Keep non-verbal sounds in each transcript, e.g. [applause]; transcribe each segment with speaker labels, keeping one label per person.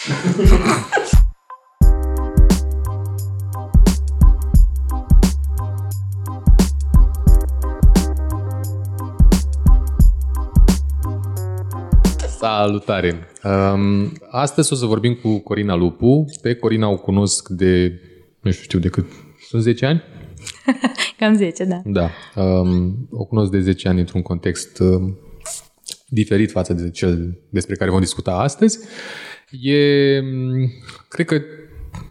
Speaker 1: Salutare! Um, astăzi o să vorbim cu Corina Lupu. Pe Corina o cunosc de, nu știu, de cât, sunt 10 ani? [laughs]
Speaker 2: Cam 10, da.
Speaker 1: Da. Um, o cunosc de 10 ani într-un context um, diferit față de cel despre care vom discuta astăzi. E, um, cred că,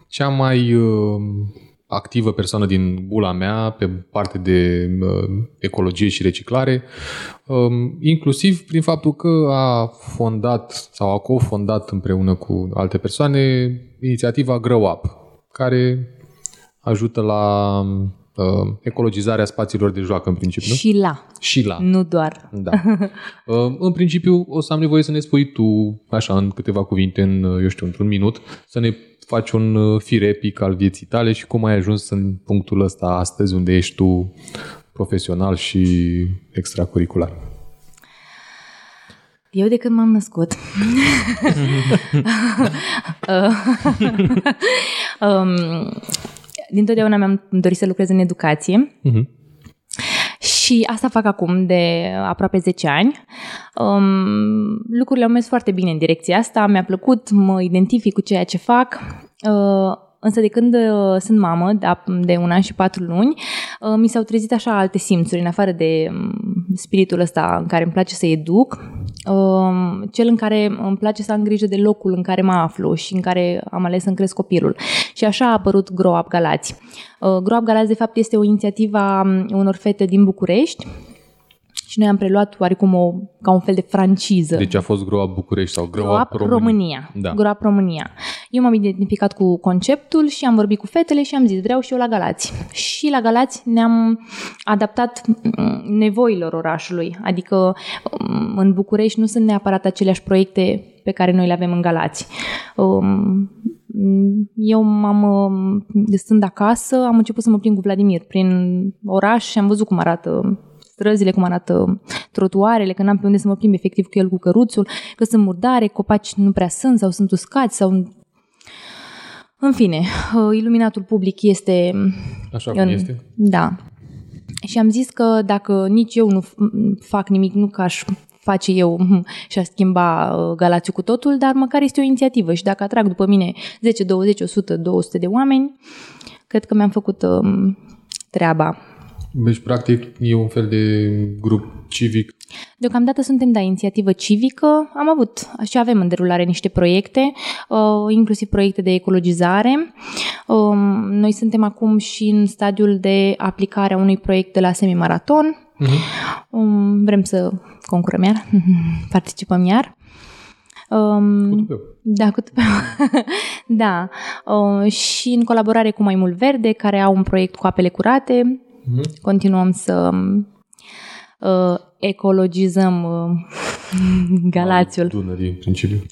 Speaker 1: cea mai um, activă persoană din bula mea pe parte de uh, ecologie și reciclare, um, inclusiv prin faptul că a fondat sau a cofondat împreună cu alte persoane inițiativa Grow Up, care ajută la uh, ecologizarea spațiilor de joacă în principiu.
Speaker 2: Și la.
Speaker 1: Și la.
Speaker 2: Nu doar.
Speaker 1: Da. [laughs] Uh, în principiu o să am nevoie să ne spui tu, așa, în câteva cuvinte, în, eu știu, într-un minut, să ne faci un uh, fir epic al vieții tale și cum ai ajuns în punctul ăsta astăzi unde ești tu profesional și extracurricular.
Speaker 2: Eu de când m-am născut. [laughs] [laughs] um, dintotdeauna mi-am dorit să lucrez în educație. Uh-huh. Și asta fac acum de aproape 10 ani. Um, lucrurile au mers foarte bine în direcția asta, mi-a plăcut, mă identific cu ceea ce fac. Uh, însă de când uh, sunt mamă, de un an și patru luni, uh, mi s-au trezit așa alte simțuri, în afară de um, spiritul ăsta în care îmi place să educ, um, cel în care îmi place să am grijă de locul în care mă aflu și în care am ales să-mi cresc copilul. Și așa a apărut Grow Up Galați. Grow Up Galați, de fapt, este o inițiativă a um, unor fete din București, și noi am preluat oarecum o, ca un fel de franciză.
Speaker 1: Deci a fost Grow Up București sau Grow,
Speaker 2: Grow Up România. România. Da. Grow Up România. Eu m-am identificat cu conceptul și am vorbit cu fetele și am zis vreau și eu la Galați. Și la Galați ne-am adaptat mm, nevoilor orașului. Adică mm, în București nu sunt neapărat aceleași proiecte pe care noi le avem în Galați. Um, eu m-am, stând acasă, am început să mă plimb cu Vladimir prin oraș și am văzut cum arată străzile, cum arată trotuarele, că n-am pe unde să mă plimb efectiv cu el cu căruțul, că sunt murdare, copaci nu prea sunt sau sunt uscați sau în fine, uh, iluminatul public este...
Speaker 1: Așa cum în... este?
Speaker 2: Da. Și am zis că dacă nici eu nu fac nimic, nu ca aș face eu [laughs] și aș schimba uh, Galațiu cu totul, dar măcar este o inițiativă și dacă atrag după mine 10, 20, 100, 200 de oameni, cred că mi-am făcut um, treaba.
Speaker 1: Deci, practic, e un fel de grup civic.
Speaker 2: Deocamdată suntem, da, inițiativă civică. Am avut și avem în derulare niște proiecte, uh, inclusiv proiecte de ecologizare. Uh, noi suntem acum și în stadiul de aplicare a unui proiect de la semimaraton. Uh-huh. Um, vrem să concurăm iar, [laughs] participăm iar.
Speaker 1: Um, cu tupeu.
Speaker 2: Da, cu tupeu. [laughs] da. Uh, și în colaborare cu Mai Mult Verde, care au un proiect cu apele curate, Mm-hmm. Continuăm să uh, ecologizăm uh, [laughs] Galațiul.
Speaker 1: Dunării, în principiu.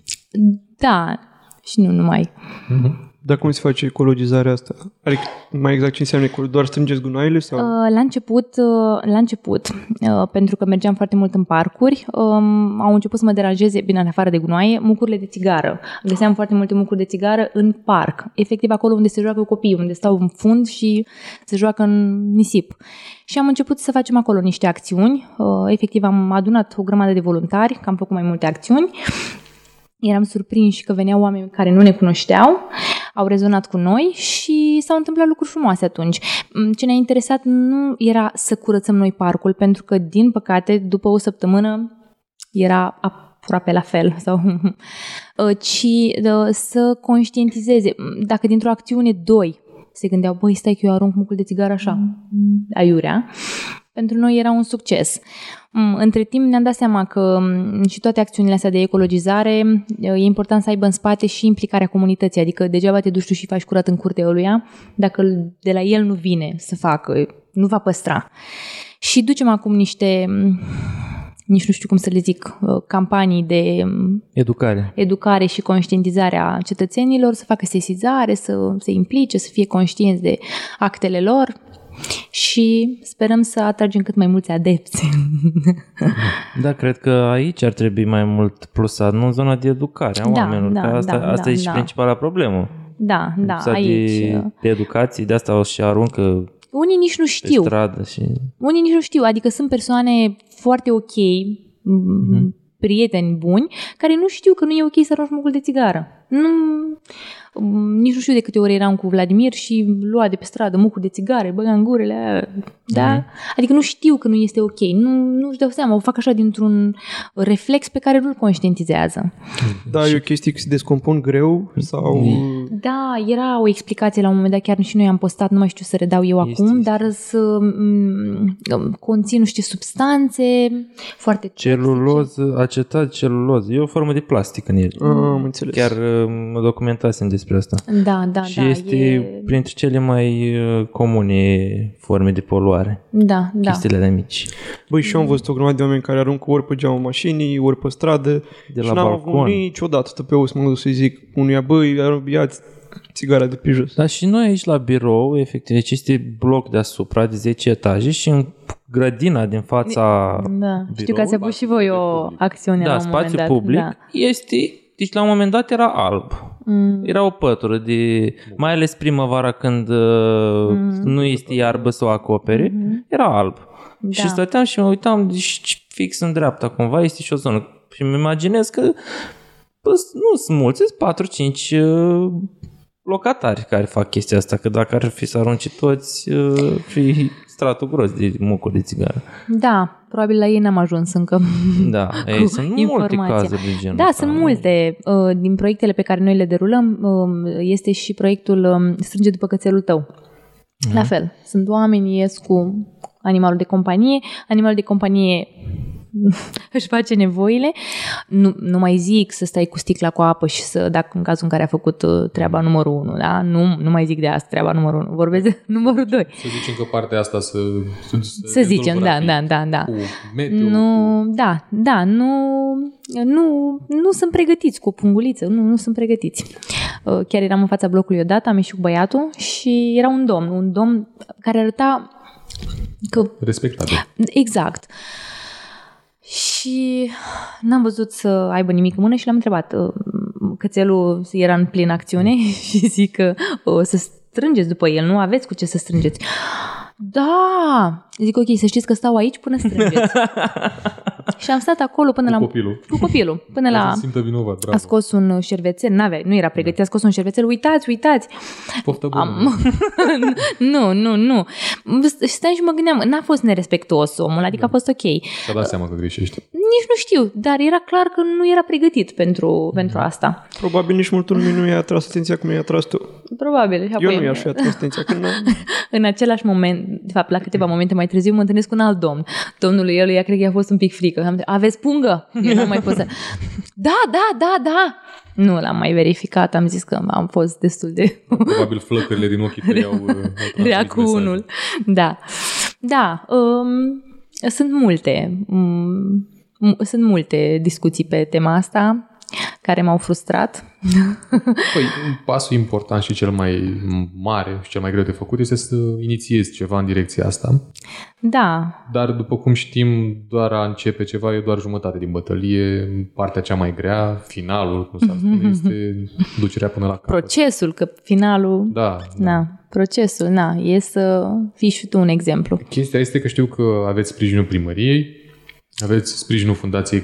Speaker 2: Da, și nu numai.
Speaker 3: Mm-hmm. Dar cum se face ecologizarea asta? Adică, mai exact ce înseamnă ecolo? Doar strângeți gunoaiele? Sau? Uh,
Speaker 2: la început, uh, la început uh, pentru că mergeam foarte mult în parcuri, um, au început să mă deranjeze, bine, în afară de gunoaie, mucurile de țigară. Găseam foarte multe mucuri de țigară în parc, efectiv acolo unde se joacă copiii, unde stau în fund și se joacă în nisip. Și am început să facem acolo niște acțiuni. Efectiv am adunat o grămadă de voluntari, că am făcut mai multe acțiuni eram surprinși că veneau oameni care nu ne cunoșteau, au rezonat cu noi și s-au întâmplat lucruri frumoase atunci. Mm, ce ne-a interesat nu era să curățăm noi parcul, pentru că, din păcate, după o săptămână era aproape la fel, [laughs] sau, uh, ci uh, să conștientizeze. Dacă dintr-o acțiune doi se gândeau, băi, stai că eu arunc mucul de țigară așa, mm. aiurea, pentru noi era un succes. Mm, între timp ne-am dat seama că mm, și toate acțiunile astea de ecologizare e important să aibă în spate și implicarea comunității, adică degeaba te duci tu și faci curat în curtea ăluia dacă de la el nu vine să facă, nu va păstra. Și ducem acum niște mm, nici nu știu cum să le zic, uh, campanii de
Speaker 3: educare,
Speaker 2: educare și conștientizare a cetățenilor, să facă sesizare, să se implice, să fie conștienți de actele lor și sperăm să atragem cât mai mulți adepți. [laughs]
Speaker 4: Da, cred că aici ar trebui mai mult plusat, nu în zona de educare a
Speaker 2: Da,
Speaker 4: oamenilor,
Speaker 2: da,
Speaker 4: că asta,
Speaker 2: da,
Speaker 4: asta
Speaker 2: da,
Speaker 4: e și
Speaker 2: da.
Speaker 4: principala problemă.
Speaker 2: da, da,
Speaker 4: Lipsa
Speaker 2: aici. uh,
Speaker 4: De, de educație, de asta o și aruncă
Speaker 2: Unii nici nu
Speaker 4: pe
Speaker 2: știu.
Speaker 4: stradă și...
Speaker 2: Unii nici nu știu, adică sunt persoane foarte ok, m- prieteni buni, care nu știu că nu e ok să arunci mucul de țigară. Nu, m, nici nu știu de câte ori eram cu Vladimir și lua de pe stradă mucul de țigare, băga în gurile aia. Da? Adică nu știu că nu este ok. Nu, nu își dau seama, o fac așa dintr-un reflex pe care nu-l conștientizează.
Speaker 3: Da, e o chestie că se descompun greu sau...
Speaker 2: Da, era o explicație la un moment dat, chiar și noi am postat, nu mai știu să redau eu
Speaker 4: Este,
Speaker 2: acum,
Speaker 4: este.
Speaker 2: dar să m, conțin nu știu ce substanțe foarte toxice.
Speaker 4: Celuloză, acetat celuloză, e o formă de plastic în el.
Speaker 3: Ah, Am înțeles.
Speaker 4: Chiar uh, mă documentasem despre asta.
Speaker 2: Da, da,
Speaker 4: și
Speaker 2: da.
Speaker 4: este
Speaker 2: e...
Speaker 4: printre cele mai uh, comune forme de poluare.
Speaker 2: Da, da.
Speaker 4: Chestiile alea mici.
Speaker 3: Băi, și eu am văzut o grămadă de oameni care aruncă ori pe geamul mașinii, ori pe stradă.
Speaker 4: De
Speaker 3: și
Speaker 4: la
Speaker 3: n-am
Speaker 4: balcon.
Speaker 3: avut niciodată tăpeu să mă duc să-i zic unuia, băi, ia țigara de pe jos.
Speaker 4: Dar și noi aici la birou, efectiv, deci este bloc deasupra de 10 etaje și în grădina din fața
Speaker 2: Da, știu că ați avut și voi o acțiune la
Speaker 4: da,
Speaker 2: un moment
Speaker 4: spațiu
Speaker 2: dat.
Speaker 4: public
Speaker 2: Da.
Speaker 4: este, deci la un moment dat era alb.
Speaker 2: Mm.
Speaker 4: Era o pătură de, mai ales primăvara când uh, nu este iarbă să o acopere, era alb.
Speaker 2: Da.
Speaker 4: Și stăteam și mă uitam deci, fix în dreapta cumva este și o zonă. Și îmi imaginez că bă, nu sunt mulți, sunt 4-5 uh, locatari care fac chestia asta, că dacă ar fi să arunce toți, uh, fi stratul gros de mucuri de țigară.
Speaker 2: da, probabil la ei n-am ajuns încă. [laughs]
Speaker 4: Da, ei, sunt multe
Speaker 2: informația.
Speaker 4: cazuri de genul
Speaker 2: Da,
Speaker 4: ăsta.
Speaker 2: sunt multe. Uh, Din proiectele pe care noi le derulăm um, este și proiectul um, Strânge după cățelul tău. La fel, sunt oameni, ies cu animalul de companie, animalul de companie [laughs] își face nevoile. Nu, nu mai zic să stai cu sticla cu apă și să, dacă în cazul în care a făcut uh, treaba numărul 1, da? Nu, nu mai zic de asta, treaba numărul 1. Vorbesc de [laughs] numărul 2.
Speaker 1: Să zicem că partea asta să... Să,
Speaker 2: Să zicem, da, da, da, da.
Speaker 1: Cu meteo,
Speaker 2: Nu, da, da, nu, nu, nu sunt pregătiți cu o punguliță, nu, nu sunt pregătiți. Uh, Chiar eram în fața blocului odată, am ieșit cu băiatul și era un domn, un domn care arăta că
Speaker 1: cu respectabil.
Speaker 2: Exact. Și n-am văzut să aibă nimic în mână și l-am întrebat. uh, Cățelul era în plină acțiune [laughs] și zic că o să strângeți după el, nu aveți cu ce să strângeți. Da! Zic, ok, să știți că stau aici până strângeți. [laughs] și am stat acolo până
Speaker 1: Cu
Speaker 2: la...
Speaker 1: copilul.
Speaker 2: Cu copilul. Până [laughs]
Speaker 1: Ca
Speaker 2: la...
Speaker 1: să simtă vinovat,
Speaker 2: A
Speaker 1: bravo.
Speaker 2: scos un șervețel, n-avea, nu era pregătit, a scos un șervețel, uitați, uitați.
Speaker 1: Poftă bună.
Speaker 2: Am... [laughs] nu, nu, nu. Stai și mă gândeam, n-a fost nerespectuos omul, adică a fost ok.
Speaker 1: Și-a dat seama că greșești.
Speaker 2: Nici nu știu, dar era clar că nu era pregătit pentru, pentru asta.
Speaker 3: Probabil nici multă lume nu i-a atras atenția cum i-a atras tu.
Speaker 2: Probabil. Și
Speaker 3: Eu
Speaker 2: apoi,
Speaker 3: nu i-aș fi atras atenția când n-am... [laughs]
Speaker 2: în același moment, de fapt, la câteva momente mai târziu, mă întâlnesc cu un alt domn. Domnul el, ea cred că i-a fost un pic frică. Am zis, Aveți pungă? Eu nu mai pot să... [laughs] Da, da, da, da! Nu l-am mai verificat, am zis că am fost destul de
Speaker 1: Probabil flăcările din ochii tăi au... [laughs] uh, au transmis
Speaker 2: rea cu
Speaker 1: mesajul.
Speaker 2: unul. Da. Da. Um, sunt multe. Um, sunt multe discuții pe tema asta care m-au frustrat. [laughs]
Speaker 1: Păi, un pasul important și cel mai mare și cel mai greu de făcut este să inițiezi ceva în direcția asta.
Speaker 2: Da,
Speaker 1: Dar, după cum știm, doar a începe ceva e doar jumătate din bătălie. Partea cea mai grea, finalul, cum s-ar spune, [laughs] este ducerea până la capăt.
Speaker 2: procesul, că finalul...
Speaker 1: Da, da.
Speaker 2: Na, procesul, na, e să fii și tu un exemplu.
Speaker 1: Chestia este că știu că aveți sprijinul primăriei, aveți sprijinul fundației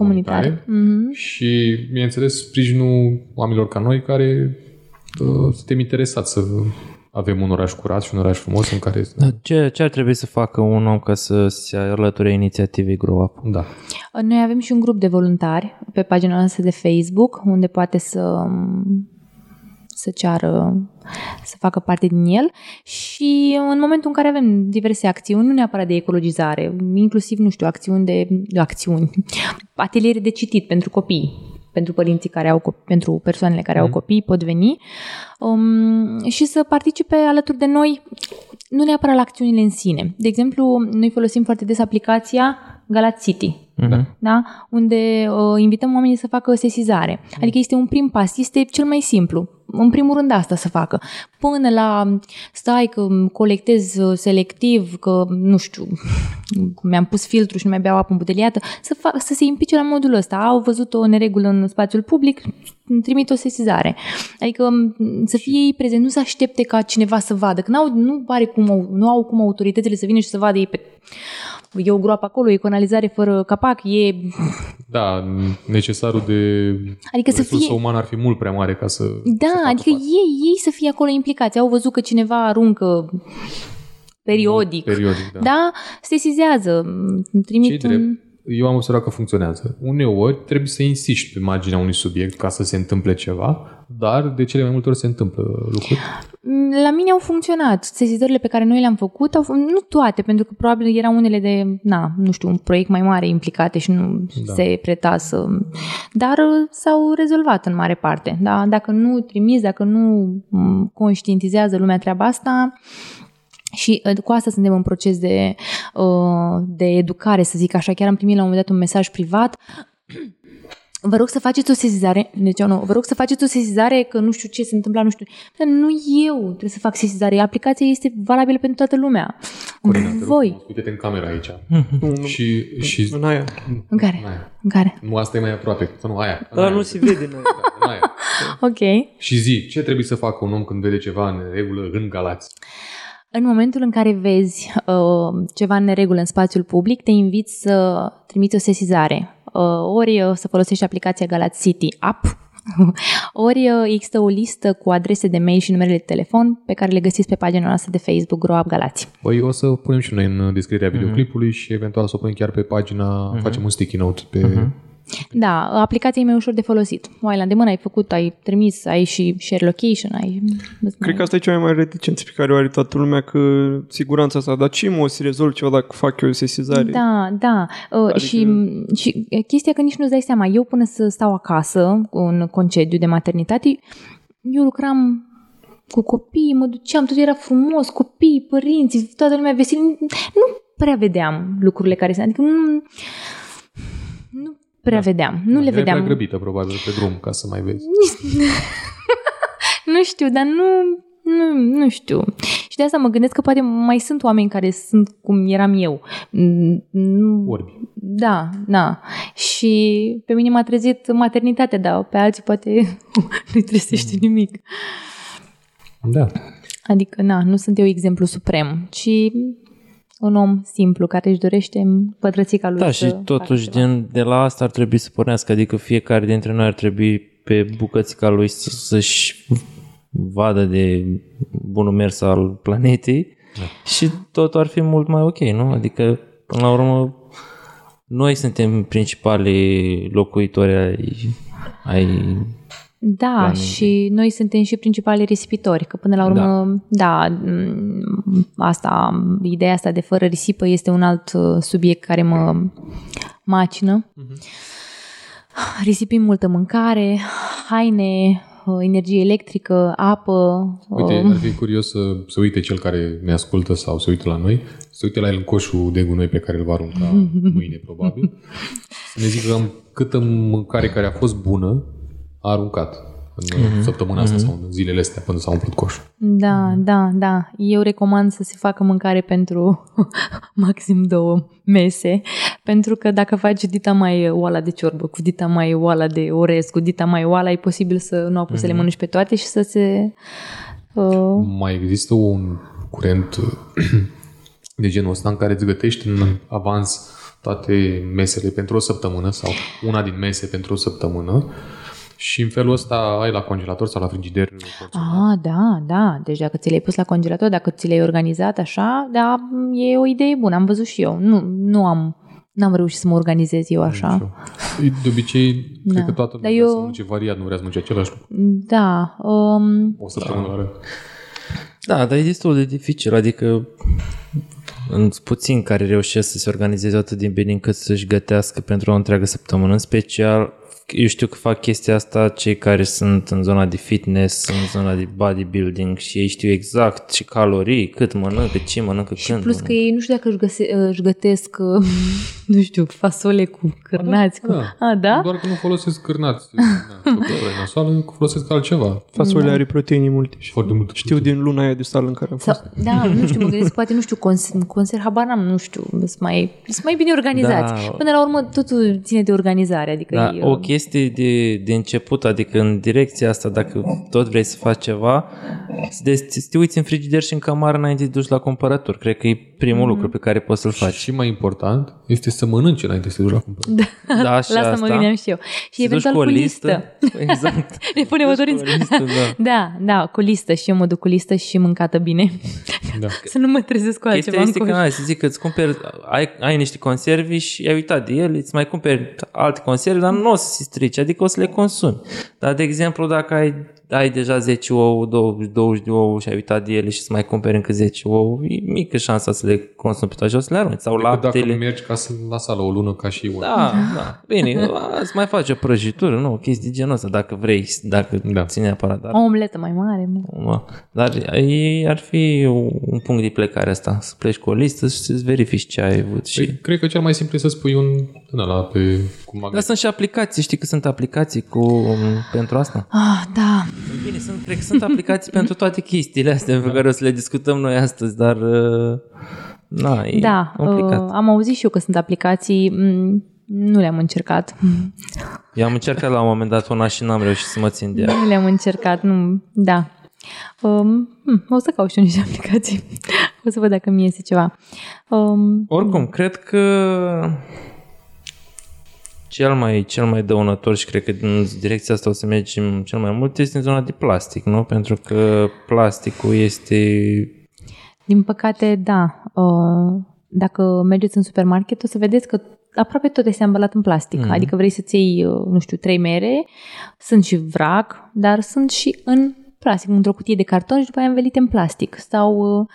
Speaker 1: uh, comunitare
Speaker 2: Mhm.
Speaker 1: și, bineînțeles, sprijinul oamenilor ca noi care uh, suntem interesați să avem un oraș curat și un oraș frumos în care...
Speaker 4: Da, Ce, ce ar trebui să facă un om ca să se alăture inițiativei Grow Up?
Speaker 1: Da.
Speaker 2: Noi avem și un grup de voluntari pe pagina noastră de Facebook, unde poate să să ceară să facă parte din el și în momentul în care avem diverse acțiuni, nu neapărat de ecologizare, inclusiv, nu știu, acțiuni de acțiuni, ateliere de citit pentru copii, pentru părinții care au copii, pentru persoanele care au copii pot veni um, și să participe alături de noi nu neapărat la acțiunile în sine. De exemplu, noi folosim foarte des aplicația Galat City,
Speaker 4: Mhm.
Speaker 2: da? unde uh, invităm oamenii să facă sesizare. Adică este un prim pas, este cel mai simplu. În primul rând asta să facă. Până la stai că colectez uh, selectiv, că nu știu, [laughs] mi-am pus filtru și nu mai beau apă îmbuteliată, să, fac, să se implice la modul ăsta. Au văzut o neregulă în spațiul public, îmi trimit o sesizare. Adică m, să fie ei prezent, nu să aștepte ca cineva să vadă, că n-au, nu, are cum, au- nu au cum autoritățile să vină și să vadă ei pe e o groapă acolo, e canalizare fără capac, e...
Speaker 1: Da, necesarul de
Speaker 2: Adică să
Speaker 1: resursă
Speaker 2: fie...
Speaker 1: umană ar fi mult prea mare ca să să
Speaker 2: Da,
Speaker 1: facă
Speaker 2: adică
Speaker 1: față.
Speaker 2: ei, ei să fie acolo implicați. Au văzut că cineva aruncă periodic.
Speaker 1: Periodic, da.
Speaker 2: Da, sesizează, îmi trimit
Speaker 1: Ce-i
Speaker 2: un...
Speaker 1: drept? Eu am observat că funcționează. Uneori trebuie să insiști pe marginea unui subiect ca să se întâmple ceva, dar de cele mai multe ori se întâmplă lucruri.
Speaker 2: La mine au funcționat. Sesizările pe care noi le-am făcut, au, fun- nu toate, pentru că probabil erau unele de, na, nu știu, un proiect mai mare implicate și nu
Speaker 1: Da.
Speaker 2: da. se preta să... Dar uh, s-au rezolvat în mare parte. Da? Dacă nu trimiți, dacă nu m, conștientizează lumea treaba asta, și uh, cu asta suntem în proces de, uh, de educare, să zic așa. Chiar am primit la un moment dat un mesaj privat Vă rog să faceți o sesizare, deci eu nu, vă rog să faceți o sesizare că nu știu ce se întâmplă, nu știu. Dar nu eu trebuie să fac sesizare, aplicația este valabilă pentru toată lumea.
Speaker 1: Corina, te rog
Speaker 2: Voi.
Speaker 1: frumos, Uite-te în camera aici.
Speaker 3: Nu, nu,
Speaker 1: Și, și
Speaker 3: în aia.
Speaker 2: În care?
Speaker 1: în aia.
Speaker 2: În care?
Speaker 1: Nu, asta e mai aproape. Să nu, aia. în
Speaker 3: Dar
Speaker 1: aia.
Speaker 3: nu se vede în aia.
Speaker 1: Da, în aia.
Speaker 2: Ok.
Speaker 1: Și zi, ce trebuie să facă un om când vede ceva în regulă în Galați?
Speaker 2: În momentul în care vezi uh, ceva în neregulă în spațiul public, te invit să trimiți o sesizare. Uh, ori uh, să folosești aplicația Galați City App, [laughs] ori uh, există o listă cu adrese de mail și numerele de telefon pe care le găsiți pe pagina noastră de Facebook GrowUp Galați.
Speaker 1: Păi o să punem și noi în descrierea
Speaker 3: Mhm.
Speaker 1: videoclipului și eventual să o punem chiar pe pagina, facem un sticky note pe...
Speaker 3: Mhm.
Speaker 2: Da, aplicația e mai ușor de folosit. O ai la îndemână, ai făcut, ai trimis, ai și share location, ai...
Speaker 3: Cred că asta e cea mai mare reticență pe care o are toată lumea, că siguranța asta, dar ce mă o să rezolv ceva dacă fac eu sesizare?
Speaker 2: Da, da. Uh,
Speaker 3: Adică-
Speaker 2: Și, și chestia că nici nu-ți dai seama. Eu până să stau acasă, în concediu de maternitate, eu lucram cu copii, mă duceam, tot era frumos, copii, părinți, toată lumea vesel. Nu prea vedeam lucrurile care se... Adică nu, nu prea vedeam. Nu
Speaker 1: Da,
Speaker 2: le
Speaker 1: erai
Speaker 2: vedeam.
Speaker 1: prea grăbită, probabil, pe drum, ca să mai vezi. [laughs]
Speaker 2: Nu știu, dar nu, nu, nu știu. Și de asta mă gândesc că poate mai sunt oameni care sunt cum eram eu. Mm, Nu,
Speaker 1: Orbi.
Speaker 2: Da, da. Și pe mine m-a trezit maternitatea, dar pe alții poate [laughs] nu-i trezește nimic.
Speaker 1: Da.
Speaker 2: Adică, na, nu sunt eu exemplu suprem, ci un om simplu care își dorește pătrățica lui
Speaker 4: Da,
Speaker 2: să
Speaker 4: și
Speaker 2: facă
Speaker 4: totuși
Speaker 2: ceva.
Speaker 4: din, de la asta ar trebui să pornească, adică fiecare dintre noi ar trebui pe bucățica lui să, să-și vadă de bunul mers al planetei
Speaker 1: Da.
Speaker 4: și totul ar fi mult mai ok, nu? Adică, până la urmă, noi suntem principalii locuitori ai, ai
Speaker 2: Da,
Speaker 4: planetei.
Speaker 2: și noi suntem și principalii risipitori, că până la urmă, da, da asta, ideea asta de fără risipă este un alt uh, subiect care mă macină. Risipim multă mâncare, haine, uh, energie electrică, apă.
Speaker 1: Uite,
Speaker 2: uh,
Speaker 1: ar fi curios să, să uite cel care ne ascultă sau să uite la noi, să uite la el în coșul de gunoi pe care îl va arunca [laughs] mâine, probabil, să ne zică cam câtă mâncare care a fost bună a aruncat în
Speaker 2: Mhm.
Speaker 1: săptămâna asta sau în zilele astea până s-a umplut coșul.
Speaker 2: Da, da, da. Eu recomand să se facă mâncare pentru [laughs] maxim două mese, pentru că dacă faci dita mai oala de ciorbă, cu dita mai oala de orez, cu dita mai oala, e posibil să nu apuci să le mănânci pe toate și să se... Uh,
Speaker 1: Mai există un curent [clears throat] de genul ăsta în care îți gătești în avans toate mesele pentru o săptămână sau una din mese pentru o săptămână și în felul ăsta ai la congelator sau la frigider porționat.
Speaker 2: ah, da, da. Deci dacă ți le-ai pus la congelator, dacă ți le-ai organizat așa, da, e o idee bună. Am văzut și eu. Nu, nu am... N-am reușit să mă organizez eu așa.
Speaker 1: De obicei, da. cred
Speaker 2: Da.
Speaker 1: că toată
Speaker 2: Dar
Speaker 1: lumea vrea
Speaker 2: eu-
Speaker 1: să mănânce variat, nu vrea să mănânce același lucru.
Speaker 2: Da. Um,
Speaker 1: O săptămână la rând.
Speaker 4: Da, dar e destul de dificil, adică sunt puțini care reușesc să se organizeze atât din bine încât să-și gătească pentru o întreagă săptămână, în special eu știu că fac chestia asta cei care sunt în zona de fitness, în zona de bodybuilding și ei știu exact ce calorii, cât mănâncă, ce mănâncă,
Speaker 2: Și
Speaker 4: când
Speaker 2: plus că
Speaker 4: mănâncă.
Speaker 2: ei nu știu dacă își, găse, își gătesc, uh, [laughs] nu știu, fasole cu cârnați. Cu...
Speaker 1: Da.
Speaker 2: A, da?
Speaker 1: Doar că nu folosesc cârnați. [laughs] Da, făcătură nasoală, folosesc altceva.
Speaker 3: Fasolea are proteine multe. și
Speaker 1: Foarte mult.
Speaker 3: Știu din luna aia de sală în care am fost.
Speaker 2: Sau, da, nu știu, mă gândesc, [laughs] poate, nu știu, cons- conser, habar n-am, nu știu, sunt mai, sunt mai bine organizați.
Speaker 4: Da.
Speaker 2: Până la urmă, totul ține de organizare, adică
Speaker 4: Da,
Speaker 2: e,
Speaker 4: o chestie de, de început, adică în direcția asta, dacă tot vrei să faci ceva, să, de, să te uiți în frigider și în camară înainte de duci la cumpărături. Cred că e primul
Speaker 2: Mhm.
Speaker 4: lucru pe care poți să-l faci.
Speaker 1: Și mai important este să mănânci înainte să te duci la cumpărături.
Speaker 4: Da, [laughs] și
Speaker 2: la asta,
Speaker 4: asta.
Speaker 2: mă gândeam și eu. Și
Speaker 4: Să duci
Speaker 2: eventual cu listă. [laughs]
Speaker 4: Exact. [laughs]
Speaker 2: Ne pune
Speaker 4: Duci
Speaker 2: motorință.
Speaker 4: cu o listă, da.
Speaker 2: Da, da, cu listă și eu mă duc cu listă și mâncată bine.
Speaker 1: Da.
Speaker 2: să nu mă trezesc cu
Speaker 4: Chestia
Speaker 2: altceva
Speaker 4: este
Speaker 2: în
Speaker 4: că,
Speaker 2: coș.
Speaker 4: hai, să zic că îți cumperi, ai, ai niște conservi și ai uitat de ele, îți mai cumperi alte conserve, dar nu o să se strici, adică o să le consumi. Dar, de exemplu, dacă ai, ai deja 10 ouă, 20, 20 de ouă și ai uitat de ele și să mai cumperi încă 10 ouă, e mică șansa să le consumi pe toate și o să le arunci. Sau
Speaker 1: Decât dacă
Speaker 4: laptele.
Speaker 1: mergi ca să, la sală o lună ca și eu.
Speaker 4: Da, da. Bine, îți mai faci o prăjitură, nu, chestii de genul ăsta, dacă vrei, dacă
Speaker 1: Da.
Speaker 4: da. ține neapărat. Dar,
Speaker 2: O omletă mai mare. mă.
Speaker 4: mă, dar e- ar fi un punct de plecare asta, să pleci cu o listă și să-ți verifici ce ai avut. Și...
Speaker 1: Păi, cred că cel mai simplu e să spui un din ăla pe cu
Speaker 4: Dar
Speaker 1: magazin.
Speaker 4: sunt și aplicații, știi că sunt aplicații cu, pentru asta?
Speaker 2: Ah, da.
Speaker 4: Bine, sunt, cred că sunt aplicații pentru toate chestiile astea pe care o să le discutăm noi astăzi, dar uh, na, e
Speaker 2: Da,
Speaker 4: complicat.
Speaker 2: uh, am auzit și eu că sunt aplicații, m, nu le-am încercat.
Speaker 4: Eu am încercat la un moment dat una și n-am reușit să mă țin de ea.
Speaker 2: Nu le-am încercat, nu, da. Um, hm, o să caut și eu niște aplicații. [laughs] O să văd dacă mi iese ceva. Um,
Speaker 4: Oricum, cred că cel mai, cel mai dăunător și cred că în direcția asta o să mergem cel mai mult este în zona de plastic, nu? Pentru că plasticul este...
Speaker 2: din păcate, da. Uh, dacă mergeți în supermarket, o să vedeți că aproape tot este ambalat în plastic.
Speaker 4: Mhm.
Speaker 2: Mm. Adică vrei să-ți iei, uh, nu știu, trei mere, sunt și vrac, dar sunt și în plastic, într-o cutie de carton și după aia învelite în plastic. Sau, uh,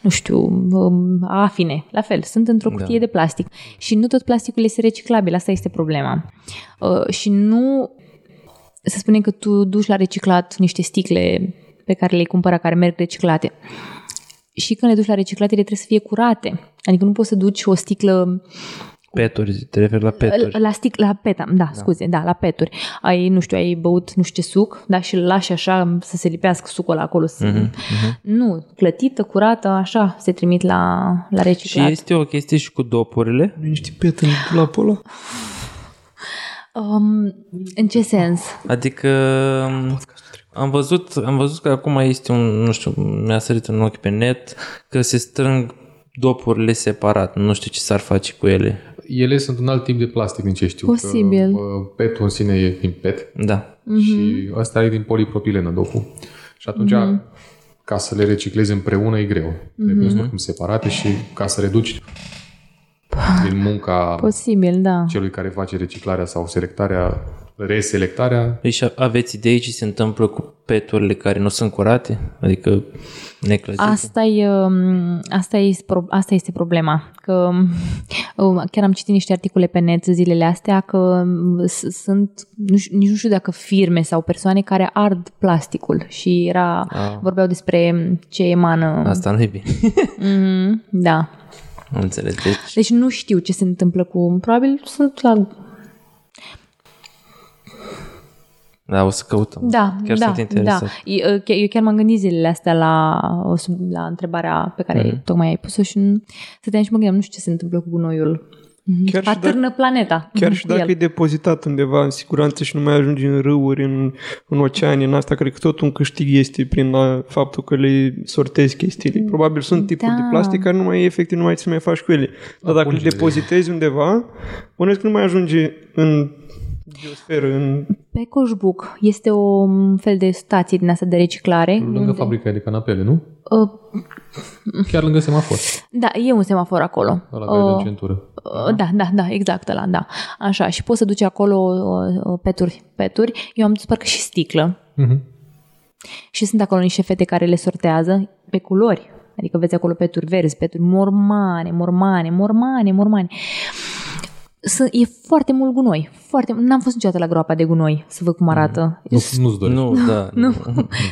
Speaker 2: nu știu, um, afine, la fel, sunt într-o
Speaker 4: Da.
Speaker 2: cutie de plastic. Și nu tot plasticul este reciclabil, asta este problema. Uh, și nu să spunem că tu duci la reciclat niște sticle pe care le-ai cumpărat, care merg reciclate. Și când le duci la reciclate, ele trebuie să fie curate. Adică nu poți să duci o sticlă
Speaker 4: Peturi, te referi la peturi.
Speaker 2: la stick, la peta, da, da, scuze, da, la peturi. Ai, nu știu, ai băut nu știu ce suc, da, și îl lași așa să se lipească sucul ăla acolo. Să...
Speaker 4: Mhm,
Speaker 2: Nu, clătită, curată, așa, se trimit la, la
Speaker 4: Și
Speaker 2: reciclat.
Speaker 4: este o chestie și cu dopurile.
Speaker 3: Nu niște pet în dulapul ăla?
Speaker 2: Um, în ce sens?
Speaker 4: Adică am văzut, am văzut că acum este un, nu știu, mi-a sărit în ochi pe net că se strâng dopurile separat. Nu știu ce s-ar face cu ele.
Speaker 1: Ele sunt un alt tip de plastic din ce știu.
Speaker 2: Posibil.
Speaker 1: Că, uh, petul în sine e din pet
Speaker 4: Da.
Speaker 2: Mhm.
Speaker 1: și ăsta e din polipropilenă dopul. Și atunci, ca să le reciclezi împreună e greu. Trebuie să oricum separate și ca să reduci din munca
Speaker 2: Posibil, da.
Speaker 1: celui care face reciclarea sau selectarea, reselectarea,
Speaker 4: Păi și aveți idei ce se întâmplă cu peturile care nu sunt curate? Adică neclăzite?
Speaker 2: Asta, e, um, asta, este, pro- asta este problema. Că um, chiar am citit niște articole pe net zilele astea că um, s- sunt, nu știu, nici nu știu dacă firme sau persoane care ard plasticul și era,
Speaker 4: Ah.
Speaker 2: vorbeau despre ce emană.
Speaker 4: Asta nu e bine. [laughs]
Speaker 2: Mm, da.
Speaker 4: Am înțeles. Deci,
Speaker 2: Deci nu știu ce se întâmplă cu... Probabil sunt la...
Speaker 4: da, o să căutăm.
Speaker 2: Da,
Speaker 4: Chiar
Speaker 2: da,
Speaker 4: sunt interesat.
Speaker 2: da. Eu, eu chiar m-am gândit zilele astea la, o sub- la întrebarea pe care
Speaker 4: Mhm.
Speaker 2: tocmai ai pus-o și nu- stăteam și mă gândeam, nu știu ce se întâmplă cu gunoiul.
Speaker 3: Chiar și
Speaker 2: Atârnă
Speaker 3: dacă-
Speaker 2: planeta.
Speaker 3: Chiar și
Speaker 2: cu
Speaker 3: dacă
Speaker 2: el.
Speaker 3: e depozitat undeva în siguranță și nu mai ajunge în râuri, în, în oceane, în asta, cred că tot un câștig este prin la faptul că le sortezi chestiile. Probabil sunt tipuri
Speaker 2: Da.
Speaker 3: de plastic care nu mai efectiv nu mai ți mai faci cu ele. Dar dacă le
Speaker 1: pungile.
Speaker 3: depozitezi undeva, bănuiesc că nu mai ajunge în biosferă, în...
Speaker 2: Pe Coșbuc este o um, fel de stație din asta de reciclare.
Speaker 1: lângă
Speaker 2: unde-
Speaker 1: fabrica de canapele, nu?
Speaker 2: Uh,
Speaker 1: Chiar lângă semafor,
Speaker 2: da, e un semafor acolo.
Speaker 1: ăla care e
Speaker 2: Uh,
Speaker 1: în centură.
Speaker 2: Uh, Da, da, da, exact ăla, da. Așa, și poți să duci acolo uh, uh, peturi, peturi. Eu am dus parcă și sticlă
Speaker 1: Mhm.
Speaker 2: și sunt acolo niște fete care le sortează pe culori. Adică vezi acolo peturi verzi, peturi mormane, mormane, mormane, mormane. Sunt, e foarte mult gunoi. Foarte, n-am fost niciodată la groapa de gunoi să văd cum arată.
Speaker 1: Nu, nu-ți dorești.
Speaker 4: Nu, da.
Speaker 2: Nu.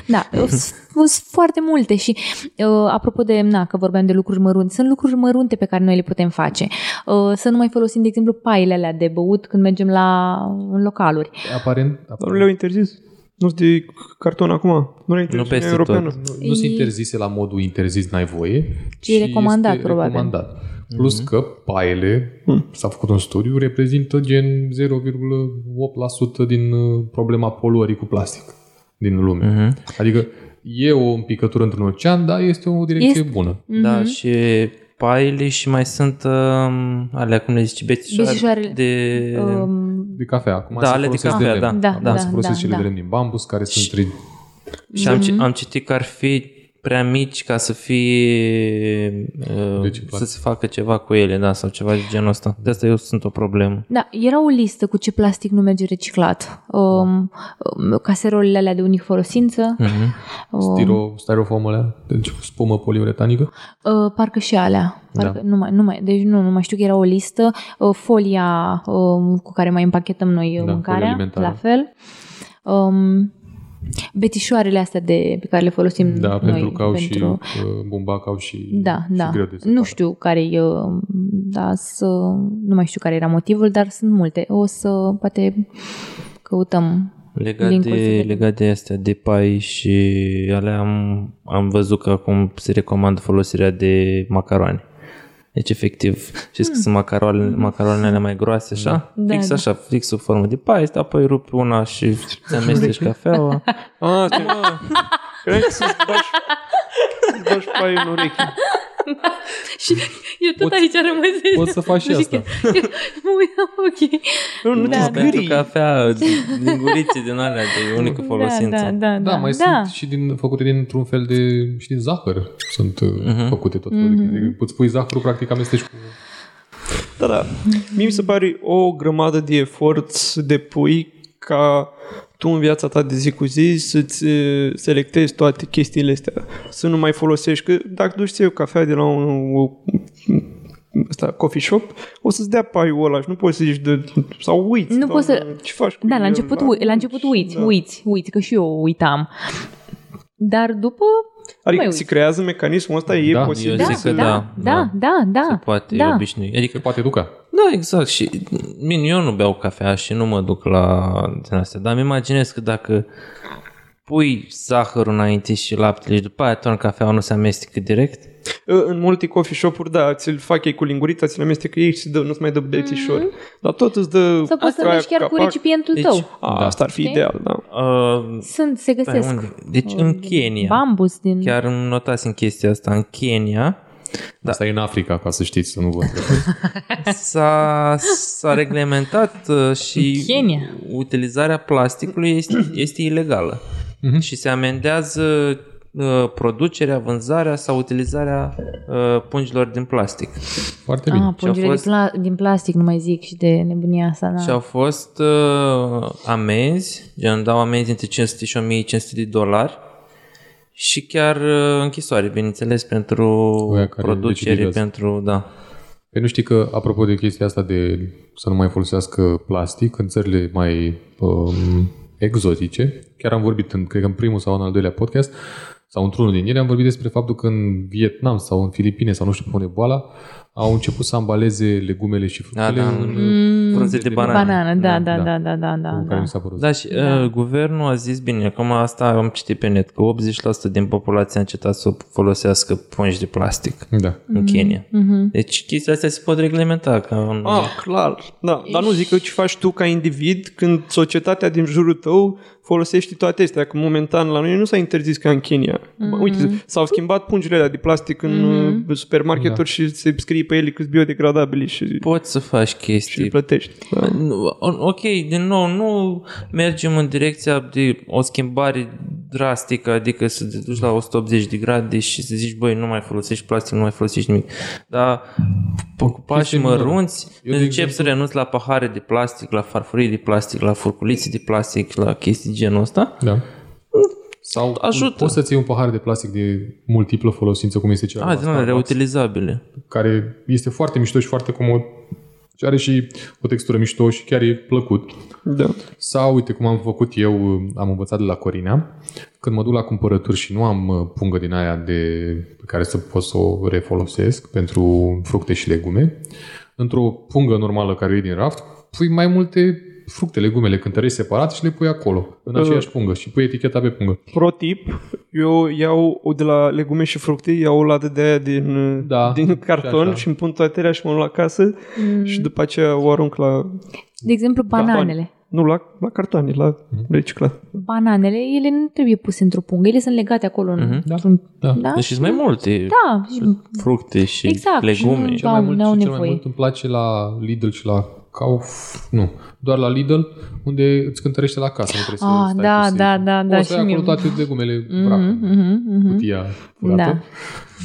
Speaker 2: Da, [laughs] sunt foarte multe și uh, apropo de, na, că vorbeam de lucruri mărunte, sunt lucruri mărunte pe care noi le putem face. Uh, să nu mai folosim, de exemplu, paile alea de băut când mergem la în localuri.
Speaker 1: Aparent,
Speaker 3: Dar nu
Speaker 1: aparent
Speaker 3: le-au interzis? Nu sunt de carton acum? Nu le-au interzis
Speaker 4: Nu
Speaker 3: în
Speaker 4: peste
Speaker 3: Europeană?
Speaker 1: nu, nu sunt interzise la modul interzis, n-ai voie.
Speaker 2: Ci e recomandat,
Speaker 1: este
Speaker 2: probabil.
Speaker 1: recomandat. Plus că paiele, s-a făcut un studiu, reprezintă gen 0,8% din uh, problema poluării cu plastic din lume.
Speaker 4: Mhm.
Speaker 1: Adică e o picătură într-un ocean, dar este o direcție
Speaker 2: Este-
Speaker 1: bună.
Speaker 4: Da, și paile și mai sunt um, alea, cum le zici, bețișoare
Speaker 2: Bețișoarele.
Speaker 4: de...
Speaker 2: Um,
Speaker 1: De cafea. Acum
Speaker 4: Da,
Speaker 1: se
Speaker 4: ale de
Speaker 1: folosesc
Speaker 4: cafea,
Speaker 1: lemn.
Speaker 4: da.
Speaker 2: Da,
Speaker 1: da,
Speaker 2: da,
Speaker 1: se folosesc
Speaker 2: da,
Speaker 1: cele
Speaker 2: da.
Speaker 1: de lemn din bambus, care sunt tri...
Speaker 4: Și am,
Speaker 2: Mhm.
Speaker 4: ci- am citit că ar fi prea mici ca să fie uh,
Speaker 1: Reciclate.
Speaker 4: să se facă ceva cu ele, da, sau ceva de genul ăsta. De asta eu sunt o problemă.
Speaker 2: Da, era o listă cu ce plastic nu merge reciclat. Um, um, caserolele alea de unic folosință,
Speaker 4: Mhm.
Speaker 2: um,
Speaker 1: Stiro, styrofoamele, deci spumă poliuretanică.
Speaker 2: uh, parcă și alea. Parcă,
Speaker 1: Da.
Speaker 2: nu, mai, nu mai, deci nu, nu mai știu că era o listă. Uh, folia um, cu care mai împachetăm noi uh,
Speaker 1: Da, folia
Speaker 2: mâncarea,
Speaker 1: alimentară.
Speaker 2: la fel. Um, betișoarele astea de, pe care le folosim
Speaker 1: Da,
Speaker 2: noi.
Speaker 1: pentru că au și
Speaker 2: pentru...
Speaker 1: uh, bumbac, au și,
Speaker 2: Da,
Speaker 1: și
Speaker 2: da.
Speaker 1: greu de
Speaker 2: Nu
Speaker 1: separat.
Speaker 2: știu care e, da, să, nu mai știu care era motivul, dar sunt multe. O să poate căutăm
Speaker 4: Legat
Speaker 2: Link-ul să
Speaker 4: de,
Speaker 2: vedem.
Speaker 4: legat de astea, de pai și alea, am, am văzut că acum se recomandă folosirea de macaroane. Deci, efectiv, știți că sunt macaroane, macaroanele mai groase, așa?
Speaker 2: Da,
Speaker 4: fix
Speaker 2: da.
Speaker 4: așa, fix sub formă de pai, apoi rupi una și ți amesteci cafeaua. [laughs]
Speaker 3: Ah, ce... Cred că să-ți bagi, să-ți bagi pai în ureche. [laughs]
Speaker 2: Și eu tot
Speaker 1: Poți-
Speaker 2: aici rămăsesc.
Speaker 1: Poți să faci și asta. [laughs]
Speaker 2: Mă uitam, ok.
Speaker 3: Nu, nu
Speaker 2: Da,
Speaker 3: te
Speaker 2: da.
Speaker 4: Pentru
Speaker 3: zgârii.
Speaker 4: cafea, din gurițe din alea de unică folosință.
Speaker 2: Da, da, da.
Speaker 1: Da, mai
Speaker 2: da.
Speaker 1: sunt și din, făcute dintr-un fel de, și din zahăr. Sunt uh,
Speaker 4: Mhm.
Speaker 1: făcute tot felul. de Îți pui zahărul, practic amesteci cu...
Speaker 3: Da, da. Mie mi se pare o grămadă de efort să depui ca tu în viața ta de zi cu zi să-ți eh, selectezi toate chestiile astea. Să nu mai folosești. Că dacă duci să iei o cafea de la un o, ăsta, coffee shop, o să-ți dea paiul ăla și nu poți să zici de, sau uiți.
Speaker 2: Nu poți să-
Speaker 3: Ce faci cu
Speaker 2: Da, la
Speaker 3: el,
Speaker 2: început, ui- la început uiți,
Speaker 3: Da.
Speaker 2: uiți, uiți, că și eu uitam. Dar după...
Speaker 3: Adică
Speaker 2: mai
Speaker 3: se
Speaker 2: uiți.
Speaker 3: creează mecanismul ăsta, e
Speaker 1: Da,
Speaker 3: posibil
Speaker 4: eu zic
Speaker 3: să...
Speaker 4: că da.
Speaker 2: da, da, da.
Speaker 4: Se poate
Speaker 2: da.
Speaker 4: obișnui. Adică
Speaker 1: Se poate educa.
Speaker 4: Da, exact. Și bine, eu nu beau cafea și nu mă duc la din astea, dar îmi imaginez că dacă pui zahărul înainte și laptele și după aia torni cafeaua nu se amestecă direct,
Speaker 3: În multe coffee shop-uri, da, ți-l fac ei cu lingurița, ți-l amestecă ei și se dă, nu-ți mai dă bețișor. Dar tot îți dă...
Speaker 2: Mhm. Sau poți să
Speaker 3: aia
Speaker 2: mergi chiar cu
Speaker 3: capac.
Speaker 2: recipientul
Speaker 4: Deci-
Speaker 2: tău.
Speaker 3: A, asta ar fi
Speaker 2: Știi?
Speaker 3: ideal, da.
Speaker 4: uh,
Speaker 2: Sunt, se
Speaker 4: pe
Speaker 2: găsesc.
Speaker 4: unde? Deci în Kenya,
Speaker 2: Bambus din...
Speaker 4: chiar îmi notați în chestia asta, în Kenya
Speaker 1: Da. Asta e în Africa, ca să știți, să nu vă... [laughs]
Speaker 4: s-a, s-a reglementat uh, și
Speaker 2: Kenya.
Speaker 4: utilizarea plasticului este, este ilegală și se amendează uh, producerea, vânzarea sau utilizarea uh, pungilor din plastic.
Speaker 1: Foarte bine.
Speaker 2: Ah, pungile
Speaker 4: fost-
Speaker 2: din, pla- din plastic, nu mai zic, și de nebunia asta. Da.
Speaker 4: Și au fost uh, amenzi, gen dau amenzi între 500 și 1500 de dolari și chiar uh, închisoare, bineînțeles, pentru
Speaker 1: Oia care
Speaker 4: producere,
Speaker 1: recidivează.
Speaker 4: pentru, da.
Speaker 1: Păi nu știi că, apropo de chestia asta de să nu mai folosească plastic, în țările mai um, exotice, chiar am vorbit, în, cred că în primul sau în al doilea podcast, sau într-unul din ele, am vorbit despre faptul că în Vietnam sau în Filipine sau nu știu pe unde boala, au început să ambaleze legumele și fructele
Speaker 4: Da, da,
Speaker 1: în
Speaker 2: Mm,
Speaker 4: frunze de banană.
Speaker 2: Banană, da, da,
Speaker 1: Da.
Speaker 2: da, da, da, da.
Speaker 1: cu care
Speaker 2: da.
Speaker 1: mi s-a părut.
Speaker 4: Da, și da. Uh, guvernul a zis bine, acum asta am citit pe net, că 80% din populație a încetat să folosească pungi de plastic
Speaker 1: da.
Speaker 4: în Kenya.
Speaker 2: Mhm.
Speaker 4: Deci chestia astea se pot reglementa ca un...
Speaker 3: Ah, clar, da. Dar nu zic că ce faci tu ca individ când societatea din jurul tău folosești toate astea, că momentan la noi nu s-a interzis ca în Kenya. Mm-hmm. Uite, s-au schimbat pungile alea de plastic în mm-hmm. supermarketuri da. și se scrie pe ele că sunt biodegradabili și,
Speaker 4: Poți să faci
Speaker 3: și le
Speaker 4: chestii
Speaker 3: plătești. Da.
Speaker 4: Nu, Ok, din nou, nu mergem în direcția de o schimbare drastică, adică să te duci la 180 de grade și să zici, băi, nu mai folosești plastic, nu mai folosești nimic. Dar cu pași
Speaker 1: Chestii minoră.
Speaker 4: mărunți,
Speaker 1: Eu, de
Speaker 4: încep să
Speaker 1: exemplu-
Speaker 4: renunți la pahare de plastic, la farfurii de plastic, la furculițe de plastic, la chestii genul ăsta.
Speaker 1: da. Sau
Speaker 4: Ajută.
Speaker 1: poți să-ți iei un pahar de plastic de multiplă folosință, cum este cel
Speaker 4: Ah, din alea reutilizabile.
Speaker 1: care este foarte mișto și foarte comod Și are și o textură mișto și chiar e plăcut.
Speaker 3: Da.
Speaker 1: Sau, uite cum am făcut eu, am învățat de la Corina, când mă duc la cumpărături și nu am uh, pungă din aia de, pe care să pot să o refolosesc pentru fructe și legume, într-o pungă normală care e din raft, pui mai multe fructe, legumele, cântărești separat și le pui acolo, în aceeași pungă și pui eticheta pe pungă.
Speaker 3: Pro tip, eu iau o de la legume și fructe, iau o ladă de aia din,
Speaker 1: Da,
Speaker 3: din carton
Speaker 1: și așa.
Speaker 3: și îmi pun toate alea și mă duc la casă mm. și după aceea o arunc la...
Speaker 2: De exemplu, bananele.
Speaker 3: Nu, la, la cartoane, la reciclat.
Speaker 2: Bananele, ele nu trebuie puse într-o pungă, ele sunt legate acolo. în-
Speaker 1: Da.
Speaker 2: într-un-
Speaker 1: Da.
Speaker 2: da?
Speaker 4: Deci sunt mai multe
Speaker 2: Da, și
Speaker 4: fructe și
Speaker 2: Exact,
Speaker 4: legume.
Speaker 2: și
Speaker 1: Cel mai,
Speaker 2: Au-
Speaker 1: mult,
Speaker 2: n-au
Speaker 1: și cel mai
Speaker 2: nevoie.
Speaker 1: mult îmi place la Lidl și la Kauf, nu, doar la Lidl, unde îți cântărește la casă, nu trebuie
Speaker 2: Ah,
Speaker 1: să stai
Speaker 2: da,
Speaker 1: cu
Speaker 2: da,
Speaker 1: safety.
Speaker 2: da, da,
Speaker 1: Poți să ai
Speaker 2: și
Speaker 1: acolo
Speaker 2: mie.
Speaker 1: toate legumele vracă,
Speaker 2: Mhm, mhm, mhm.
Speaker 1: cutia furată.
Speaker 2: Da.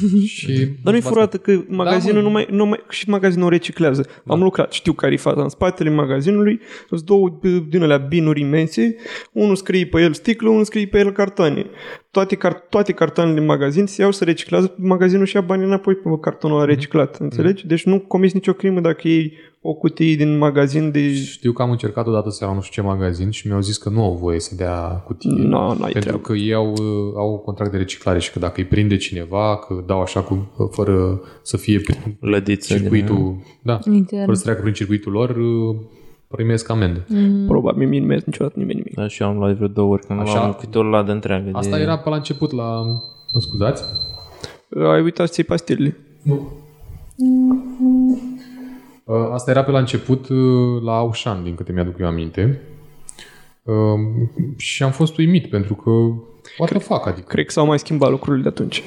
Speaker 2: [laughs]
Speaker 1: Și
Speaker 3: Dar nu-i furată că magazinul
Speaker 1: mă.
Speaker 3: nu mai, nu mai, și magazinul o reciclează. Am lucrat, știu care e faza. În spatele magazinului sunt două b- din alea binuri imense. Unul scrie pe el sticlă, unul scrie pe el cartoane. Toate, car- toate cartoanele din magazin se iau să reciclează, magazinul și ia banii înapoi pe cartonul ăla reciclat. Înțelegi? Deci nu comiți nicio crimă dacă iei o cutie din magazin de...
Speaker 1: Știu că am încercat odată să la nu știu ce magazin și mi-au zis că nu au voie să dea cutie.
Speaker 3: Nu, n-ai
Speaker 1: pentru
Speaker 3: treabă.
Speaker 1: că ei au, uh, au contract de reciclare și că dacă îi prinde cineva, că dau așa cu, fără să fie prin
Speaker 4: Lădiță.
Speaker 1: circuitul, da,
Speaker 2: Intern.
Speaker 1: fără să treacă prin circuitul lor, uh, primesc amendă.
Speaker 3: Probabil mie nu mi niciodată nimeni nimic.
Speaker 4: Da, și eu am luat vreo două ori, că nu
Speaker 1: Așa?
Speaker 4: am câte o ladă întreagă.
Speaker 1: Asta
Speaker 4: de...
Speaker 1: era pe la început la... Mă scuzați?
Speaker 3: Ai uitat să iei pastilele.
Speaker 1: Nu. Uh, Asta era pe la început uh, la Auchan, din câte mi-aduc eu aminte. Uh, Și am fost uimit pentru că what the fuck, adică
Speaker 3: Cred că s-au mai schimbat lucrurile de atunci.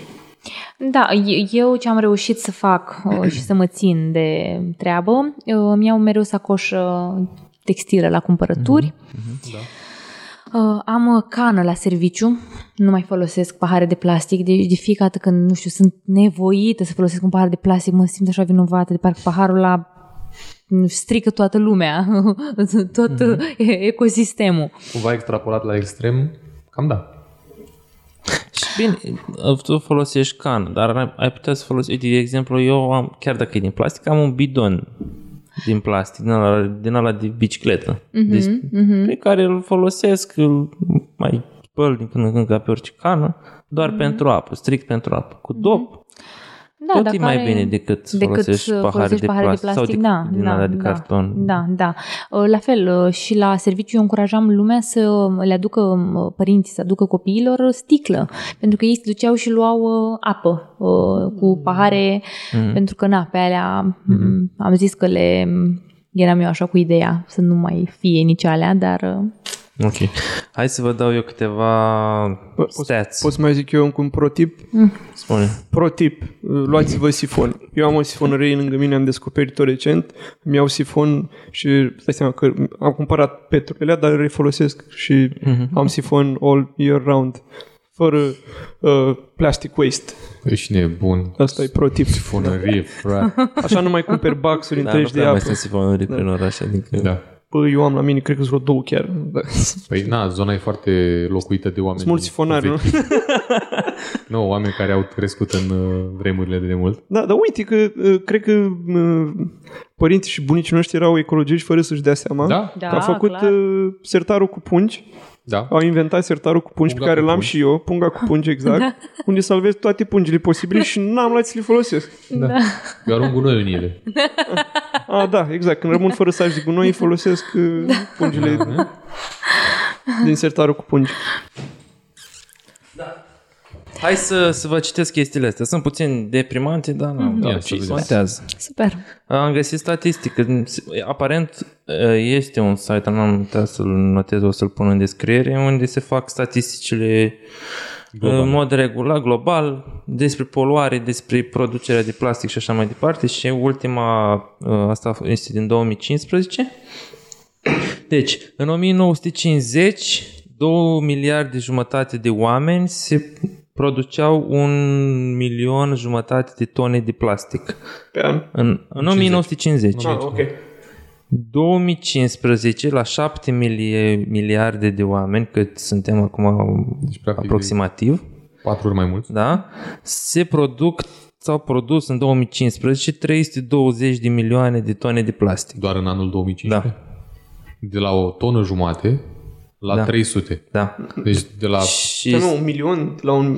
Speaker 2: Da, e- eu ce am reușit să fac uh, [clears throat] și să mă țin de treabă, uh, îmi iau mereu sacoșă textilă la cumpărături.
Speaker 1: da.
Speaker 2: Uh, Am uh, cană la serviciu, nu mai folosesc pahare de plastic, deci de fiecare dată când, nu știu, sunt nevoită să folosesc un pahar de plastic, mă simt așa vinovată, de parcă paharul la nu știu, strică toată lumea, [laughs] tot uh, ecosistemul.
Speaker 1: Cumva extrapolat la extrem, cam da.
Speaker 4: Și bine, tu folosești cană, dar ai- ai putea să folosești, uite, de exemplu, eu am, chiar dacă e din plastic, am un bidon din plastic, din ăla, din ăla de bicicletă,
Speaker 2: Mhm,
Speaker 4: deci, pe care îl folosesc, îl mai spăl din când în când ca pe orice cană, doar pentru apă, strict pentru apă. Cu dop,
Speaker 2: Mhm. Da,
Speaker 4: tot
Speaker 2: dacă
Speaker 4: e mai
Speaker 2: are-
Speaker 4: bine decât să
Speaker 2: decât
Speaker 4: folosești
Speaker 2: să
Speaker 4: pahare,
Speaker 2: folosești
Speaker 4: de,
Speaker 2: pahare
Speaker 4: plastic,
Speaker 2: de plastic,
Speaker 4: sau
Speaker 2: da,
Speaker 4: din
Speaker 2: da,
Speaker 4: alea de
Speaker 2: da,
Speaker 4: carton.
Speaker 2: Da, da. Uh, La fel, uh, și la serviciu eu încurajam lumea să le aducă uh, părinții, să aducă copiilor uh, sticlă, pentru că ei se duceau și luau uh, apă uh, cu pahare,
Speaker 4: Mhm.
Speaker 2: pentru că, na, pe alea mm, am zis că le eram eu așa cu ideea să nu mai fie nici alea, dar uh,
Speaker 4: Ok. Hai să vă dau eu câteva
Speaker 3: Poți,
Speaker 4: stats.
Speaker 3: poți să mai zic eu încă un pro tip?
Speaker 4: Spune.
Speaker 3: Pro tip, luați-vă sifon. Eu am o sifonărie lângă mine, am descoperit-o recent. Îmi iau sifon și stai seama că am cumpărat petrolele, dar le refolosesc și am sifon all year round. Fără uh, plastic waste.
Speaker 1: Ești nebun.
Speaker 3: Asta e pro tip.
Speaker 1: Fonărie, frate.
Speaker 3: Așa nu mai cumperi baxuri
Speaker 4: Da, nu
Speaker 3: întregi de
Speaker 4: prea mai
Speaker 3: apă.
Speaker 4: sunt sifonări prin oraș, adică...
Speaker 1: Da.
Speaker 3: Bă, eu am la mine, cred că sunt vreo două chiar. Da. [laughs]
Speaker 1: Păi na, zona e foarte locuită de oameni.
Speaker 3: Sunt mulți sifonari, nu?
Speaker 1: vechi. [laughs] Nu, oameni care au crescut în uh, vremurile de demult.
Speaker 3: Da, dar uite că uh, cred că uh, părinții și bunicii noștri erau ecologiști fără să-și dea seama.
Speaker 1: Da?
Speaker 2: da,
Speaker 3: Că a făcut
Speaker 2: clar.
Speaker 3: uh, sertarul cu pungi
Speaker 1: Da.
Speaker 3: Au inventat sertarul cu pungi
Speaker 1: Punga
Speaker 3: pe care
Speaker 1: cu
Speaker 3: l-am
Speaker 1: pungi.
Speaker 3: și eu, punga cu pungi exact, [laughs] unde salvezi toate pungile posibile și n-am luat să le folosesc.
Speaker 1: da. Eu arunc gunoi în ele.
Speaker 3: A, da, exact. Când rămân fără saci de gunoi, folosesc uh, pungile din sertarul cu pungi.
Speaker 4: Hai să, să vă citesc chestiile astea. Sunt puțin deprimante, dar nu,
Speaker 1: Ia
Speaker 4: da,
Speaker 1: să
Speaker 4: ce
Speaker 1: vedem.
Speaker 4: contează.
Speaker 2: super.
Speaker 4: Am găsit statistică. Aparent este un site, n-am uitat să-l notez, o să-l pun în descriere, unde se fac statisticile
Speaker 1: Global.
Speaker 4: în mod regulat, global, despre poluare, despre producerea de plastic și așa mai departe și ultima, ă, asta este din 2015. Deci, în 1950, 2 miliarde jumătate de oameni se produceau un milion jumătate de tone de plastic.
Speaker 3: Pe an.
Speaker 4: În, în 1950.
Speaker 3: Ah, ok.
Speaker 4: 2015 la 7 milie, miliarde de oameni, cât suntem acum
Speaker 1: Deci, practic,
Speaker 4: aproximativ,
Speaker 1: Patru ori mai mult.
Speaker 4: da, se produc s-au produs în 2015 320 de milioane de tone de plastic.
Speaker 1: Doar în anul 2015? De la o tonă jumate la
Speaker 4: Da.
Speaker 1: 300.
Speaker 4: Da.
Speaker 1: Deci de la...
Speaker 4: Și
Speaker 3: Da, nu, un milion la un...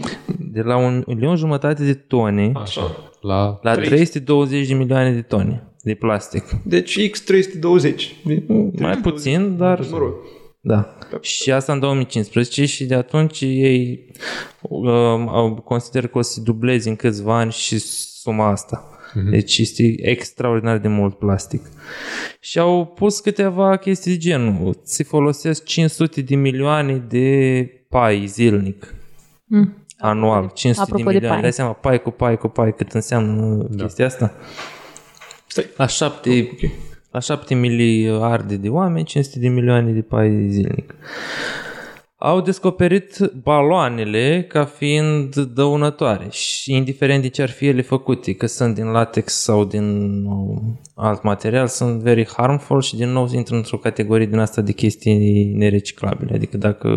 Speaker 4: de la un milion jumătate de tone
Speaker 1: Așa. La...
Speaker 4: la 320 de milioane de tone de plastic.
Speaker 3: Deci X320.
Speaker 4: Mai puțin, dar
Speaker 3: Mă rog.
Speaker 4: Da. Și asta în 2015 și de atunci ei um, au consider că o să dubleze în câțiva ani și suma asta. Mm-hmm. Deci este extraordinar de mult plastic. Și au pus câteva chestii de genul. Se folosesc 500 de milioane de pai zilnic.
Speaker 2: Mm.
Speaker 4: Anual. 500
Speaker 2: Apropo
Speaker 4: de
Speaker 2: de
Speaker 4: milioane.
Speaker 2: pai.
Speaker 4: Dai seama, pai cu pai cu pai cât înseamnă da. chestia asta?
Speaker 3: Stai.
Speaker 4: La șapte, la șapte miliarde de oameni, 500 de milioane de pai zilnic. Au descoperit baloanele ca fiind dăunătoare și indiferent de ce ar fi ele făcute, că sunt din latex sau din uh, alt material, sunt very harmful și din nou intră într-o categorie din asta de chestii nereciclabile. Adică dacă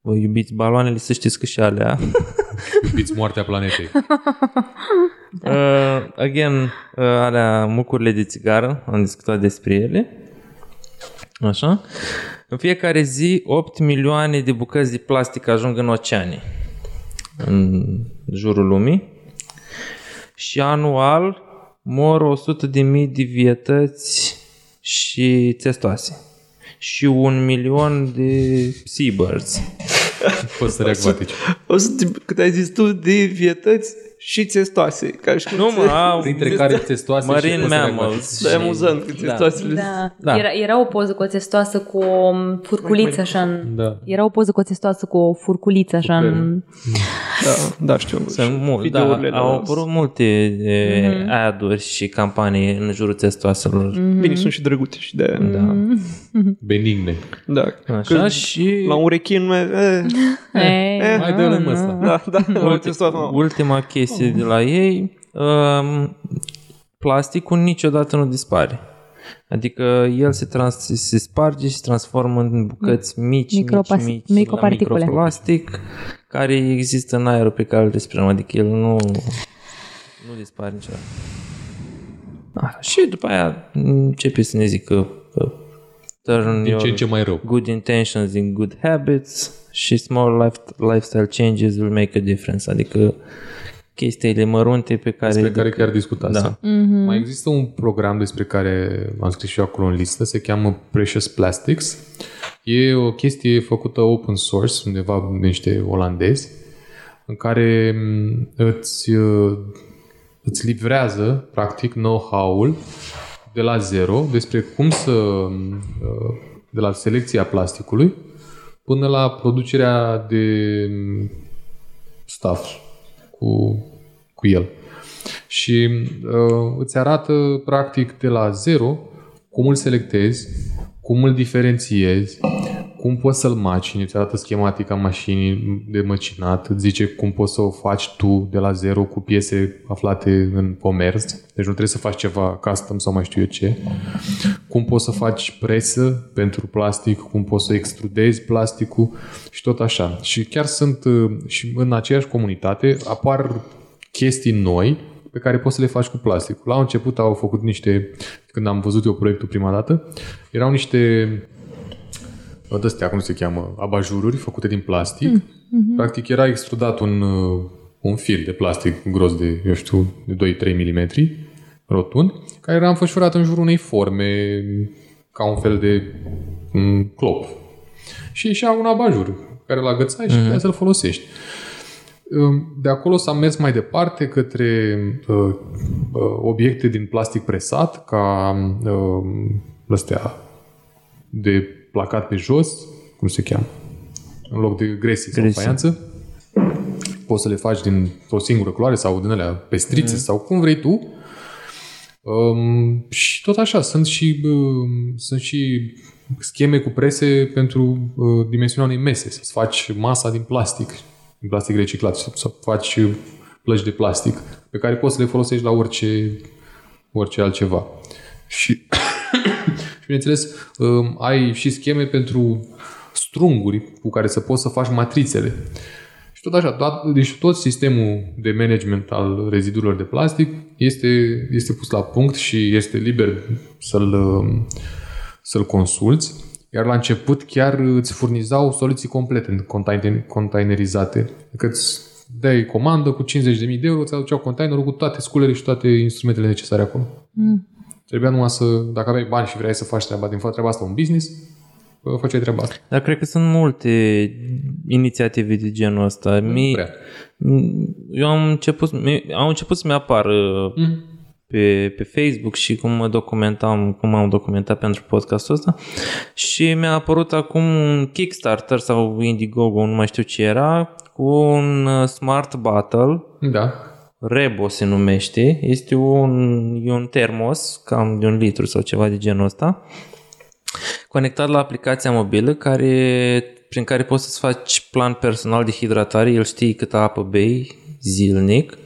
Speaker 4: vă iubiți baloanele, să știți că și alea [laughs]
Speaker 1: Iubiți moartea planetei. [laughs]
Speaker 4: Uh, again, uh, alea mucurile de țigară, am discutat despre ele. Așa. În fiecare zi, 8 milioane de bucăți de plastic ajung în oceane în jurul lumii și anual mor 100 de mii de vietăți și testoase și un milion de seabirds.
Speaker 1: Păsări acvatice.
Speaker 3: O să te, cât ai zis tu de vietăți și țestoase. Ca și cum
Speaker 4: Nu mă, [laughs] au
Speaker 1: Printre care testoase și
Speaker 4: marine
Speaker 1: păsări acvatice.
Speaker 4: mammals.
Speaker 3: Da, e
Speaker 4: și-
Speaker 3: amuzant că țestoasele...
Speaker 2: Da.
Speaker 4: Da.
Speaker 2: Era, era o poză cu o testoasă cu o furculiță așa în...
Speaker 1: Da.
Speaker 2: Era o poză cu o testoasă cu o furculiță așa în...
Speaker 3: Da, da, știu.
Speaker 4: Sunt mult, da,
Speaker 3: Videourile
Speaker 4: au
Speaker 3: la-
Speaker 4: apărut multe mm-hmm. ad-uri și campanii în jurul testoaselor. Mm-hmm.
Speaker 3: Bine, sunt și drăguțe și de
Speaker 4: Da.
Speaker 1: Benigne.
Speaker 3: Da.
Speaker 4: Așa
Speaker 3: Că
Speaker 4: și
Speaker 3: La un rechin, mai, eh,
Speaker 2: E,
Speaker 1: Mai dă-l în ăsta.
Speaker 3: da, da, la un
Speaker 4: ulti,
Speaker 3: testoasă, mă.
Speaker 4: ultima chestie de la ei, um, plasticul niciodată nu dispare. Adică el se, trans, se sparge și se transformă în bucăți mici,
Speaker 2: Micropas-
Speaker 4: mici, mici,
Speaker 2: microparticule.
Speaker 4: la microplastic, care există în aerul pe care îl respirăm. Adică el nu, nu dispare niciodată. Așa. Și după aia începe să ne zică uh, turn
Speaker 1: Din
Speaker 4: your
Speaker 1: ce în ce mai rău.
Speaker 4: good intentions in good habits și small life, lifestyle changes will make a difference. Adică chestiile mărunte pe care...
Speaker 1: Despre care chiar discutați.
Speaker 4: Da.
Speaker 1: Mai există un program despre care am scris și eu acolo în listă, se cheamă Precious Plastics. E o chestie făcută open source, undeva de niște olandezi, în care m, îți, uh, îți livrează, practic, know-how-ul de la zero despre cum să, uh, de la selecția plasticului până la producerea de m, stuff cu, cu el. Și uh, îți arată practic de la zero cum îl selectezi, cum îl diferențiezi, cum poți să-l macini, îți arată schematica mașinii de măcinat, îți zice cum poți să o faci tu de la zero cu piese aflate în comerț, deci nu trebuie să faci ceva custom sau mai știu eu ce, cum poți să faci presă pentru plastic, cum poți să extrudezi plasticul? Și tot așa. Și chiar sunt uh, și în aceeași comunitate apar chestii noi pe care poți să le faci cu plastic. La început au făcut niște, când am văzut eu proiectul prima dată, erau niște de-astea, cum se cheamă, abajururi făcute din plastic. Mm-hmm. Practic era extrudat un, uh, un fir de plastic gros de, eu știu, de 2-3 mm rotund, care era înfășurat în jurul unei forme ca un fel de um, clop. Și ieșea un abajur care îl agățai și mm-hmm. să-l folosești. Um, De acolo s-a mers mai departe către uh, uh, obiecte din plastic presat, ca uh, astea de placat pe jos, cum se cheamă, în loc de gresie sau
Speaker 4: Gresie.
Speaker 1: faianță. Poți să le faci din o singură culoare sau din alea pestrițe mm. sau cum vrei tu. Um, și tot așa, sunt și, uh, sunt și scheme cu prese pentru uh, dimensiunea unei mese. Să-ți faci masa din plastic, din plastic reciclat, să, să faci plăci de plastic pe care poți să le folosești la orice, orice altceva. Și, și bineînțeles, um, ai și scheme pentru strunguri cu care să poți să faci matrițele. Și tot așa, tot, deci tot sistemul de management al rezidurilor de plastic este, este pus la punct și este liber să-l, să-l consulți. Iar la început chiar îți furnizau soluții complete, container- containerizate. Adică îți dai comandă cu 50.000 de euro, îți aduceau containerul cu toate sculele și toate instrumentele necesare acolo.
Speaker 2: Mm.
Speaker 1: Trebuia numai să, dacă aveai bani și vrei să faci treaba din treaba asta un business, bă, făceai treaba asta.
Speaker 4: Dar cred că sunt multe inițiative de genul ăsta. Mi,
Speaker 1: prea.
Speaker 4: eu am început, mi, am început să-mi apară
Speaker 1: Mm.
Speaker 4: pe, pe Facebook și cum mă documentam, cum am documentat pentru podcastul ăsta și mi-a apărut acum un Kickstarter sau Indiegogo, nu mai știu ce era, cu un uh, Smart Bottle
Speaker 1: Da.
Speaker 4: Rebo se numește, este un, e un termos, cam de un litru sau ceva de genul ăsta, conectat la aplicația mobilă care, prin care poți să-ți faci plan personal de hidratare, el știe câtă apă bei zilnic,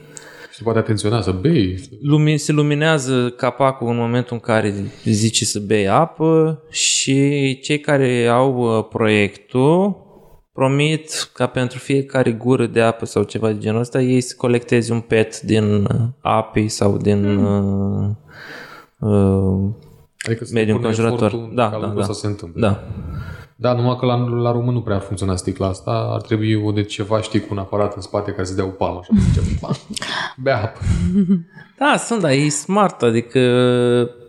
Speaker 1: Și te poate atenționa să bei.
Speaker 4: Lumi, se luminează capacul în momentul în care zice să bei apă și cei care au uh, proiectul promit ca pentru fiecare gură de apă sau ceva de genul ăsta ei să colecteze un pet din uh, api sau din uh, uh,
Speaker 1: Adică să
Speaker 4: mediul
Speaker 1: pune
Speaker 4: înconjurător.
Speaker 1: efortul
Speaker 4: Da,
Speaker 1: ca
Speaker 4: da,
Speaker 1: lucrul
Speaker 4: da.
Speaker 1: să se întâmple.
Speaker 4: da.
Speaker 1: Da, numai că la, la român nu prea ar funcționa sticla asta. Ar trebui o de ceva, știi, cu un aparat în spate care să dea o palmă. Așa, zice, bam, bea apă.
Speaker 4: Da, sunt, dar e smart, adică mm,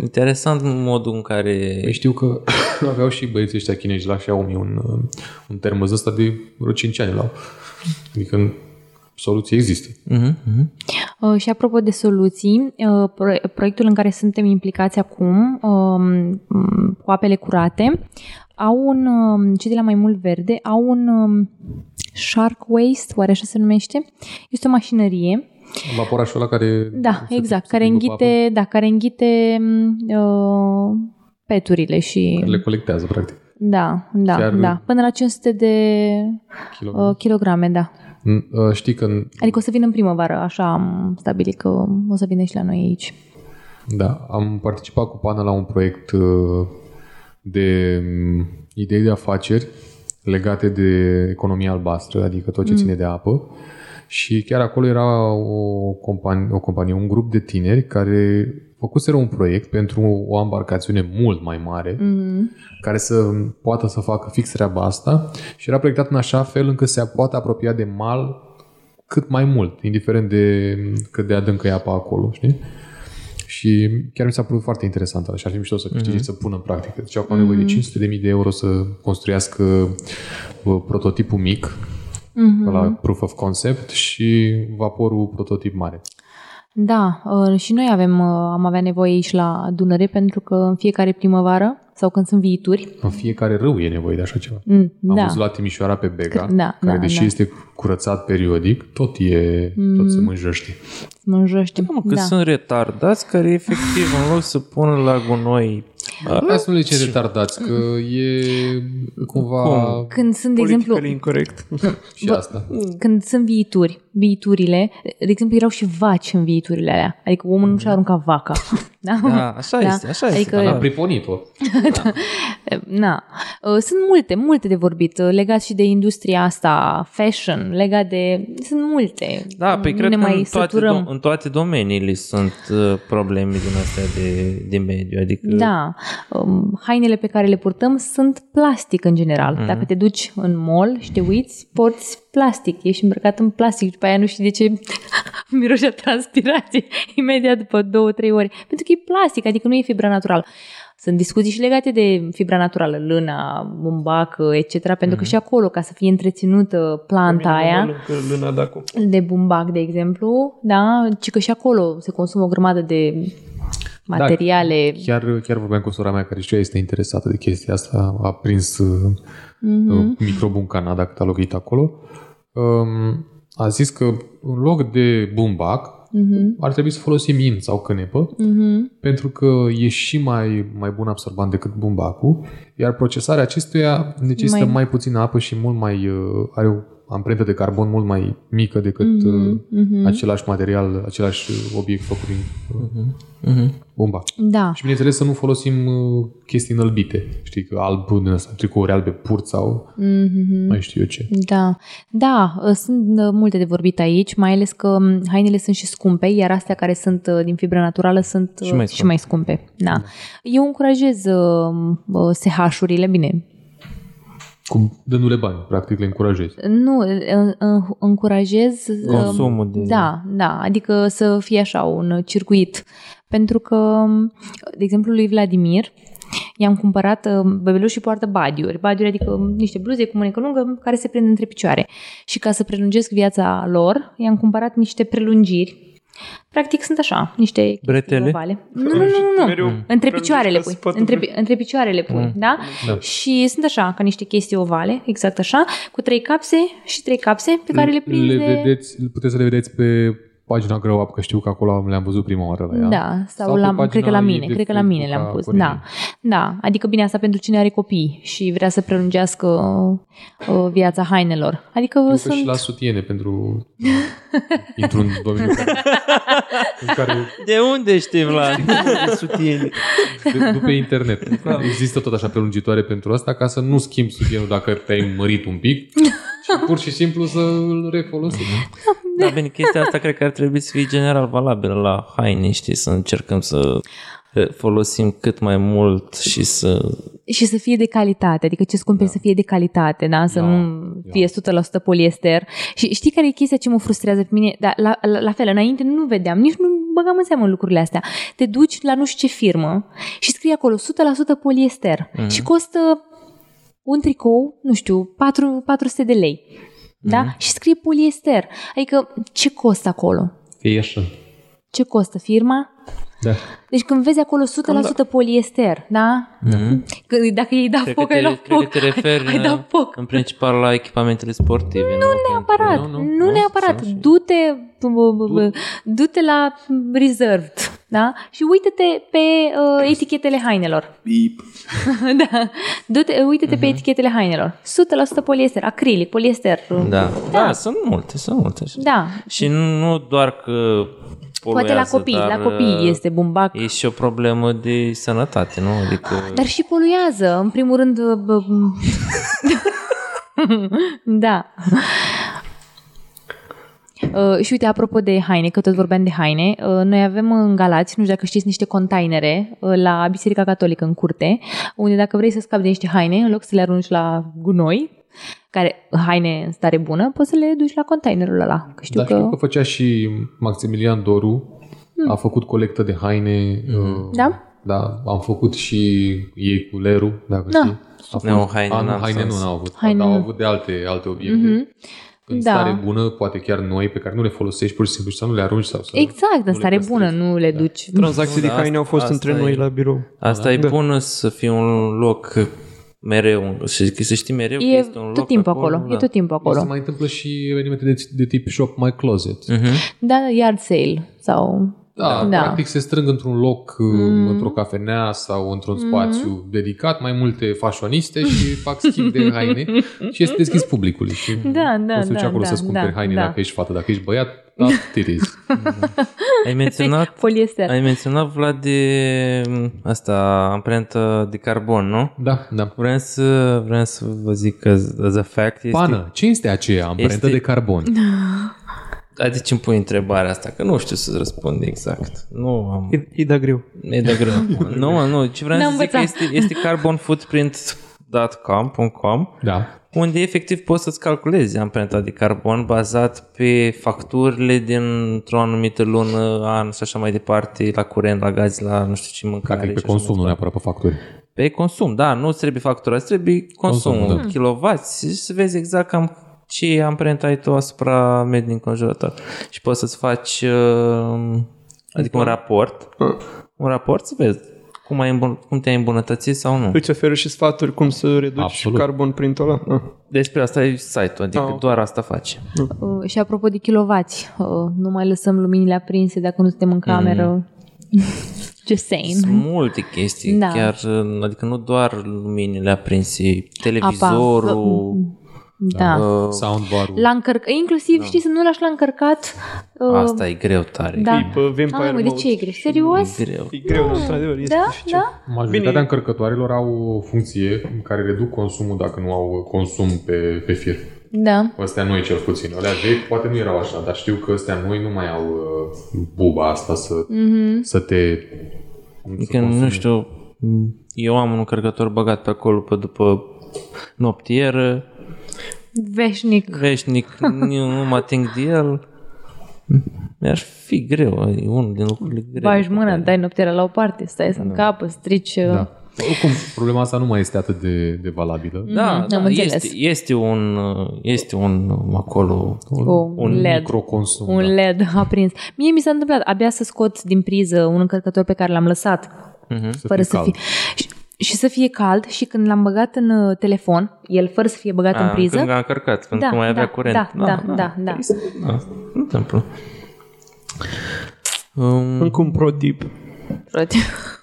Speaker 4: interesant modul în care...
Speaker 1: Păi știu că [coughs] aveau și băieții ăștia chinezi la Xiaomi un, uh, un termos ăsta de vreo 5 ani la Adică soluții există.
Speaker 4: Uh-huh, uh-huh.
Speaker 2: Uh, și apropo de soluții, uh, pro- proiectul în care suntem implicați acum, um, um, cu apele curate, au un, um, cei de la Mai Mult Verde, au un um, Shark Waste, oare așa se numește? Este o mașinărie
Speaker 1: Vaporașul ăla care...
Speaker 2: Da,
Speaker 1: se-
Speaker 2: exact,
Speaker 1: se
Speaker 2: care
Speaker 1: plimbă pe
Speaker 2: înghite, da, care înghite uh, peturile și
Speaker 1: apă, Le colectează, practic.
Speaker 2: da, da,
Speaker 1: Chiar-
Speaker 2: da, până la 500 de
Speaker 1: Kilograme.
Speaker 2: uh, kilograme, da.
Speaker 1: Uh, Știi că
Speaker 2: Adică o să vină în primăvară, așa am stabilit că o să vină și la noi aici.
Speaker 1: Da, am participat cu Pana la un proiect uh, de um, idei de afaceri legate de economia albastră, adică tot ce ține de apă. Și chiar acolo era o companie, o companie, un grup de tineri care făcuseră un proiect pentru o embarcațiune mult mai mare,
Speaker 2: Mm.
Speaker 1: care să poată să facă fix treaba asta și era proiectat în așa fel încât se poate apropia de mal cât mai mult, indiferent de cât de adâncă e apa acolo, știi? Și chiar mi s-a părut foarte interesant și ar fi mișto să câștige, mm-hmm. să pună în practică. Deci au mm-hmm. nevoie de 500.000 de euro să construiască uh, prototipul mic, mm-hmm. la proof of concept și vaporul prototip mare.
Speaker 2: Da, uh, și noi avem, uh, am avea nevoie aici la Dunăre pentru că în fiecare primăvară sau când sunt viituri,
Speaker 1: În fiecare râu e nevoie de așa ceva.
Speaker 2: mm,
Speaker 1: Am
Speaker 2: da,
Speaker 1: văzut la Timișoara pe Bega,
Speaker 2: Că- da,
Speaker 1: care
Speaker 2: da,
Speaker 1: deși
Speaker 2: da.
Speaker 1: este curățat periodic, tot e, tot se mânjește.
Speaker 2: mânjește.
Speaker 4: Mă, că
Speaker 2: Da.
Speaker 4: sunt retardați care efectiv în loc să pună la gunoi
Speaker 1: Hai să nu le ce retardați, că e cumva
Speaker 4: Cum?
Speaker 2: Când sunt, de
Speaker 3: Politically
Speaker 2: exemplu,
Speaker 3: incorrect. [laughs]
Speaker 1: și asta.
Speaker 2: când sunt viituri, viiturile, de exemplu, erau și vaci în viiturile alea. Adică omul nu și-a aruncat vaca. [laughs] Da,
Speaker 4: Da, așa este, așa este.
Speaker 2: Adică,
Speaker 1: Am priponit-o. [laughs]
Speaker 2: na. Uh, Sunt multe, multe de vorbit, uh, legat și de industria asta, fashion, legat de... Sunt multe.
Speaker 4: Da, păi
Speaker 2: nu
Speaker 4: cred
Speaker 2: ne
Speaker 4: că
Speaker 2: mai
Speaker 4: în toate,
Speaker 2: săturăm.
Speaker 4: do- în toate domeniile sunt uh, probleme din astea de, de mediu. Adică
Speaker 2: Da, um, hainele pe care le purtăm sunt plastic în general.
Speaker 4: Mhm.
Speaker 2: Mm-hmm. Dacă te duci în mall și te uiți, porți plastic, ești îmbrăcat în plastic și după aia nu știi de ce [laughs] mirosea transpirație [laughs] imediat după două, trei ori. Pentru că e plastic, adică nu e fibra naturală. Sunt discuții și legate de fibra naturală, lână, bumbac, etc. Pentru
Speaker 4: Mhm.
Speaker 2: că și acolo, ca să fie întreținută planta aia,
Speaker 3: Mănâncă lâna de acum.
Speaker 2: de bumbac, de exemplu, da, ci că și acolo se consumă o grămadă de materiale.
Speaker 1: Da, chiar, chiar vorbeam cu sora mea care și ea este interesată de chestia asta. A prins mm-hmm. microbul în Canada cât a locuit acolo. Um, a zis că în loc de bumbac mm-hmm. ar trebui să folosim in sau cânepă
Speaker 2: Mhm.
Speaker 1: pentru că e și mai, mai bun absorbant decât bumbacul, iar procesarea acestuia necesită mai,
Speaker 2: Mai-
Speaker 1: mai puțină apă și mult mai uh, are o amprentă de carbon mult mai mică decât mm-hmm, același material, același obiect făcut din mm-hmm. bomba.
Speaker 2: Da.
Speaker 1: Și bineînțeles să nu folosim uh, chestii înălbite. Știi, că alb din ăsta, tricouri albe purt sau mm-hmm. mai știu eu ce.
Speaker 2: Da, da, uh, sunt uh, multe de vorbit aici, mai ales că um, hainele sunt și scumpe, iar astea care sunt uh, din fibră naturală sunt
Speaker 4: Și mai
Speaker 2: și mai scumpe. Da. Eu încurajez uh, SH-urile, bine,
Speaker 1: Cum dându-le bani, practic le încurajezi.
Speaker 2: nu, în- în- încurajez uh,
Speaker 4: Consumul de-
Speaker 2: Da, da, adică să fie așa un circuit. Pentru că, de exemplu, lui Vladimir, i-am cumpărat, uh, bebelușii poartă badiuri, badiuri adică niște bluze cu mânecă lungă care se prind între picioare. Și ca să prelungesc viața lor, i-am cumpărat niște prelungiri. Practic sunt așa, niște chestii
Speaker 4: Bretele?
Speaker 2: ovale. Nu, nu, nu, nu, nu.
Speaker 3: Mereu
Speaker 2: Între
Speaker 3: prelungești
Speaker 2: picioarele
Speaker 3: ca
Speaker 2: pui.
Speaker 3: să poată
Speaker 2: Între,
Speaker 3: pre-
Speaker 2: pi- între picioare le pui, da?
Speaker 1: Da.
Speaker 2: Și sunt așa, ca niște chestii ovale, exact așa, cu trei capse și trei capse pe care le prinzi.
Speaker 1: le vedeți, puteți să le vedeți pe pagina Grow Up, că știu că acolo le-am văzut prima oară la ea.
Speaker 2: Da, sau,
Speaker 1: Sau pe
Speaker 2: la,
Speaker 1: pagina
Speaker 2: cred că la
Speaker 1: ei
Speaker 2: mine,
Speaker 1: de
Speaker 2: cred că la mine
Speaker 1: Facebook
Speaker 2: le-am
Speaker 1: a
Speaker 2: pus.
Speaker 1: Corinei.
Speaker 2: Da, da, adică bine asta pentru cine are copii și vrea să prelungească uh, viața hainelor. Adică
Speaker 1: Cred că
Speaker 2: sunt
Speaker 1: și la sutiene pentru [laughs] intru în domeniul [laughs] care, în care
Speaker 4: De unde știi, Vlad?
Speaker 3: de sutiene.
Speaker 1: de, după internet. [laughs] Există tot așa prelungitoare pentru asta ca să nu schimbi sutienul dacă te-ai mărit un pic și pur și simplu să îl refolosim.
Speaker 4: Da, bine, chestia asta cred că ar trebui să fie general valabilă la haine, știi, să încercăm să eh, folosim cât mai mult și să...
Speaker 2: și să fie de calitate, adică ce cumperi să fie de calitate, da? Să
Speaker 1: Da,
Speaker 2: nu fie 100% poliester. Și știi care e chestia ce mă frustrează pe mine? Da, la, la, la fel, înainte nu vedeam, nici nu băgam în seamă lucrurile astea. Te duci la nu știu ce firmă și scrie acolo 100% poliester
Speaker 1: Mhm.
Speaker 2: mm. și costă un tricou, nu știu, 4, 400 de lei. Da?
Speaker 1: Mhm.
Speaker 2: Și scrie poliester. Adică ce costă acolo?
Speaker 1: E așa.
Speaker 2: Ce costă firma?
Speaker 1: Da.
Speaker 2: Deci când vezi acolo 100% poliester, da?
Speaker 1: Mhm.
Speaker 2: Că dacă ei da
Speaker 4: Cred că,
Speaker 2: foc,
Speaker 4: te,
Speaker 2: ai la
Speaker 4: cred că
Speaker 2: foc.
Speaker 4: te referi
Speaker 2: ai da foc.
Speaker 4: în principal la echipamentele sportive. Nu,
Speaker 2: neapărat,
Speaker 1: Nu,
Speaker 2: nu,
Speaker 1: nu,
Speaker 2: nu,
Speaker 1: nu,
Speaker 2: neapărat.
Speaker 4: sau și-
Speaker 2: Du-te, b- b- b- du-te la reserved, da? Și uite-te pe uh, etichetele hainelor.
Speaker 3: Bip. [laughs]
Speaker 2: da. Du-te, uite-te pe etichetele hainelor. 100% poliester, acrilic, poliester.
Speaker 4: Da. da, da, sunt multe, sunt multe.
Speaker 2: Da.
Speaker 4: Și nu doar că
Speaker 2: Poate la
Speaker 4: poluează,
Speaker 2: copii,
Speaker 4: dar,
Speaker 2: la copii
Speaker 4: uh,
Speaker 2: este bumbac.
Speaker 4: E și o problemă de sănătate, nu? Adică...
Speaker 2: Dar și poluează, în primul rând. uh, b- [laughs] [laughs] da. Uh, și uite, apropo de haine, că tot vorbeam de haine, uh, noi avem în Galați, nu știu dacă știți, niște containere uh, la Biserica Catolică în curte, unde dacă vrei să scapi de niște haine, în loc să le arunci la gunoi, care haine în stare bună, poți să le duci la containerul ăla. Că știu
Speaker 1: Dar
Speaker 2: că...
Speaker 1: știu că făcea și Maximilian Doru, a făcut colectă de haine. uh,
Speaker 2: Da?
Speaker 1: Da, am făcut și ei cu Leru, dacă
Speaker 2: Da.
Speaker 1: știi. A fost,
Speaker 4: Nu, haine
Speaker 1: a, nu,
Speaker 4: n-am
Speaker 1: haine nu
Speaker 4: sens.
Speaker 1: n-au avut,
Speaker 2: Haine
Speaker 1: dar au
Speaker 2: nu.
Speaker 1: avut de alte, alte obiecte.
Speaker 2: Mhm.
Speaker 1: În
Speaker 2: Da.
Speaker 1: stare bună, poate chiar noi, pe care nu le folosești pur și simplu și să nu le arunci sau să...
Speaker 2: Exact, în
Speaker 1: nu le
Speaker 2: stare
Speaker 1: păstrezi.
Speaker 2: bună, nu le duci.
Speaker 3: Tranzacții
Speaker 4: Nu,
Speaker 3: de
Speaker 4: da,
Speaker 3: haine au fost
Speaker 4: asta
Speaker 3: între
Speaker 4: e-
Speaker 3: noi la birou.
Speaker 4: Asta e
Speaker 3: Da.
Speaker 4: bună să fie un loc mereu, și să știi mereu că
Speaker 2: E
Speaker 4: este un loc
Speaker 2: tot timpul acolo,
Speaker 4: da.
Speaker 2: e tot timpul acolo.
Speaker 1: Se mai întâmplă și evenimente de, de tip Shop My Closet.
Speaker 4: Mhm.
Speaker 2: Da, yard sale sau...
Speaker 1: Da,
Speaker 2: Da.
Speaker 1: practic se strâng într-un loc, mm. într-o cafenea sau într-un spațiu dedicat mai multe fashioniste și [laughs] fac schimb de haine și este deschis publicului. Și
Speaker 2: Da, da,
Speaker 1: poți să duci
Speaker 2: da,
Speaker 1: acolo
Speaker 2: da,
Speaker 1: să-ți cumperi
Speaker 2: da,
Speaker 1: haine
Speaker 2: da.
Speaker 1: dacă ești fată, dacă ești băiat, da, tirizi. [laughs]
Speaker 4: Ai menționat,
Speaker 2: Poliester.
Speaker 4: ai menționat, Vlad, de asta, amprentă de carbon, nu?
Speaker 1: Da, da.
Speaker 4: Vreau să, vreau să vă zic că as a fact este...
Speaker 1: Pană, ce este aceea amprentă
Speaker 4: Este-
Speaker 1: de carbon? [laughs]
Speaker 4: Adică îmi pui întrebarea asta, că nu știu să răspund exact. Nu am...
Speaker 3: E, e da greu.
Speaker 4: E de greu. [laughs] nu, mă, nu. Ce vreau
Speaker 2: N-am
Speaker 4: să zic că
Speaker 2: învățat.
Speaker 4: este, este carbonfootprint.com.com
Speaker 1: Da.
Speaker 4: unde efectiv poți să-ți calculezi amprenta de carbon bazat pe facturile dintr-o anumită lună, an și așa mai departe, la curent, la gaz, la nu știu ce mâncare.
Speaker 1: Practic pe
Speaker 4: și așa mai
Speaker 1: consum, nu
Speaker 4: departe.
Speaker 1: neapărat pe facturi.
Speaker 4: Pe consum, da, nu îți trebuie factura, îți trebuie consumul,
Speaker 1: Consumul,
Speaker 4: consum, kilowați și să vezi exact cam ce amprenta ai tu asupra mediului înconjurător. Și poți să-ți faci uh, adică un raport, un raport să vezi cum, ai îmbun- cum te-ai îmbunătățit sau nu.
Speaker 3: Îți oferă și sfaturi cum să reduci
Speaker 1: Absolut.
Speaker 3: carbon printul ăla. Ah.
Speaker 4: Despre asta e site-ul, adică
Speaker 3: Ah, ok.
Speaker 4: doar asta face.
Speaker 2: Uh, și apropo de kilovați, uh, nu mai lăsăm luminile aprinse dacă nu suntem în cameră. [laughs] Just saying.
Speaker 4: Sunt multe chestii,
Speaker 2: Da.
Speaker 4: chiar, uh, adică nu doar luminile aprinse, televizorul,
Speaker 2: Da.
Speaker 4: Uh,
Speaker 1: Soundbar-ul.
Speaker 2: La încărc- inclusiv, știi, să nu lași la încărcat. uh,
Speaker 4: Asta e greu tare.
Speaker 2: Da.
Speaker 3: E pe Vampire
Speaker 2: Ai, mă, de
Speaker 3: Mode.
Speaker 2: ce e greu? Serios?
Speaker 4: E greu.
Speaker 3: E greu, într-adevăr. Este
Speaker 2: Da,
Speaker 3: dificil.
Speaker 2: da.
Speaker 1: Majoritatea
Speaker 3: Bine.
Speaker 1: încărcătoarelor au o funcție în care reduc consumul dacă nu au consum pe, pe fir.
Speaker 2: Da.
Speaker 1: Astea noi cel puțin. Alea vechi poate nu erau așa, dar știu că astea noi nu mai au uh, buba asta să,
Speaker 2: Mhm.
Speaker 1: să te...
Speaker 4: Adică, nu știu, eu am un încărcător băgat pe acolo pe după noptieră,
Speaker 2: Veșnic.
Speaker 4: veșnic, [laughs] nu, nu mă ating de el. Mi-ar fi greu, e unul din lucrurile grele.
Speaker 2: Bagi mâna, dai noptiera la o parte, stai să încapă, strici... uh,
Speaker 1: Da. Oricum, problema asta nu mai este atât de, de valabilă.
Speaker 4: Da,
Speaker 2: Mhm,
Speaker 4: da
Speaker 2: am înțeles.
Speaker 4: este, este un, este un acolo,
Speaker 2: Un,
Speaker 4: un
Speaker 2: LED.
Speaker 1: Microconsum.
Speaker 2: Un
Speaker 1: da.
Speaker 2: LED [laughs] aprins. Mie mi s-a întâmplat abia să scot din priză un încărcător pe care l-am lăsat
Speaker 1: Să
Speaker 2: fără
Speaker 1: fie
Speaker 2: să
Speaker 1: cald.
Speaker 2: Fie și, și să fie cald și când l-am băgat în uh, telefon, el fără să fie băgat în
Speaker 4: a,
Speaker 2: priză,
Speaker 4: când a încărcat, pentru
Speaker 2: Da,
Speaker 4: că mai avea
Speaker 2: da,
Speaker 4: curent.
Speaker 2: da, da, da, da.
Speaker 4: Păi, da, se întâmplă. Um,
Speaker 3: Încă un pro tip.
Speaker 2: Frate.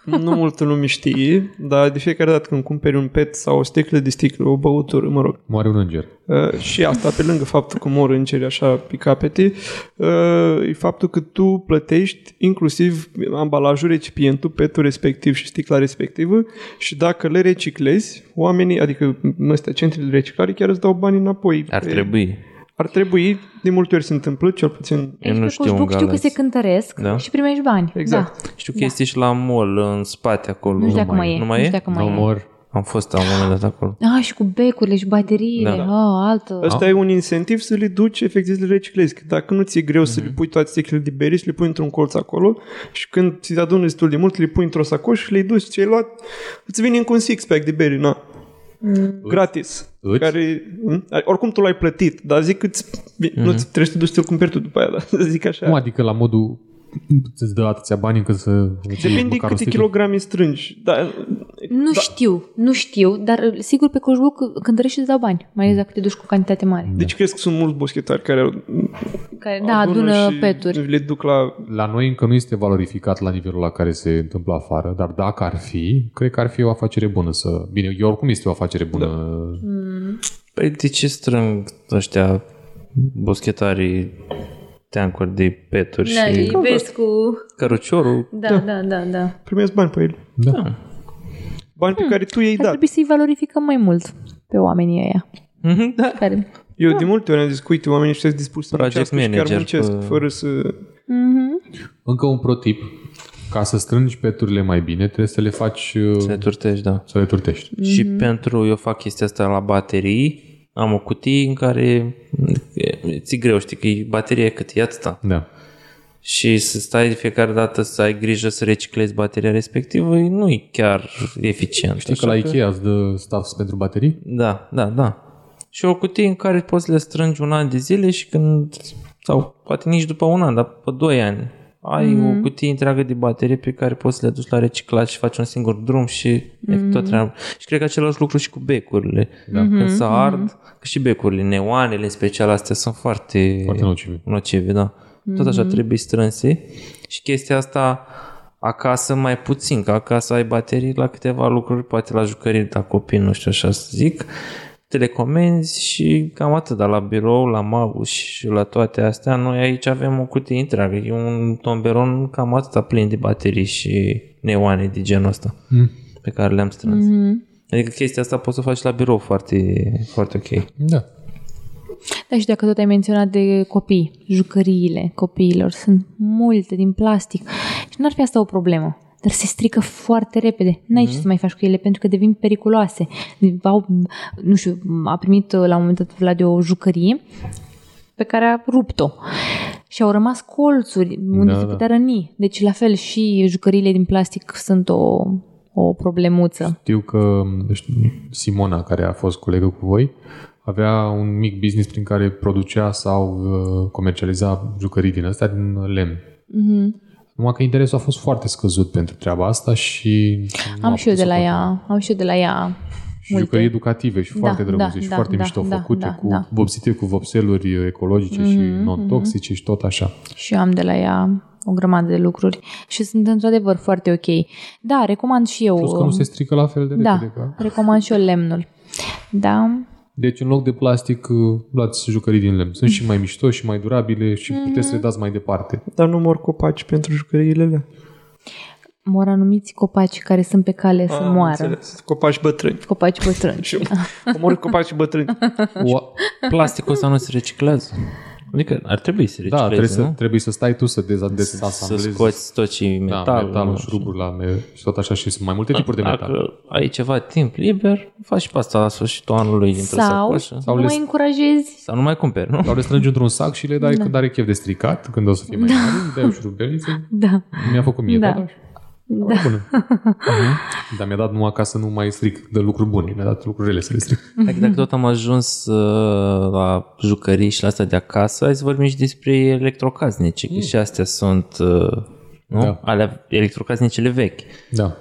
Speaker 3: nu multă lume știe, dar de fiecare dată când cumperi un pet sau o sticlă de sticlă, o băutură, mă rog,
Speaker 1: Moare un înger.
Speaker 3: Uh, și asta, pe lângă faptul că mor îngeri așa pe capete, uh, e faptul că tu plătești inclusiv ambalajul, recipientul, petul respectiv și sticla respectivă și dacă le reciclezi, oamenii, adică ăstea, centrele de reciclare, chiar îți dau bani înapoi.
Speaker 4: ar
Speaker 3: Pe-
Speaker 4: trebui.
Speaker 3: Ar trebui, de multe ori se întâmplă, cel puțin
Speaker 4: Eu
Speaker 2: Aici
Speaker 4: nu
Speaker 2: pe
Speaker 4: știu
Speaker 2: Facebook
Speaker 4: un
Speaker 2: știu că
Speaker 4: galați.
Speaker 2: se cântăresc
Speaker 4: Da.
Speaker 2: și primești bani.
Speaker 3: Exact.
Speaker 4: Știu că este și la mall în spate acolo.
Speaker 2: Da. Nu știu dacă mai e.
Speaker 4: Nu mai
Speaker 2: nu
Speaker 4: e?
Speaker 2: știu dacă mai
Speaker 1: No
Speaker 2: e.
Speaker 1: more.
Speaker 4: Am fost la un moment dat acolo.
Speaker 2: Ah, și cu becurile și bateriile.
Speaker 4: Da, da.
Speaker 2: Ah, altă.
Speaker 3: Ăsta e un incentiv să le duci, efectiv să le reciclezi. Că dacă nu ți-e greu să le pui toate sticlele de beri și le pui într-un colț acolo și când ți adună destul de mult, le pui într-o sacoșă și le duci ce ai luat, îți vine încă un six-pack de beri, na. Gratis.
Speaker 1: Îți?
Speaker 3: Care, m? oricum tu l-ai plătit, dar zic că îți, nu ți trebuie să te duci să-l cumperi tu după aia, da? [laughs] zic așa.
Speaker 1: Cum adică la modul îți dă atâția bani încât să îți iei
Speaker 3: Depinde
Speaker 1: măcar o
Speaker 3: câte
Speaker 1: sticlă?
Speaker 3: kilograme strângi. Da,
Speaker 2: Nu știu, nu știu, dar uh, sigur pe Facebook cântărești și îți dau bani, mai ales dacă te duci cu cantitate mare.
Speaker 3: deci crezi că sunt mulți boschetari care au-
Speaker 2: Care, da, adună
Speaker 3: și
Speaker 2: peturi.
Speaker 3: le duc la...
Speaker 1: La noi încă nu este valorificat la nivelul la care se întâmplă afară, dar dacă ar fi, cred că ar fi o afacere bună să... Bine, eu oricum este o afacere bună. Da.
Speaker 4: Păi de ce strâng ăștia boschetarii teancuri de peturi
Speaker 2: Da,
Speaker 4: și
Speaker 2: îi vezi cu...
Speaker 4: căruciorul?
Speaker 2: Da, da, da, da.
Speaker 3: Primesc bani pe el.
Speaker 1: Da.
Speaker 3: Bani pe care tu i-ai
Speaker 2: Ar
Speaker 3: dat.
Speaker 2: trebui să-i valorificăm mai mult pe oamenii ăia.
Speaker 4: Mhm, Da.
Speaker 2: Care...
Speaker 3: Eu de multe ori am zis că, uite, oamenii ăștia sunt dispuși să
Speaker 4: Project
Speaker 3: muncească și chiar
Speaker 4: manager
Speaker 3: muncesc,
Speaker 4: pe-
Speaker 3: fără să...
Speaker 1: Încă un pro tip. Ca să strângi peturile mai bine, trebuie să le faci... uh,
Speaker 4: Se turtești, da.
Speaker 1: Să le turtești.
Speaker 4: Și pentru, eu fac chestia asta la baterii, am o cutie în care e, ți greu, știi că e bateria cât e atâta.
Speaker 1: Da.
Speaker 4: Și să stai de fiecare dată să ai grijă să reciclezi bateria respectivă, nu e chiar eficient.
Speaker 1: Știi că la Ikea îți dă stuff pentru baterii?
Speaker 4: Da, da, da. Și o cutie în care poți să le strângi un an de zile și când, sau poate nici după un an, dar pe doi ani, ai mm-hmm. o cutie întreagă de baterii pe care poți să le duci la reciclat și faci un singur drum și mm-hmm. tot treaba. Și cred că același lucru și cu becurile. Da. Când se ard, că și becurile, neoanele în special, astea sunt foarte,
Speaker 1: Foarte nocive.
Speaker 4: nocive, da. Tot așa trebuie strânse. Și chestia asta acasă mai puțin, că acasă ai baterii la câteva lucruri, poate la jucării la copii, nu știu așa să zic, te le comenzi și cam atât, dar la birou, la mouse și la toate astea, noi aici avem o cutie întreagă, e un tomberon cam atâta plin de baterii și neoane de genul ăsta
Speaker 1: Mm.
Speaker 4: pe care le-am strâns. Mm-hmm. Adică chestia asta poți să o faci la birou foarte, foarte ok.
Speaker 1: Da.
Speaker 2: Da, și dacă tot ai menționat de copii, jucăriile copiilor sunt multe din plastic și n-ar fi asta o problemă. Dar se strică foarte repede. N-ai ce să mai faci cu ele pentru că devin periculoase. Au, nu știu, a primit uh, la un moment dat Vlad o jucărie pe care a rupt-o. Și au rămas colțuri unde
Speaker 1: Da,
Speaker 2: se
Speaker 1: da.
Speaker 2: putea răni. Deci la fel și jucăriile din plastic sunt o, o problemuță.
Speaker 1: Știu că știu, Simona, care a fost colegă cu voi, avea un mic business prin care producea sau uh, comercializa jucării din astea din lemn.
Speaker 2: Mhm.
Speaker 1: Numai că interesul a fost foarte scăzut pentru treaba asta și... nu
Speaker 2: Am
Speaker 1: a
Speaker 2: și eu
Speaker 1: putut
Speaker 2: de
Speaker 1: să
Speaker 2: la
Speaker 1: o
Speaker 2: ea, am și eu de la ea
Speaker 1: Și
Speaker 2: multe.
Speaker 1: jucării educative și
Speaker 2: Da,
Speaker 1: foarte
Speaker 2: da,
Speaker 1: drăguțe și
Speaker 2: da,
Speaker 1: foarte
Speaker 2: da,
Speaker 1: mișto
Speaker 2: da,
Speaker 1: făcute,
Speaker 2: da,
Speaker 1: cu
Speaker 2: da.
Speaker 1: vopsite cu vopseluri ecologice și
Speaker 2: Mhm,
Speaker 1: non-toxice și tot așa.
Speaker 2: Și eu am de la ea o grămadă de lucruri și sunt într-adevăr foarte ok. Da, recomand și eu.
Speaker 1: Plus că nu se strică la fel de
Speaker 2: da,
Speaker 1: repede. Ca...
Speaker 2: recomand și eu lemnul. Da,
Speaker 1: Deci în loc de plastic uh, luați jucării din lemn. Sunt și mai mișto și mai durabile și puteți să le dați mai departe.
Speaker 3: Dar nu mor copaci pentru jucăriile alea.
Speaker 2: Mor anumiți copaci care sunt pe cale să
Speaker 3: Am
Speaker 2: moară.
Speaker 3: înțeles. Copaci bătrâni.
Speaker 2: Copaci bătrâni. [laughs]
Speaker 3: Și omor copaci bătrâni.
Speaker 1: O,
Speaker 4: Plasticul ăsta nu se reciclează. Adică ar trebui să
Speaker 1: da, trebuie
Speaker 4: recicleze,
Speaker 1: să,
Speaker 4: nu?
Speaker 1: trebuie să stai tu să deza-
Speaker 4: Să
Speaker 1: dezasamblezi
Speaker 4: scoți tot ce
Speaker 1: da,
Speaker 4: metal.
Speaker 1: metalul,
Speaker 4: nu?
Speaker 1: șuruburi la me- și tot așa și sunt mai multe tipuri de metal.
Speaker 4: Dacă ai ceva timp liber, faci și pe asta la sfârșitul anului dintr-o
Speaker 2: Sau,
Speaker 4: sacoșă.
Speaker 2: sau nu
Speaker 1: le-
Speaker 2: mai încurajezi
Speaker 4: Sau nu mai cumperi, nu?
Speaker 1: Sau le strângi într-un sac și le dai da. când are chef de stricat, când o să fie mai mare, îi dai o șurubelniță.
Speaker 2: Da.
Speaker 1: Mi-a făcut mie,
Speaker 2: Da.
Speaker 1: da. Da. Da. Bună. [laughs] Dar mi-a dat numai ca să nu mai stric de lucruri bune. Mi-a dat lucruri rele să le stric.
Speaker 4: Dacă, dacă tot am ajuns uh, la jucării și la asta de acasă, hai să vorbim și despre electrocasnice, că și astea sunt uh, nu?
Speaker 1: Da.
Speaker 4: alea electrocasnicele vechi.
Speaker 1: Da.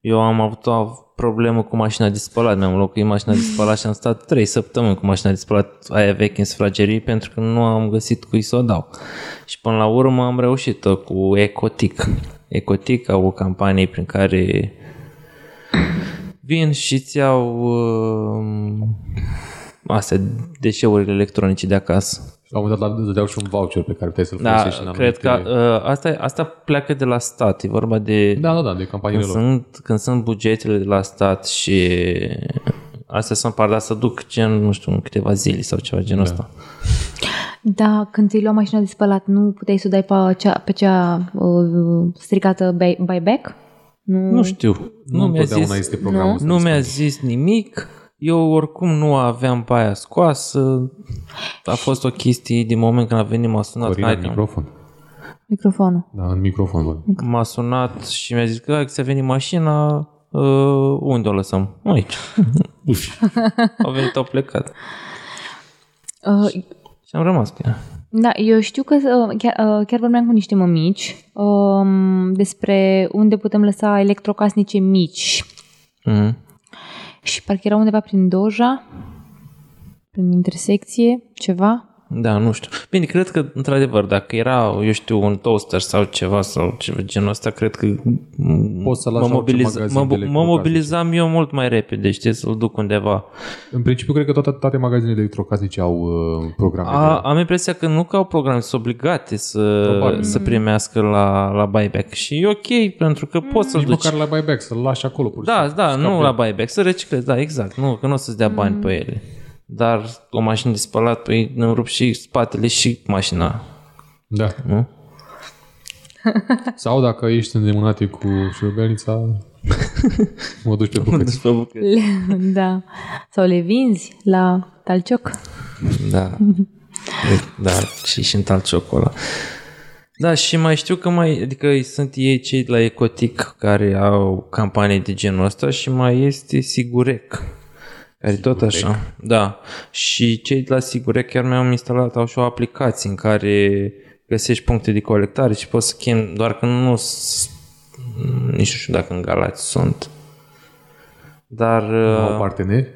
Speaker 4: Eu am avut o problemă cu mașina de spălat, mi-am locuit mașina de spălat și am stat 3 săptămâni cu mașina de spălat aia veche în sufragerii pentru că nu am găsit cui să o dau. Și până la urmă am reușit cu Ecotic. Ecotic au o campanie prin care vin și îți iau uh, astea, deșeurile electronice de acasă.
Speaker 1: La un moment dat îți dădeau și un voucher pe care puteai să-l
Speaker 4: Da,
Speaker 1: folosești în
Speaker 4: cred că
Speaker 1: anumite...
Speaker 4: uh, asta, asta pleacă de la stat, e vorba de
Speaker 1: Da, da, da, de
Speaker 4: când
Speaker 1: campaniile lor.
Speaker 4: sunt, când sunt bugetele de la stat și astea sunt par, dar să duc gen, nu știu, în câteva zile sau ceva genul
Speaker 1: Da.
Speaker 4: ăsta.
Speaker 2: Da, când ți-ai luat mașina de spălat, nu puteai să o dai pe cea, pe cea uh, stricată buy- buyback? Nu.
Speaker 4: Nu știu, nu,
Speaker 1: Nu
Speaker 4: mi-a
Speaker 1: întotdeauna
Speaker 4: zis,
Speaker 1: este programul ăsta
Speaker 4: nu
Speaker 1: de
Speaker 4: mi-a zis nimic, eu oricum nu aveam pe aia scoasă, a fost o chestie din moment când a venit m-a sunat,
Speaker 1: Corina,
Speaker 4: hai
Speaker 1: în
Speaker 4: că-
Speaker 1: microfon.
Speaker 2: Microfonul.
Speaker 1: Da, în microfon. Bă.
Speaker 4: m-a sunat și mi-a zis că hai că ți-a venit mașina, uh, unde o lăsăm? Aici. [laughs] au venit, au plecat.
Speaker 2: Uh,
Speaker 4: Și am rămas cu ea.
Speaker 2: Da, eu știu că uh, chiar, uh, chiar vorbeam cu niște mămici um, despre unde putem lăsa electrocasnice mici.
Speaker 4: Mm-hmm.
Speaker 2: Și parcă era undeva prin Doja, prin intersecție, ceva.
Speaker 4: Da, nu știu. Bine, cred că, într-adevăr, dacă era, eu știu, un toaster sau ceva sau ceva genul ăsta, cred că
Speaker 1: Poți să lași
Speaker 4: mă,
Speaker 1: la orice
Speaker 4: mobiliza,
Speaker 1: magazin
Speaker 4: mă,
Speaker 1: de
Speaker 4: mă
Speaker 1: electrocasnice.
Speaker 4: mobilizam eu mult mai repede, știi, să-l duc undeva.
Speaker 1: În principiu, cred că toate, toate magazinele electrocasnice au uh, programe.
Speaker 4: A,
Speaker 1: de...
Speaker 4: am impresia că nu că au programe, sunt obligate să,
Speaker 1: Probabil.
Speaker 4: să primească la, la buyback. Și e ok, pentru că poți să-l
Speaker 1: Nici
Speaker 4: duci.
Speaker 1: măcar la buyback, să-l lași acolo. Pur și
Speaker 4: Da,
Speaker 1: simplu.
Speaker 4: da,
Speaker 1: Scapi
Speaker 4: nu
Speaker 1: de-
Speaker 4: la buyback, să reciclezi, da, exact. Nu, că nu o să-ți dea bani pe ele. Dar o mașină de spălat, păi îmi rup și spatele și mașina.
Speaker 1: Da.
Speaker 4: Nu? [laughs]
Speaker 1: Sau dacă ești îndemânate cu șurubelnița, mă duci pe bucăți.
Speaker 2: Le- da. Sau le vinzi la talcioc.
Speaker 4: Da. da, și și în talciocul ăla. Da, și mai știu că mai, adică sunt ei cei de la Ecotic care au campanii de genul ăsta și mai este Sigurec. Care tot așa. Da. Și cei de la Sigurec chiar mi-au instalat, au și o aplicație în care găsești puncte de colectare și poți să chem, doar că nu s- nici nu știu dacă în Galați sunt. Dar,
Speaker 1: Au
Speaker 4: uh,
Speaker 1: parteneri.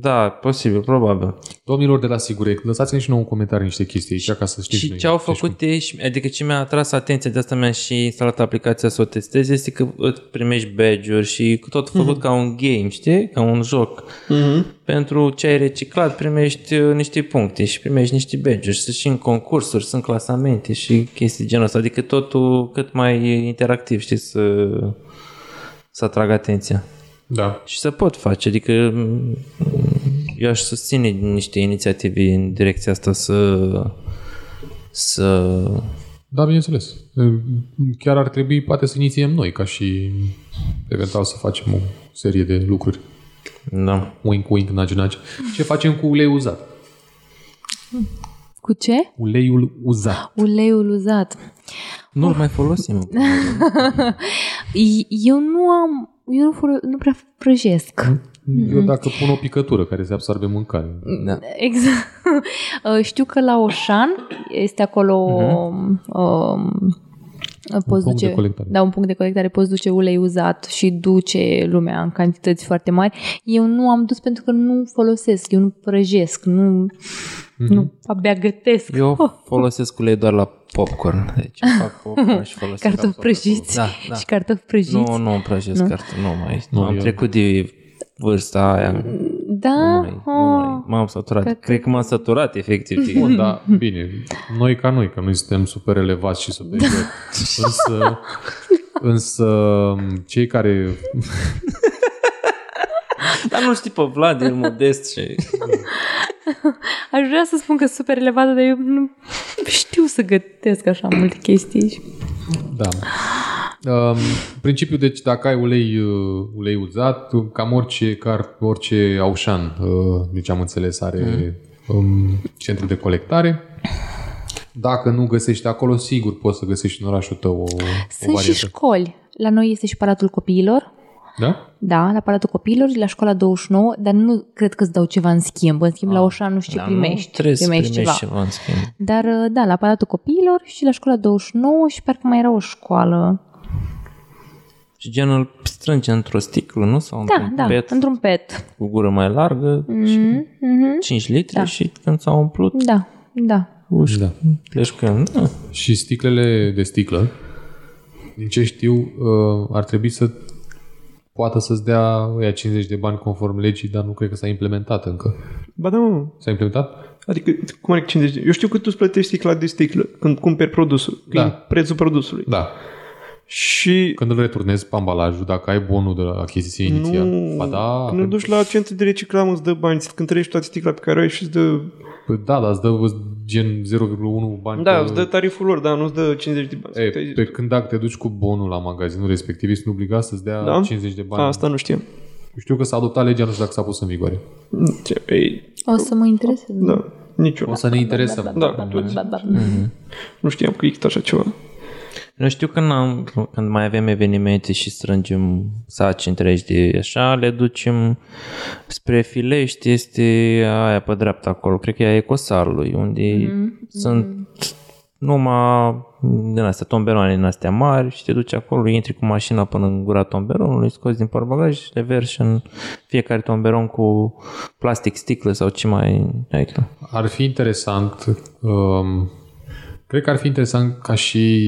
Speaker 4: Da, posibil, probabil.
Speaker 1: Domnilor de la Sigurec, lăsați-ne și nouă un comentariu niște chestii aici ca să știm
Speaker 4: Și
Speaker 1: noi
Speaker 4: ce au
Speaker 1: știm.
Speaker 4: făcut ei, și- adică ce mi-a atras atenția, de asta mi-am și instalat aplicația să o testez, este că îți primești badge-uri și tot făcut ca un game, știi? Ca un joc.
Speaker 3: Mhm.
Speaker 4: Pentru ce ai reciclat primești uh, niște puncte și primești niște badge-uri. Sunt și în concursuri, sunt clasamente și chestii genul ăsta. Adică totul cât mai interactiv, știi, să, să atrag atenția.
Speaker 1: Da.
Speaker 4: Și se pot face, adică m, eu aș susține niște inițiative în direcția asta să să
Speaker 1: Da, bineînțeles. Chiar ar trebui poate să inițiem noi ca și eventual să facem o serie de lucruri.
Speaker 4: da.
Speaker 1: Wink, wink, nudge, nudge. Ce facem cu ulei uzat?
Speaker 2: Cu ce?
Speaker 1: Uleiul uzat.
Speaker 2: Uleiul uzat.
Speaker 4: Nu-l mai folosim.
Speaker 2: I- [laughs] Eu nu am... Eu nu, folo- nu prea prăjesc.
Speaker 1: Eu dacă pun o picătură care se absorbe mâncare.
Speaker 4: Da.
Speaker 2: Exact. [laughs] Uh, Știu că la Oșan este acolo um, poți
Speaker 1: punct
Speaker 2: duce,
Speaker 1: de colectare.
Speaker 2: Da, un punct de colectare, poți duce ulei uzat și duce lumea în cantități foarte mari. Eu nu am dus pentru că nu folosesc, eu nu prăjesc, nu, nu abia gătesc.
Speaker 4: Eu folosesc ulei doar la popcorn. Deci fac popcorn și folosesc.
Speaker 2: Cartofi prăjiți
Speaker 4: Da, da.
Speaker 2: și cartofi prăjiți.
Speaker 4: Nu, nu îmi prăjesc
Speaker 2: Nu?
Speaker 4: cartofi, nu mai.
Speaker 1: Nu,
Speaker 4: Nu, am
Speaker 1: eu-
Speaker 4: trecut de vârsta aia.
Speaker 2: Da?
Speaker 4: Nu mai, nu mai,
Speaker 2: Oh.
Speaker 4: m-am săturat.
Speaker 2: Cred
Speaker 4: Cred,
Speaker 2: că-
Speaker 4: că m-am săturat, efectiv. [laughs]
Speaker 1: Bun, dar bine, noi ca noi, că noi suntem super elevați și superiori. Însă, însă cei care... [laughs]
Speaker 4: Dar nu știi pe Vlad, el modest și...
Speaker 2: Aș vrea să spun că sunt super elevată, dar eu nu știu să gătesc așa multe chestii.
Speaker 1: Da. Um, principiul, deci, dacă ai ulei, uh, ulei uzat, uh, cam orice, car, orice aușan, uh, deci am înțeles, are um, centru de colectare. Dacă nu găsești acolo, sigur poți să găsești în orașul tău o, o
Speaker 2: Sunt și
Speaker 1: variantă.
Speaker 2: școli. La noi este și Palatul Copiilor.
Speaker 1: Da?
Speaker 2: Da, la Palatul Copiilor și la școala 29, dar nu cred că îți dau ceva în schimb. În schimb, la Oșan nu știu ce
Speaker 4: Dar nu
Speaker 2: primești.
Speaker 4: trebuie să
Speaker 2: primești
Speaker 4: primești
Speaker 2: ceva.
Speaker 4: ceva în schimb.
Speaker 2: Dar, uh, da, la Palatul Copiilor și la școala 29 și parcă mai era o școală.
Speaker 4: Și genul strânge într-o sticlă, nu? Sau
Speaker 2: Da,
Speaker 4: într-un
Speaker 2: da,
Speaker 4: pet
Speaker 2: într-un pet.
Speaker 4: cu gură mai largă și
Speaker 2: Mhm, mhm.
Speaker 4: 5 litri
Speaker 2: Da.
Speaker 4: și când s-au umplut,
Speaker 2: Da, da.
Speaker 4: uși,
Speaker 1: Da.
Speaker 4: pleci cu el. Da.
Speaker 1: Și sticlele de sticlă, din ce știu, uh, ar trebui să poată să-ți dea ăia 50 de bani conform legii, dar nu cred că s-a implementat încă.
Speaker 3: Ba da, mă.
Speaker 1: S-a implementat?
Speaker 3: Adică, cum adică 50 de... Eu știu că tu îți plătești sticla de sticlă când cumperi produsul.
Speaker 1: Da.
Speaker 3: Da. Prețul produsului.
Speaker 1: Da.
Speaker 3: Și
Speaker 1: Când îl returnezi pe ambalajul, dacă ai bonul de la achiziție inițial.
Speaker 3: nu,
Speaker 1: Ba da,
Speaker 3: când îl duci la centru de reciclare îți dă bani, îți cântărești toată sticla pe care o ai și îți dă...
Speaker 1: Păi da, dar îți dă îți gen 0,1 bani.
Speaker 3: Da,
Speaker 1: pe-
Speaker 3: îți dă tariful lor, dar nu-ți dă 50 de bani.
Speaker 1: E,
Speaker 3: Te-ai zis
Speaker 1: pe
Speaker 3: tu.
Speaker 1: când dacă te duci cu bonul la magazinul respectiv, ești obligat să-ți dea
Speaker 3: Da?
Speaker 1: 50 de bani.
Speaker 3: A, asta nu știam.
Speaker 1: Știu că s-a adoptat legea, nu știu dacă s-a pus în vigoare.
Speaker 3: Ce, Ei,
Speaker 2: O să mă intereseze.
Speaker 3: da, nici eu.
Speaker 1: O să ne interesăm.
Speaker 3: Da, cu toți. Nu știam că există așa ceva.
Speaker 4: Eu știu când, am, când mai avem evenimente și strângem saci întregi de așa, le ducem spre Filești, este aia pe dreapta acolo, cred că e a Ecosalului, unde mm-hmm. sunt numai din astea tomberoane din astea mari și te duci acolo, intri cu mașina până în gura tomberonului, scoți din portbagaj și le vergi în fiecare tomberon cu plastic, sticlă sau ce mai ai tu.
Speaker 1: Ar fi interesant, um, cred că ar fi interesant ca și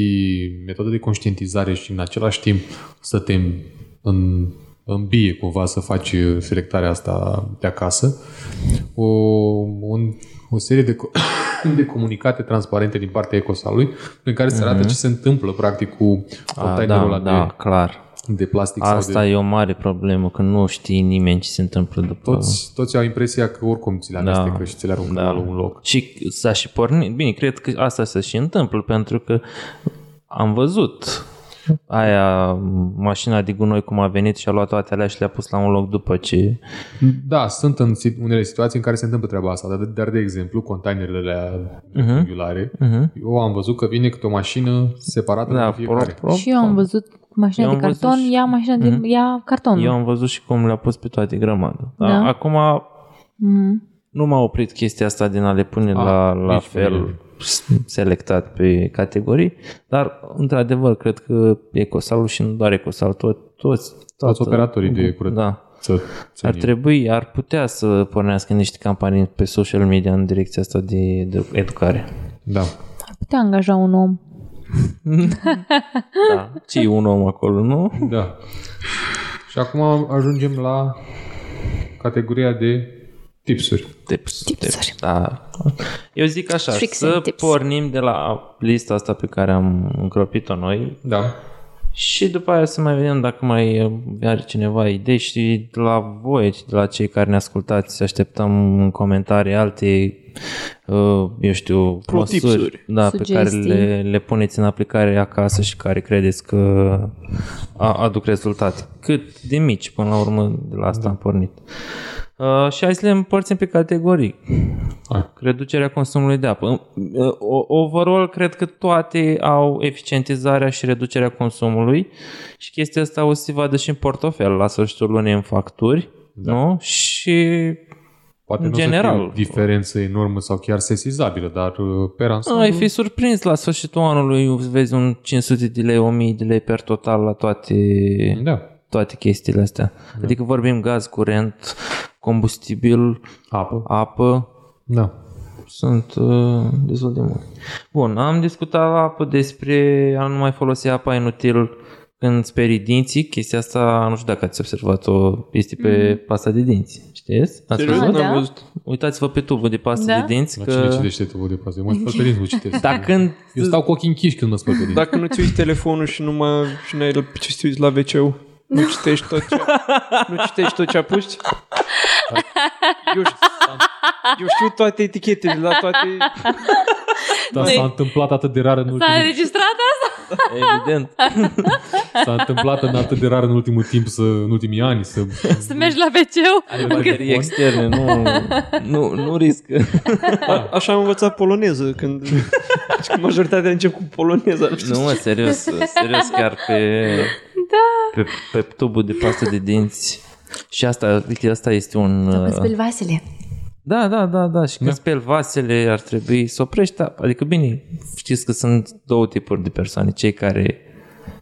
Speaker 1: metodă de conștientizare și în același timp să te în, îmbie cumva să faci selectarea asta de acasă. O, un, o serie de, co- [coughs] de comunicate transparente din partea ecosalului prin care se arată ce se întâmplă practic cu
Speaker 4: Ah,
Speaker 1: containerul
Speaker 4: da,
Speaker 1: ăla
Speaker 4: da, clar.
Speaker 1: De, de plastic sau
Speaker 4: Asta
Speaker 1: de...
Speaker 4: e o mare problemă, că nu știi nimeni ce se întâmplă după...
Speaker 1: Toți, toți au impresia că oricum ți le amestecă și ți le aruncă
Speaker 4: da.
Speaker 1: la un loc.
Speaker 4: Și s-a și pornit. Bine, cred că asta se și întâmplă, pentru că am văzut aia, mașina de gunoi cum a venit și a luat toate alea și le-a pus la un loc după ce...
Speaker 1: Da, sunt în sit- unele situații în care se întâmplă treaba asta, dar, dar de exemplu, containerele alea rectangulare,
Speaker 4: Uh-huh.
Speaker 1: eu am văzut că vine câte o mașină separată
Speaker 4: Da,
Speaker 1: de fiecare.
Speaker 4: pro, pro,
Speaker 2: Și eu am văzut mașina
Speaker 4: Eu
Speaker 2: de
Speaker 4: am văzut
Speaker 2: carton,
Speaker 4: și-
Speaker 2: ia mașina de... ia cartonul.
Speaker 4: Eu am văzut și cum le-a pus pe toate grămadă. Da?
Speaker 2: Da.
Speaker 4: Acum
Speaker 2: Mhm.
Speaker 4: nu m-a oprit chestia asta din a le pune la, la
Speaker 1: nici pe
Speaker 4: fel
Speaker 1: mine.
Speaker 4: selectat pe categorii, dar într-adevăr cred că Ecosalul și nu doar Ecosal, tot, toți,
Speaker 1: Toți operatorii de curățenie.
Speaker 4: Da.
Speaker 1: Să, să
Speaker 4: Ar trebui, ar putea să pornească niște campanii pe social media în direcția asta de, de educare.
Speaker 1: Da.
Speaker 2: Ar putea angaja un om. [laughs]
Speaker 4: Da. Ce e un om acolo, nu?
Speaker 1: Da. Și acum ajungem la categoria de tipsuri.
Speaker 4: Tips,
Speaker 2: Tipsuri.
Speaker 4: tips, da. Eu zic așa,
Speaker 2: Tricks
Speaker 4: să
Speaker 2: and tips.
Speaker 4: pornim de la lista asta pe care am încropit-o noi
Speaker 1: Da.
Speaker 4: și după aia să mai vedem dacă mai are cineva idei și de la voi, de la cei care ne ascultați, să așteptăm în comentarii alte uh, eu știu,
Speaker 3: Pro-tipsuri.
Speaker 4: măsuri da, pe care
Speaker 2: Sugestii.
Speaker 4: le, le puneți în aplicare acasă și care credeți că a, aduc rezultate. Cât de mici, până la urmă, de la asta da. am pornit. Uh, și hai să le împărțim pe categorii.
Speaker 1: Hai.
Speaker 4: Reducerea consumului de apă. Uh, o- Overall, cred că toate au eficientizarea și reducerea consumului și chestia asta o să se vadă și în portofel la sfârșitul lunii în facturi. Da. Nu? Și
Speaker 1: Poate
Speaker 4: În
Speaker 1: nu o să
Speaker 4: general.
Speaker 1: fie o diferență enormă sau chiar sesizabilă, dar uh, per ansamblu...
Speaker 4: ai fi surprins la sfârșitul anului, vezi un 500 de lei, 1000 de lei per total la toate
Speaker 1: Da.
Speaker 4: toate chestiile astea. Da. Adică vorbim gaz, curent, combustibil,
Speaker 1: Apă.
Speaker 4: apă,
Speaker 1: Da.
Speaker 4: sunt uh, destul de mult. Bun, am discutat la apă despre a nu mai folosi apa inutil când sperii dinții, chestia asta, nu știu dacă ați observat-o, este pe
Speaker 2: Mm.
Speaker 4: pasta de dinți. Știți? Ați
Speaker 3: Serios,
Speaker 4: văzut?
Speaker 2: Ah,
Speaker 3: n-am
Speaker 2: da?
Speaker 3: văzut.
Speaker 4: Uitați-vă pe tubul de pastă
Speaker 2: Da?
Speaker 4: de dinți.
Speaker 1: La
Speaker 4: că...
Speaker 1: cine citește tubul de pasă? Eu mă spăl pe dinți, nu citesc.
Speaker 4: Dar când...
Speaker 1: Eu stau cu ochii închiși când mă spăl pe dinți.
Speaker 3: Dacă nu-ți uiți telefonul și nu mă, și n-ai pe ce să te uiți la wc nu citești tot ce, nu citești tot ce apuci? Eu, știu- eu știu toate etichetele la toate...
Speaker 1: Dar s-a întâmplat atât de rar în
Speaker 2: S-a
Speaker 1: ultimul
Speaker 2: înregistrat asta?
Speaker 4: Evident.
Speaker 1: S-a întâmplat în atât de rar în ultimul timp, să, în ultimii ani, să...
Speaker 2: Să mergi la wc
Speaker 4: Are baterii externe, nu, nu, nu riscă.
Speaker 3: A, așa am învățat poloneză când, când majoritatea încep cu poloneza. Nu știu.
Speaker 4: Nu, mă, serios, serios, chiar pe,
Speaker 2: Da.
Speaker 4: pe, pe tubul de pastă de dinți. Și asta, uite, asta este un...
Speaker 2: Sau că
Speaker 4: uh,
Speaker 2: speli vasele.
Speaker 4: Da, da, da, da. Și când
Speaker 1: Da.
Speaker 4: speli vasele ar trebui să oprești. apa. Adică bine, știți că sunt două tipuri de persoane. Cei care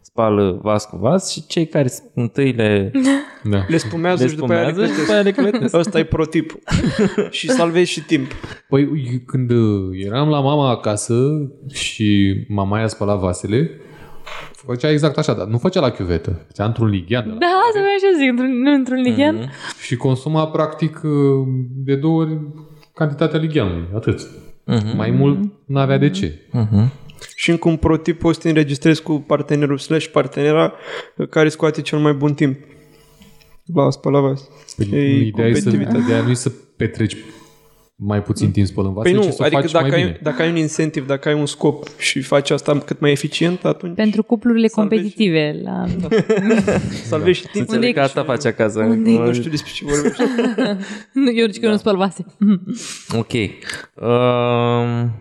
Speaker 4: spală vas cu vas și cei care întâi le, [laughs]
Speaker 1: Da.
Speaker 3: Le spumează
Speaker 4: le
Speaker 3: și după aia le
Speaker 4: spumează și
Speaker 3: clătesc.
Speaker 4: după aia le clătesc.
Speaker 3: Ăsta e protipul. [laughs] și salvezi și timp.
Speaker 1: Păi când uh, eram la mama acasă și mama aia spăla vasele, făcea exact așa, dar nu făcea la chiuvetă, făcea într-un lighean de la
Speaker 2: Da, asta vreau și eu zic, într-un, nu într-un lighean.
Speaker 4: Mhm.
Speaker 1: și consuma practic uh, de două ori cantitatea ligheanului, atât.
Speaker 4: Mhm.
Speaker 1: Mai mult n-avea de ce.
Speaker 4: Mhm.
Speaker 3: Și încă un protip poți să te înregistrezi cu partenerul slash partenera care scoate cel mai bun timp. La spăla vas.
Speaker 1: Păi,
Speaker 3: E
Speaker 1: ideea, e să,
Speaker 3: competitivitate.
Speaker 1: ideea nu e să petreci mai puțin timp spălând
Speaker 3: Păi
Speaker 1: vasele,
Speaker 3: nu,
Speaker 1: ci să o
Speaker 3: adică
Speaker 1: faci
Speaker 3: dacă
Speaker 1: mai
Speaker 3: ai,
Speaker 1: bine.
Speaker 3: dacă ai un incentiv, dacă ai un scop și faci asta cât mai eficient, atunci
Speaker 2: Pentru cuplurile
Speaker 3: Salvezi.
Speaker 2: competitive. La... [laughs]
Speaker 3: salvezi și
Speaker 4: Să
Speaker 3: timp.
Speaker 4: înțeleg că asta face acasă.
Speaker 3: Nu știu despre ce vorbești. [laughs]
Speaker 2: Nu, eu zic că eu nu spăl vase.
Speaker 4: Ok. Um,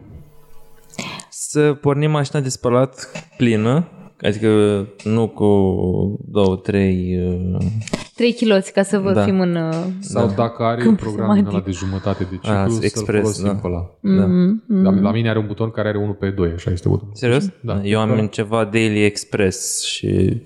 Speaker 4: să pornim mașina de spălat plină, adică nu cu două, trei... uh,
Speaker 2: 3 kiloți ca să vă
Speaker 4: Da.
Speaker 2: fim în... uh,
Speaker 1: Sau dacă are un
Speaker 2: Câmpul
Speaker 1: program din ăla
Speaker 2: semantic.
Speaker 1: de jumătate de ciclu,
Speaker 4: Ah,
Speaker 1: să-l
Speaker 4: expres,
Speaker 1: folosim
Speaker 4: da.
Speaker 1: pe ăla.
Speaker 4: Da.
Speaker 1: La, la mine are un buton care are 1 pe 2, așa este butonul.
Speaker 4: Serios?
Speaker 1: Da.
Speaker 4: Eu am în ceva Daily Express și...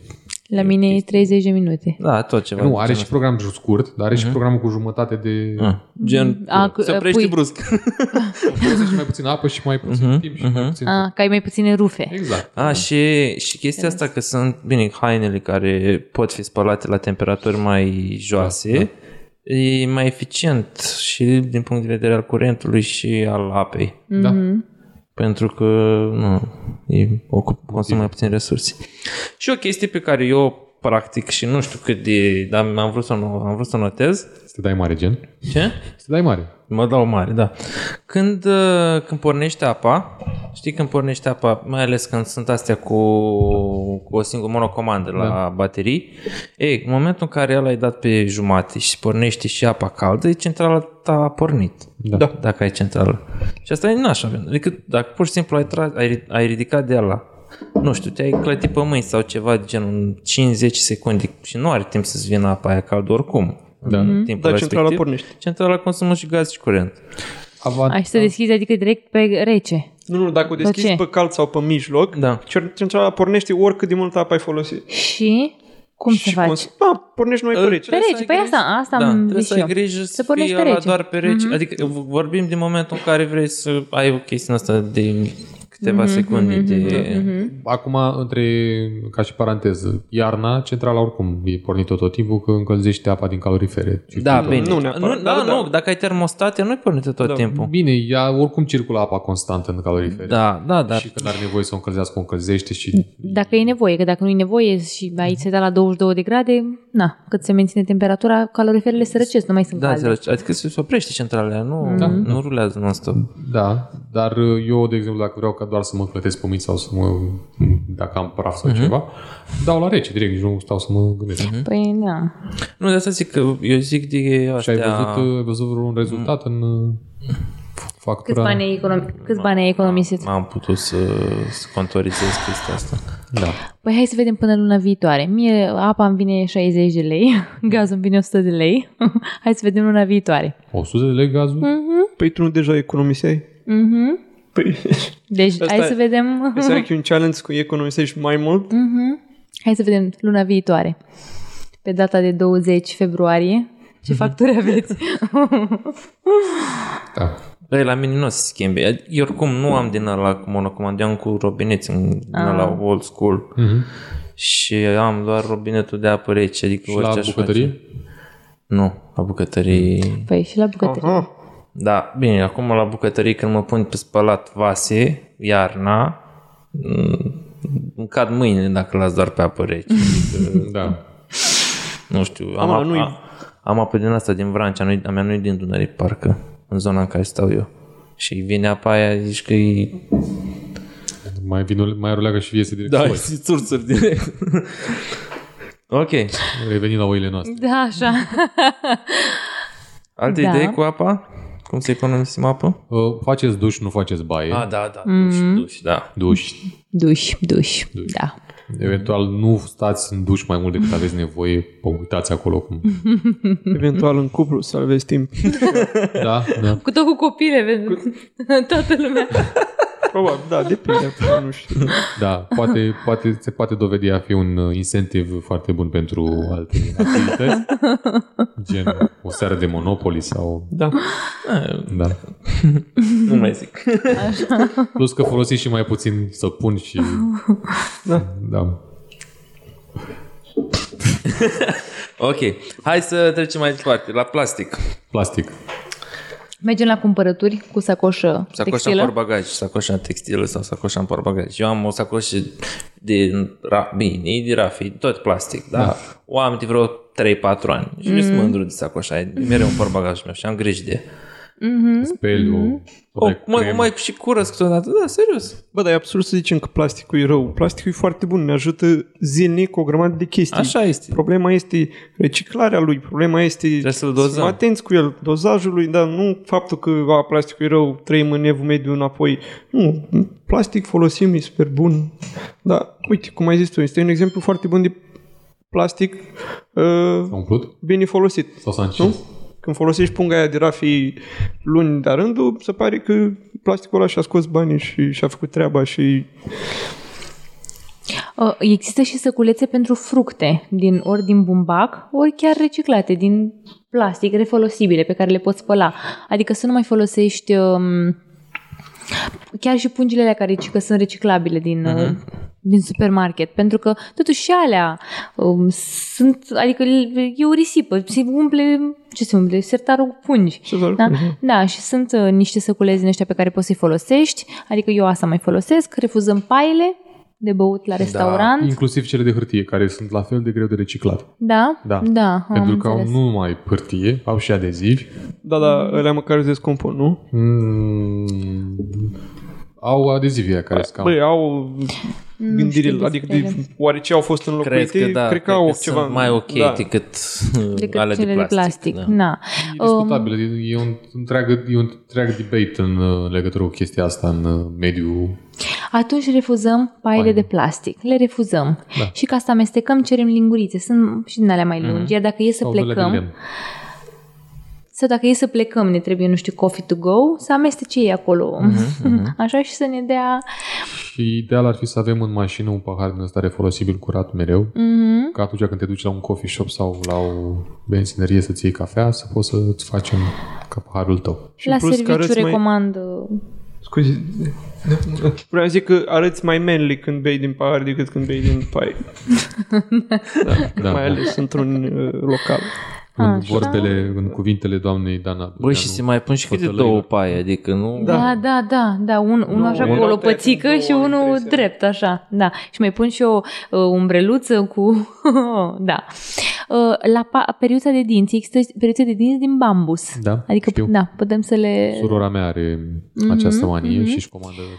Speaker 2: La mine e 30 de minute.
Speaker 4: Da, tot ceva.
Speaker 1: Nu,
Speaker 4: de
Speaker 1: are
Speaker 4: genul
Speaker 1: și program scurt, dar are și programul cu jumătate de...
Speaker 4: ăsta. Ah, gen,
Speaker 2: A, cu-
Speaker 4: se oprește
Speaker 2: pui-
Speaker 4: brusc. [laughs]
Speaker 1: Folosești mai puțin apă și mai puțin timp și mai puțin...
Speaker 2: Ah, că ai mai puține rufe.
Speaker 1: Exact.
Speaker 4: A, și, și chestia asta că sunt, bine, hainele care pot fi spălate la temperaturi mai joase, e mai eficient și din punct de vedere al curentului și al apei.
Speaker 1: Da.
Speaker 4: Pentru că nu, e, ocup, consumă mai puțin resurse. Și o chestie pe care eu practic și nu știu cât de, dar am vrut să, o- am vrut să o notez.
Speaker 1: Să te dai mare, gen?
Speaker 4: Ce?
Speaker 1: Să te dai mare.
Speaker 4: Mă dau mare, da. Când, uh, când pornește apa, știi când pornește apa, mai ales când sunt astea cu, cu o singură monocomandă la da. baterii, ei, în momentul în care el ai dat pe jumate și pornește și apa caldă, e centrala ta a pornit.
Speaker 1: Da.
Speaker 3: Da.
Speaker 4: Dacă ai centrală. Și asta e nașa. Adică dacă pur și simplu ai, tra- ai, ai ridicat de ala, nu știu, te-ai clătit pe mâini sau ceva de genul 5-10 secunde și nu are timp să-ți vină apa aia caldă oricum.
Speaker 1: Da.
Speaker 4: În timpul
Speaker 3: Dar centrala
Speaker 4: respectiv.
Speaker 3: pornește.
Speaker 4: Centrala consumă și gaz și curent.
Speaker 1: Avant...
Speaker 2: Ai să deschizi, adică direct pe rece.
Speaker 3: Nu, nu, dacă o deschizi
Speaker 2: ce?
Speaker 3: pe cald sau pe mijloc,
Speaker 4: Da.
Speaker 3: cer- centrala pornește oricât de mult apă ai folosit.
Speaker 2: Și cum să
Speaker 3: și
Speaker 2: faci?
Speaker 3: cons- Da, pornești numai pe rece.
Speaker 2: Pe rece, păi asta, asta
Speaker 4: da,
Speaker 2: am
Speaker 4: trebuie
Speaker 2: zis
Speaker 4: să ai
Speaker 2: eu.
Speaker 4: grijă
Speaker 2: Să
Speaker 4: să
Speaker 2: pornești
Speaker 4: fie
Speaker 2: pe
Speaker 4: ăla
Speaker 2: rece.
Speaker 4: doar pe rece. Adică v- vorbim din momentul în care vrei să ai o chestie asta de câteva secunde de...
Speaker 1: Acum, între, ca și paranteză, iarna, centrala oricum e pornită tot timpul că încălzește apa din calorifere. Și
Speaker 4: Da,
Speaker 1: tot.
Speaker 4: bine.
Speaker 3: Nu neapărat,
Speaker 4: nu,
Speaker 3: dar
Speaker 4: da,
Speaker 3: da.
Speaker 4: nu, dacă ai termostate, nu-i pornită tot
Speaker 3: Da.
Speaker 4: timpul.
Speaker 1: Bine, ea oricum circulă apa constantă în calorifere.
Speaker 4: Da, da, da.
Speaker 1: Și când are nevoie să o încălzească, o încălzește și...
Speaker 2: Dacă e nevoie, că dacă nu e nevoie și ai setat la 22 de grade, na, cât se menține temperatura, caloriferele se răcesc, nu mai sunt
Speaker 4: Da,
Speaker 2: calde.
Speaker 4: înțelegi. adică se oprește centrala, nu, da. nu rulează non-stop.
Speaker 1: Da, dar eu, de exemplu, dacă vreau ca doar să mă clătesc pe mâini sau să mă... dacă am praf sau ceva, dau la rece, direct, nici nu stau să mă gândesc.
Speaker 2: Păi, da.
Speaker 4: Nu, de asta zic că eu zic de
Speaker 1: Și
Speaker 4: astea...
Speaker 1: ai văzut, ai văzut vreun rezultat în uh, factura?
Speaker 2: Câți bani ai, econom- câți bani ai economisit?
Speaker 4: Am putut să, să contorizez chestia asta.
Speaker 1: Da.
Speaker 2: Păi hai să vedem până luna viitoare. Mie apa îmi vine 60 de lei, [laughs] gazul îmi vine 100 de lei. [laughs] hai să vedem luna viitoare.
Speaker 1: 100 de lei gazul?
Speaker 3: Păi tu nu deja economiseai?
Speaker 2: Mhm.
Speaker 3: Păi,
Speaker 2: Deci
Speaker 3: Asta
Speaker 2: hai
Speaker 3: e-
Speaker 2: să vedem...
Speaker 3: să ai un challenge cu economisești mai mult?
Speaker 2: Mhm. Hai să vedem luna viitoare. Pe data de 20 februarie. Ce facturi aveți?
Speaker 1: Da.
Speaker 4: Băi, la mine nu o să se schimbe. Eu oricum nu am din ăla cu monocomand, eu am cu robineți în, din ăla old school.
Speaker 1: Mhm.
Speaker 4: și am doar robinetul de apă rece, adică
Speaker 1: Și
Speaker 4: orice
Speaker 1: la
Speaker 4: aș
Speaker 1: bucătărie?
Speaker 4: face. Nu, la bucătărie...
Speaker 2: Păi și la bucătărie.
Speaker 3: Aha.
Speaker 4: Da, bine, acum la bucătărie când mă pun pe spălat vase, iarna, mm, îmi cad mâinile dacă las doar pe apă rece. Adică, [laughs]
Speaker 1: Da.
Speaker 4: nu știu, am,
Speaker 3: Am,
Speaker 4: am,
Speaker 3: nu-i-
Speaker 4: am, am apă din asta din Vrancea, nu a mea nu din Dunăre, parcă, în zona în care stau eu. Și vine apa aia, zici că e...
Speaker 1: Mai, vin, mai ruleagă și iese direct
Speaker 4: Da,
Speaker 1: soi.
Speaker 4: e țurțuri direct. [laughs] ok.
Speaker 1: Revenim la oile noastre.
Speaker 2: Da, așa.
Speaker 4: Alte
Speaker 2: Da.
Speaker 4: idei cu apa? Cum să economisim apă?
Speaker 1: Uh, faceți duș, nu faceți baie.
Speaker 4: Ah, da, da, duș, duș, da.
Speaker 1: Duș.
Speaker 2: Duș, duș. Da.
Speaker 1: Eventual nu stați în duș mai mult decât aveți nevoie. Pă, uitați acolo cum... [laughs]
Speaker 3: Eventual în cuplu să aveți timp.
Speaker 1: Da, da.
Speaker 2: Cu tot cu copile, pentru [laughs] toată lumea.
Speaker 3: Probabil, da, depinde. [laughs] Nu știu.
Speaker 1: Da, poate, poate, se poate dovedi a fi un uh, incentiv foarte bun pentru alte activități, gen o seară de Monopoly sau...
Speaker 3: Da.
Speaker 1: Da.
Speaker 4: Nu mai zic.
Speaker 1: Plus că folosiți și mai puțin săpun și...
Speaker 3: Da.
Speaker 1: Da.
Speaker 4: ok, hai să trecem mai departe, la plastic.
Speaker 1: Plastic.
Speaker 2: Mergem la cumpărături cu sacoșă
Speaker 4: Sacoșa în
Speaker 2: textilă.
Speaker 4: portbagaj, sacoșa textilă sau sacoșa în portbagaj. Eu am o sacoșă de, ra, bine, e de rafi, tot plastic, da? da. O am de vreo 3-4 ani și mm. sunt mândru de sacoșa aia. E mereu în portbagajul meu și am grijă de ea.
Speaker 1: Speli o...
Speaker 4: O,
Speaker 1: dai
Speaker 4: mai,
Speaker 1: cremă.
Speaker 4: mai și curăț câteodată, da, serios.
Speaker 3: Bă, dar e absurd să zicem că plasticul e rău. Plasticul e foarte bun, ne ajută zilnic cu o grămadă de chestii.
Speaker 4: Așa este.
Speaker 3: Problema este reciclarea lui, problema este
Speaker 4: Trebuie să-l dozăm.
Speaker 3: să fim atenți cu el, dozajul lui, dar nu faptul că a, plasticul e rău, trăim în evul mediu înapoi. Nu, plastic folosim, e super bun. Da, uite, cum ai zis tu, este un exemplu foarte bun de plastic uh,
Speaker 1: S-a umplut?
Speaker 3: bine folosit.
Speaker 1: Sau s-a încins?
Speaker 3: Nu? Când folosești punga aia de rafi luni de rândul, se pare că plasticul ăla și-a scos banii și și-a făcut treaba și
Speaker 2: Uh, Există și săculețe pentru fructe, din, ori din bumbac, ori chiar reciclate, din plastic, refolosibile, pe care le poți spăla. Adică să nu mai folosești um, chiar și pungile alea care zici că sunt reciclabile din, uh, din supermarket, pentru că totuși și alea um, sunt, adică e o risipă, se umple, ce se umple, sertarul cu pungi.
Speaker 3: Ce să
Speaker 2: Da? da, și sunt uh, niște săculezi din ăștia pe care poți să-i folosești, adică eu asta mai folosesc, refuzăm paile de băut la restaurant.
Speaker 1: Inclusiv cele de hârtie, care sunt la fel de greu de reciclat.
Speaker 2: Da?
Speaker 1: Da.
Speaker 2: Da, am
Speaker 1: Pentru că au
Speaker 2: înțeles.
Speaker 1: nu numai hârtie, au și adezivi.
Speaker 3: Da, da, ălea măcar se descompun, nu?
Speaker 1: Mm, au adezivi aia care sunt cam...
Speaker 3: Băi, au gândire,
Speaker 2: știu
Speaker 3: adică
Speaker 2: despre
Speaker 3: de,
Speaker 2: ele.
Speaker 3: oarece au fost înlocuite,
Speaker 4: Cred că da,
Speaker 3: cred că au ceva.
Speaker 4: sunt mai ok
Speaker 3: da.
Speaker 4: decât,
Speaker 2: decât
Speaker 4: alea
Speaker 2: cele
Speaker 4: de plastic.
Speaker 2: de plastic.
Speaker 4: Da.
Speaker 2: Na.
Speaker 1: E discutabil. e un întreagă, e un întreg debate în uh, legătură cu chestia asta în uh, mediul
Speaker 2: Atunci refuzăm paile
Speaker 1: Paile.
Speaker 2: de plastic. Le refuzăm.
Speaker 1: Da.
Speaker 2: Și ca să amestecăm, cerem lingurițe. Sunt și din alea mai lungi. Iar dacă e să
Speaker 1: sau de la
Speaker 2: plecăm,
Speaker 1: lemn.
Speaker 2: Sau dacă e să plecăm, ne trebuie, nu știu, coffee to go, să amestece ei acolo. [laughs] Așa și să ne dea...
Speaker 1: Și ideal ar fi să avem în mașină un pahar din ăsta refolosibil curat mereu,
Speaker 2: Mhm.
Speaker 1: ca atunci când te duci la un coffee shop sau la o benzinărie să-ți iei cafea, să poți să-ți facem ca paharul tău.
Speaker 3: Și
Speaker 2: La
Speaker 3: în plus că
Speaker 2: serviciu
Speaker 3: arăți mai-
Speaker 2: recomand...
Speaker 3: Scuze. Vreau să zic că arăți mai manly când bei din pahar decât când bei din pai. [laughs] da,
Speaker 1: Da,
Speaker 3: mai
Speaker 1: da.
Speaker 3: ales într-un uh, local.
Speaker 1: În
Speaker 2: Așa.
Speaker 1: vorbele, în cuvintele doamnei Dana
Speaker 4: Băi,
Speaker 1: Dureanu,
Speaker 4: și se mai pun și câte
Speaker 1: fătălăilor.
Speaker 4: două paie, adică nu...
Speaker 2: Da, da, da, da, un, unul așa cu
Speaker 3: una
Speaker 2: o
Speaker 3: pe
Speaker 2: lopățică
Speaker 3: două
Speaker 2: și unul
Speaker 3: impresia.
Speaker 2: drept, așa, da. Și mai pun și o uh, umbreluță cu, [laughs] da. Uh, la pa- periuța de dinți, există periuțe de dinți din bambus.
Speaker 1: Da,
Speaker 2: Adică,
Speaker 1: știu.
Speaker 2: da, putem să le...
Speaker 1: Surora mea are această manie și își comandă de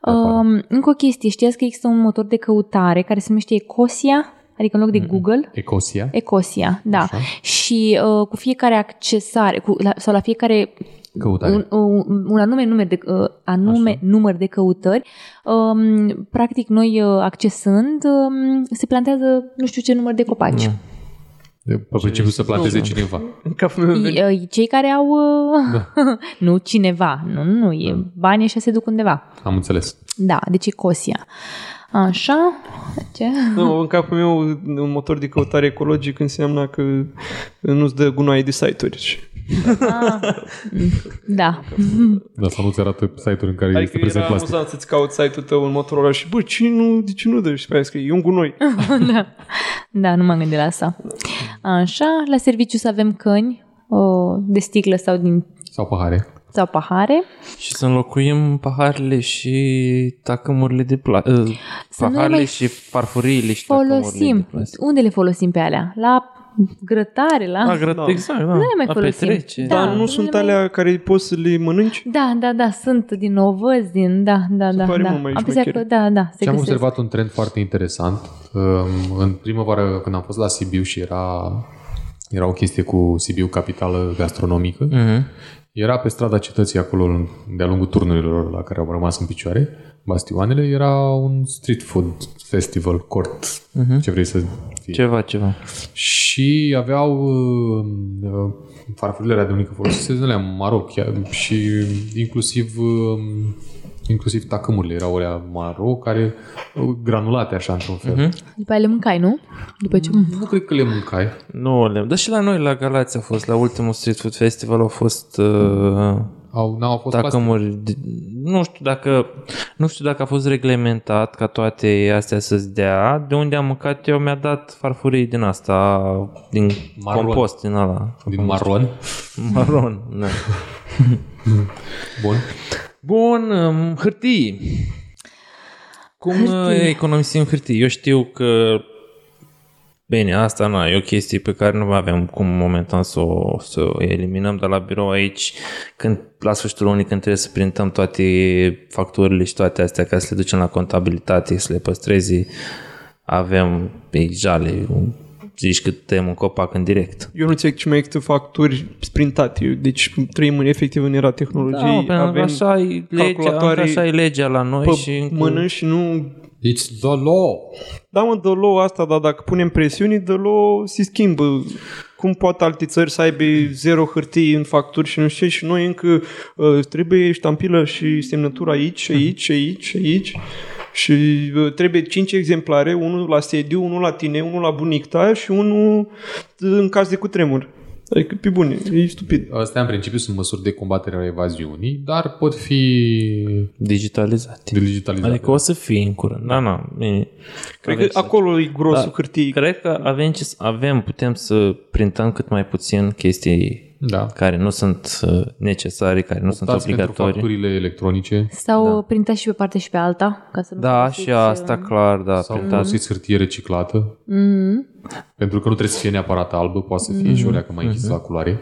Speaker 1: afară.
Speaker 2: Um, încă o chestie, știați că există un motor de căutare care se numește Ecosia? Adică în loc de Google,
Speaker 1: Ecosia.
Speaker 2: Ecosia, da.
Speaker 1: Așa.
Speaker 2: Și uh, cu fiecare accesare, cu, la, sau la fiecare
Speaker 1: Căutare.
Speaker 2: un, un, un anume număr de, uh, anume
Speaker 1: Așa.
Speaker 2: număr de căutări, um, practic noi uh, accesând, um, se plantează nu știu ce număr de copaci.
Speaker 1: De- Pe principiu să planteze cineva.
Speaker 3: În capul meu vine.
Speaker 2: I, uh, Cei care au... Uh,
Speaker 1: Da. [laughs]
Speaker 2: nu cineva, nu, nu, e banii ăștia se duc undeva.
Speaker 1: Am înțeles.
Speaker 2: Da, deci e Cosia. Așa, ce?
Speaker 3: Nu, în capul meu un motor de căutare ecologic înseamnă că nu-ți dă gunoaie de site-uri.
Speaker 2: Ah, da.
Speaker 1: Dar să nu-ți arată site-uri în care
Speaker 3: Adică
Speaker 1: este prezent
Speaker 3: era
Speaker 1: plastic.
Speaker 3: amuzant să-ți cauți site-ul tău în Motorola și bă, ce nu, de ce nu dă? Și pe aia scrie, e un gunoi. [laughs]
Speaker 2: da. Da, nu m-am gândit la asta. Așa, la serviciu să avem căni o, de sticlă sau din
Speaker 1: Sau pahare.
Speaker 2: Sau pahare.
Speaker 4: Și să înlocuim paharele și tacămurile de plastic.
Speaker 2: Să nu le
Speaker 4: Paharele
Speaker 2: mai
Speaker 4: și farfuriile și tacămurile de
Speaker 2: Folosim.
Speaker 4: plastic.
Speaker 2: Unde le folosim pe alea? La grătare, la...
Speaker 4: Da, grăt,
Speaker 3: Da.
Speaker 4: exact, da.
Speaker 2: Nu le mai
Speaker 4: la
Speaker 2: folosim.
Speaker 4: petrece.
Speaker 2: Da.
Speaker 3: Dar nu
Speaker 2: nu
Speaker 3: sunt
Speaker 2: le mai-
Speaker 3: alea care poți să le mănânci?
Speaker 2: Da, da, da, sunt din ovăzi, din, da, da,
Speaker 3: Se
Speaker 2: da.
Speaker 3: pare
Speaker 2: da.
Speaker 3: mult mai
Speaker 2: Am impresia că,
Speaker 3: șmecher.
Speaker 2: da, da, se
Speaker 1: Și am
Speaker 2: găsesc.
Speaker 1: observat un trend foarte interesant. Um, În primăvară, când am fost la Sibiu și era, era o chestie cu Sibiu, capitală gastronomică,
Speaker 4: Mhm.
Speaker 1: Era pe strada cetății acolo, de-a lungul turnurilor la care au rămas în picioare, bastioanele, era un street food festival, cort, ce vrei să fie.
Speaker 4: Ceva, ceva.
Speaker 1: Și aveau uh, uh, farfurile alea de unică folosință, alea maro chiar, și inclusiv uh, inclusiv tacâmurile erau alea maro, care uh, granulate așa într-un fel. Mm-hmm.
Speaker 2: După aia le mâncai, nu? După ce...
Speaker 1: Nu cred că le mâncai.
Speaker 4: Nu, le... Dar și la noi, la Galați a fost, la ultimul Street Food Festival au fost uh,
Speaker 1: Au, n-au fost plastic.
Speaker 4: tacămuri. de- Nu știu dacă nu știu dacă a fost reglementat ca toate astea să-ți dea. De unde am mâncat eu mi-a dat farfurii din asta, din
Speaker 1: Maron.
Speaker 4: compost, din ala.
Speaker 1: Din maron.
Speaker 4: Maron, da. [laughs]
Speaker 1: Bun.
Speaker 4: Bun, um, hârtii. Cum
Speaker 2: Hârtii.
Speaker 4: uh, economisim hârtii? Eu știu că Bine, asta na, e o chestie pe care nu avem cum momentan să o, să o eliminăm, dar la birou aici, când la sfârșitul lunii, când trebuie să printăm toate facturile și toate astea ca să le ducem la contabilitate, să le păstrezi, avem pe jale, zici că tăiem un copac în direct.
Speaker 3: Eu nu înțeleg ce mai există facturi sprintate. Deci trăim în, efectiv în era
Speaker 4: Da,
Speaker 3: tehnologiei.
Speaker 4: pentru că
Speaker 3: avem
Speaker 4: așa e legea,
Speaker 3: calculatoare
Speaker 4: așa e legea la noi
Speaker 3: pe
Speaker 4: și încă-
Speaker 3: mână și nu...
Speaker 1: It's the law.
Speaker 3: Da, mă, dă law asta, dar dacă punem presiuni, dă law se schimbă. Cum pot alte țări să aibă zero hârtii în facturi și nu știu ce, și noi încă uh, trebuie ștampilă și semnătură aici, aici, aici, aici. Și uh, trebuie cinci exemplare, unul la sediu, unul la tine, unul la bunicta și unul uh, în caz de cutremur. Adică, pe bune, e stupid.
Speaker 1: Astea în principiu sunt măsuri de combatere a evaziunii, dar pot fi
Speaker 4: digitalizate.
Speaker 1: digitalizate.
Speaker 4: Adică o să fie în curând. Da, na. Bine.
Speaker 3: Cred
Speaker 4: Avem
Speaker 3: că acolo e grosul
Speaker 4: Da.
Speaker 3: hârtiei.
Speaker 4: Cred că avem, ce, să- avem, putem să printăm cât mai puțin chestii
Speaker 1: Da.
Speaker 4: care nu sunt uh, necesare, care nu sunt
Speaker 1: Optați pentru
Speaker 4: obligatorii.
Speaker 1: facturile electronice
Speaker 2: Sau da. printa și pe partea și pe alta, ca să nu
Speaker 4: Da,
Speaker 2: folosiți,
Speaker 4: și asta,
Speaker 2: uh,
Speaker 4: clar, da.
Speaker 1: sau
Speaker 4: printat.
Speaker 1: folosiți hârtie reciclată,
Speaker 2: Mhm.
Speaker 1: pentru că nu trebuie să fie neapărat albă, poate să fie și o leacă mai închisă la culoare.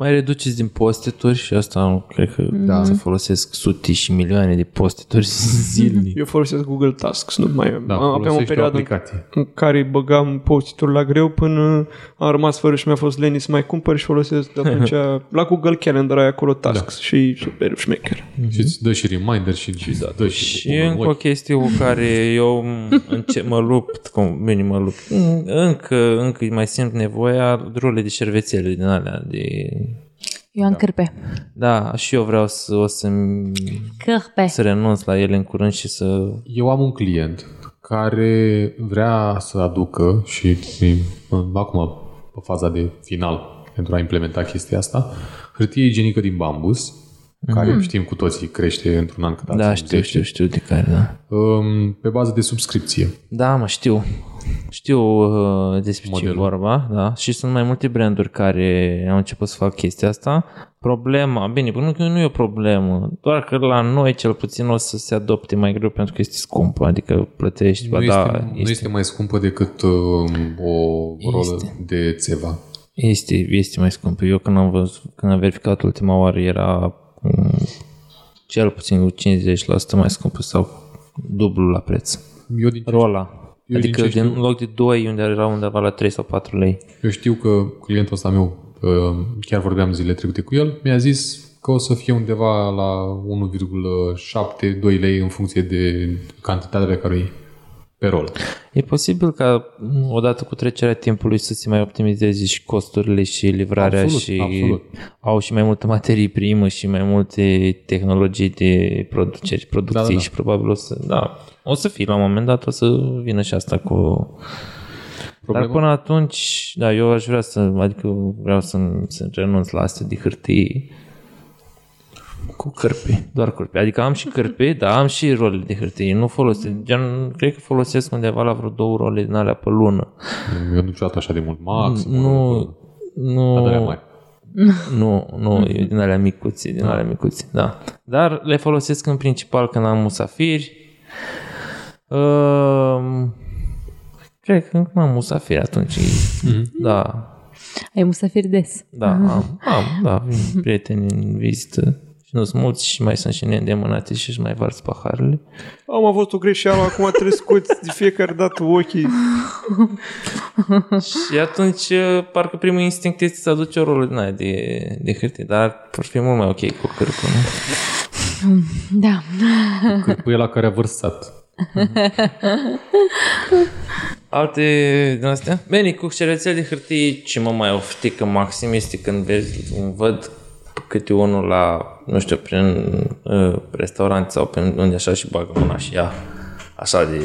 Speaker 4: Mai reduceți din posteturi și asta nu cred că
Speaker 1: Da.
Speaker 4: să folosesc sute și milioane de posteturi [laughs] zilnic.
Speaker 3: Eu folosesc Google Tasks, nu mai am.
Speaker 1: Da,
Speaker 3: Aveam o
Speaker 1: folosești o
Speaker 3: perioadă în
Speaker 1: aplicație.
Speaker 3: în care băgam postituri la greu până am rămas fără și mi-a fost leniț să mai cumpăr și folosesc de atunci [laughs] la Google Calendar ai acolo tasks da. și super șmecher.
Speaker 1: Și îți dă și reminder și, și da, dă și,
Speaker 4: Și
Speaker 1: unul în
Speaker 4: încă o
Speaker 1: ochi.
Speaker 4: chestie cu care eu înce- mă lupt, cum bine mă lupt, încă, încă mai simt nevoia role de șervețele din alea, de...
Speaker 2: Eu am da. cârpe.
Speaker 4: Da, și eu vreau să o să
Speaker 2: Cârpe.
Speaker 4: să renunț la ele în curând și să...
Speaker 1: Eu am un client care vrea să aducă și e în- acum pe faza de final pentru a implementa chestia asta, hârtie igienică din bambus, care știm cu toții crește într-un an cât
Speaker 4: Da,
Speaker 1: alții,
Speaker 4: știu,
Speaker 1: 10,
Speaker 4: știu, știu de care, da.
Speaker 1: um, pe bază de subscripție.
Speaker 4: Da, mă, știu. Știu uh, despre ce e
Speaker 1: Modelul.
Speaker 4: vorba, da. Și sunt mai multe branduri care au început să fac chestia asta. Problema, bine, nu că nu e o problemă, doar că la noi cel puțin o să se adopte mai greu pentru că este scumpă, adică plătești,
Speaker 1: Nu,
Speaker 4: ba
Speaker 1: este,
Speaker 4: da,
Speaker 1: nu este mai scumpă decât um, o rolă
Speaker 4: Este.
Speaker 1: de țeva.
Speaker 4: Este, este mai scumpă. Eu când am, văzut, când am verificat ultima oară era um, cel puțin cu 50% mai scumpă sau dublu la preț.
Speaker 1: Eu, din ce,
Speaker 4: Rola.
Speaker 1: Eu
Speaker 4: adică
Speaker 1: din ce
Speaker 4: din,
Speaker 1: știu-
Speaker 4: în loc de 2 unde era undeva la 3 sau 4 lei.
Speaker 1: eu știu că clientul ăsta meu, uh, chiar vorbeam zile trecute cu el, mi-a zis că o să fie undeva la 1,72 lei în funcție de cantitatea pe care o iei. Pe rol.
Speaker 4: E posibil ca m, odată cu trecerea timpului să se mai optimizeze și costurile și livrarea
Speaker 1: Absolut,
Speaker 4: și
Speaker 1: absolut.
Speaker 4: au și mai multe materii primă și mai multe tehnologii de producere, producție
Speaker 1: Da, da, da.
Speaker 4: și probabil o să, da, o să fie la un moment dat, o să vină și asta cu... Dar
Speaker 1: Problema?
Speaker 4: până atunci, da, eu aș vrea să, adică vreau să, să renunț la astea de hârtie cu cârpi, doar cârpi. Adică am și cârpi, dar am și role de hârtie. Nu folosesc, gen, cred că folosesc undeva la vreo două role din alea pe lună.
Speaker 1: Eu nu niciodată așa de mult. Maxim.
Speaker 4: Nu, nu,
Speaker 1: Dar mari.
Speaker 4: nu, nu, e din alea micuți, din alea micuți, da. Dar le folosesc în principal când am musafiri. Um, cred că când am musafiri atunci, da,
Speaker 2: Ai musafiri des.
Speaker 4: da, am, [laughs] am, da, vin prieteni în vizită și nu sunt mulți și mai sunt și neîndemânate și își mai varsă paharele.
Speaker 3: Am avut o greșeală, acum trebuie să scoți de fiecare dată ochii. [laughs]
Speaker 4: Și atunci, uh, parcă primul instinct este să aduci o rolă din aia de, de hârtie, dar ar fi mult mai ok cu cârpul, nu? [laughs]
Speaker 2: Da.
Speaker 1: Cârpâie la care a vărsat. [laughs]
Speaker 4: Alte din astea? Bine, cu șervețel de hârtie ce mă mai oftică maxim este când vezi, văd câte unul la, nu știu, prin uh, restaurant sau pe unde așa și bagă mâna și ia așa de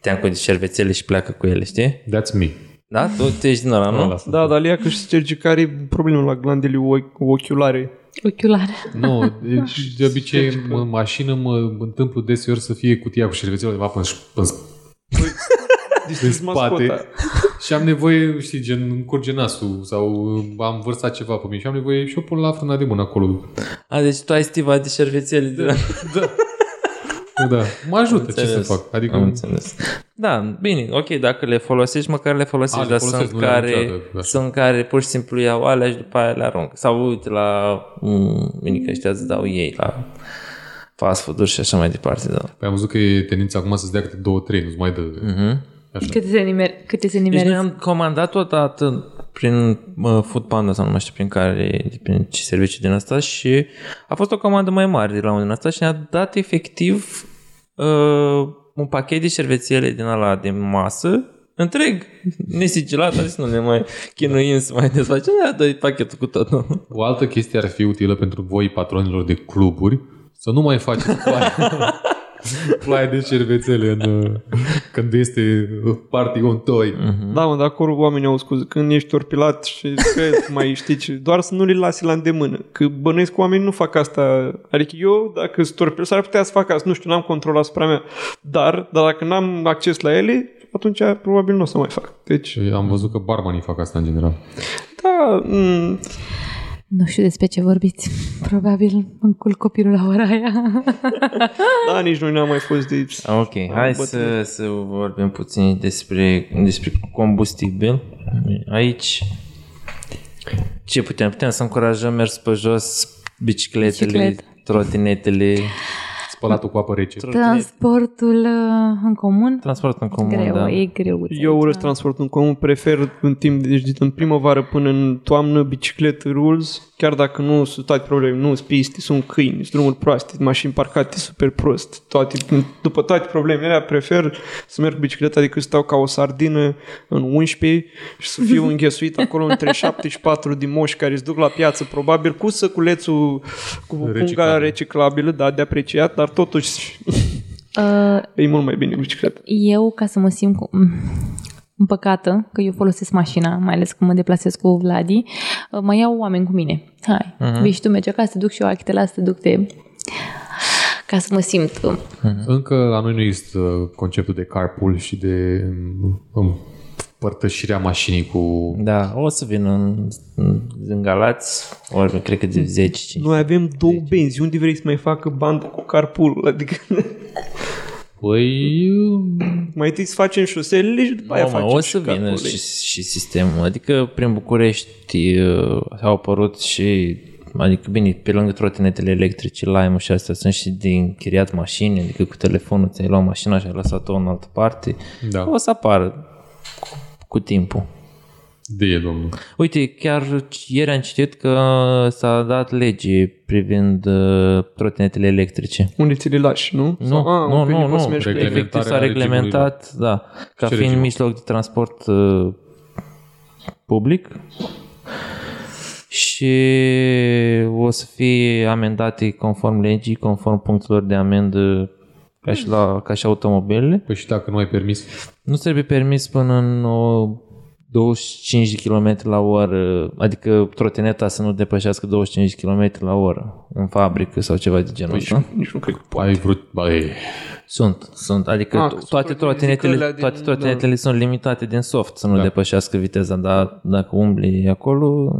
Speaker 4: teancul de șervețele și pleacă cu ele, știi?
Speaker 1: That's me.
Speaker 4: Da? Tu, tu ești din ăla, nu?
Speaker 1: Ăla sunt.
Speaker 3: Da, dar Lia că și Sergi care e problemă la glandele ochi- ochiulare.
Speaker 2: Ochiulare.
Speaker 1: Nu, deci de obicei în mașină mă întâmplu deseori să fie cutia cu șervețelul undeva până, până [laughs]
Speaker 3: Deci
Speaker 1: în spate [laughs] și am nevoie, știi, gen îmi curge nasul sau am vărsat ceva pe mine și am nevoie și o pun la frâna de mână acolo.
Speaker 4: A, deci tu ai stiva de șervețele de la...
Speaker 1: Da, mă ajută, ce să
Speaker 4: Înțeles.
Speaker 1: fac? Adică
Speaker 4: Am înțeles. Da, bine, ok, dacă le folosești, măcar le folosești,
Speaker 1: A, le
Speaker 4: dar
Speaker 1: folosesc,
Speaker 4: sunt
Speaker 1: nu le-am
Speaker 4: care,
Speaker 1: niciodată, așa.
Speaker 4: sunt care pur și simplu iau alea și după aia le arunc. Sau uite la mm, minică ăștia îți dau ei la fast food și așa mai departe. Da.
Speaker 1: Păi am văzut că e tendința acum să-ți dea câte două, trei, nu-ți mai dă.
Speaker 4: Mhm.
Speaker 1: Așa.
Speaker 2: Câte se, nimer, câte se
Speaker 4: Deci noi
Speaker 2: nimeresc?
Speaker 4: am comandat odată prin uh, Food Panda sau nu mai știu prin care, prin ce serviciu din asta și a fost o comandă mai mare de la unul din asta și ne-a dat efectiv uh, un pachet de șervețele din ala de masă întreg, nesigilat, a zis nu ne mai chinuim să mai desfacem, da, dă pachetul cu tot. Nu?
Speaker 1: O altă chestie ar fi utilă pentru voi, patronilor de cluburi, să nu mai faceți [laughs] ploaie, [laughs] ploaie de șervețele în, uh, când este party on toy.
Speaker 3: Da, mă, dar acolo oamenii au scuză. Când ești torpilat și că [laughs] mai știi ce, doar să nu le lasi la îndemână. Că bănuiesc că oamenii nu fac asta. Adică eu, dacă sunt torpilat, s-ar putea să fac asta. Nu știu, n-am control asupra mea. Dar, dar dacă n-am acces la ele, atunci probabil nu o să mai fac. Deci,
Speaker 1: Și am văzut că barmanii fac asta în general.
Speaker 3: da, m-
Speaker 2: Nu știu despre ce vorbiți. [laughs] Probabil încul copilul la ora aia. [laughs]
Speaker 3: da, nici noi n-am mai fost de aici.
Speaker 4: Ok, hai să, să vorbim puțin despre, despre combustibil. Aici, ce putem? Putem să încurajăm mers pe jos, bicicletele,
Speaker 2: Bicicletă.
Speaker 4: trotinetele,
Speaker 1: Spălatul cu apă rece.
Speaker 2: Transportul uh, în comun?
Speaker 4: transport în comun,
Speaker 2: greu,
Speaker 4: da.
Speaker 2: e greu.
Speaker 3: Eu urăsc transportul în comun, prefer în timp, deci din primăvară până în toamnă, bicicletă rules, chiar dacă nu sunt toate probleme, nu sunt piste, sunt câini, sunt drumuri proaste, mașini parcate super prost, toate, după toate problemele alea, prefer să merg cu bicicleta decât să stau ca o sardină în 11 și să fiu [laughs] înghesuit acolo între 74 de moși care îți duc la piață, probabil cu săculețul, cu punga
Speaker 1: Reciclabil.
Speaker 3: reciclabilă, da, de apreciat, dar totuși [laughs]
Speaker 2: Uh,
Speaker 3: e mult mai bine cu bicicleta.
Speaker 2: eu, ca să mă simt cu... mm, împăcată, că eu folosesc mașina, mai ales când mă deplasez cu Vladi, uh, mai iau oameni cu mine. Hai, uh-huh. vii și tu, mergi acasă, te duc și eu, hai, te las, te duc, te... Ca să mă simt... uh,
Speaker 1: Încă la noi nu există conceptul de carpool și de um, împărtășirea mașinii cu...
Speaker 4: Da, o să vin în, în Galați, ori cred că de 10
Speaker 3: Noi avem două benzi. Unde vrei să mai facă bandă cu carpool? Adică
Speaker 1: Păi,
Speaker 3: mai întâi să facem șoselele și după aia
Speaker 4: Nu, mă,
Speaker 3: facem
Speaker 4: o să
Speaker 3: și
Speaker 4: vină
Speaker 3: carpool.
Speaker 4: și, și sistemul. Adică prin București uh, au apărut și Adică, bine, pe lângă trotinetele electrice, lime și astea sunt și din închiriat mașini, adică cu telefonul ți-ai luat mașina și ai lăsat-o în altă parte.
Speaker 1: da.
Speaker 4: O să apară cu, cu timpul.
Speaker 1: De domnul.
Speaker 4: Uite, chiar ieri am citit că s-a dat lege privind uh, trotinetele electrice.
Speaker 3: Unde ți le lași, nu?
Speaker 4: Nu,
Speaker 3: Sau, a,
Speaker 4: nu,
Speaker 3: un pic
Speaker 4: nu,
Speaker 3: poți să
Speaker 4: nu.
Speaker 3: mergi cu ele.
Speaker 1: Reglementarea
Speaker 4: Efectiv s-a reglementat, da, ca
Speaker 1: Ce
Speaker 4: fiind
Speaker 1: regim?
Speaker 4: mijloc de transport uh, public și o să fie amendate conform legii, conform punctelor de amendă ca și, la, ca și automobilele.
Speaker 1: Păi și dacă nu ai permis,
Speaker 4: Nu trebuie permis până în o 25 de km la oră, adică trotineta să nu depășească 25 de km la oră în fabrică sau ceva de genul ăsta.
Speaker 3: Nici nu cred că poate.
Speaker 1: ai vrut... Băi,
Speaker 4: Sunt, sunt, adică
Speaker 3: Ah,
Speaker 4: ah,
Speaker 3: că sunt
Speaker 4: toate
Speaker 3: trotinete
Speaker 4: trotinetele,
Speaker 3: alea din-
Speaker 4: toate trotinetele sunt limitate din soft să nu
Speaker 1: Da.
Speaker 4: depășească viteza, dar dacă umbli acolo,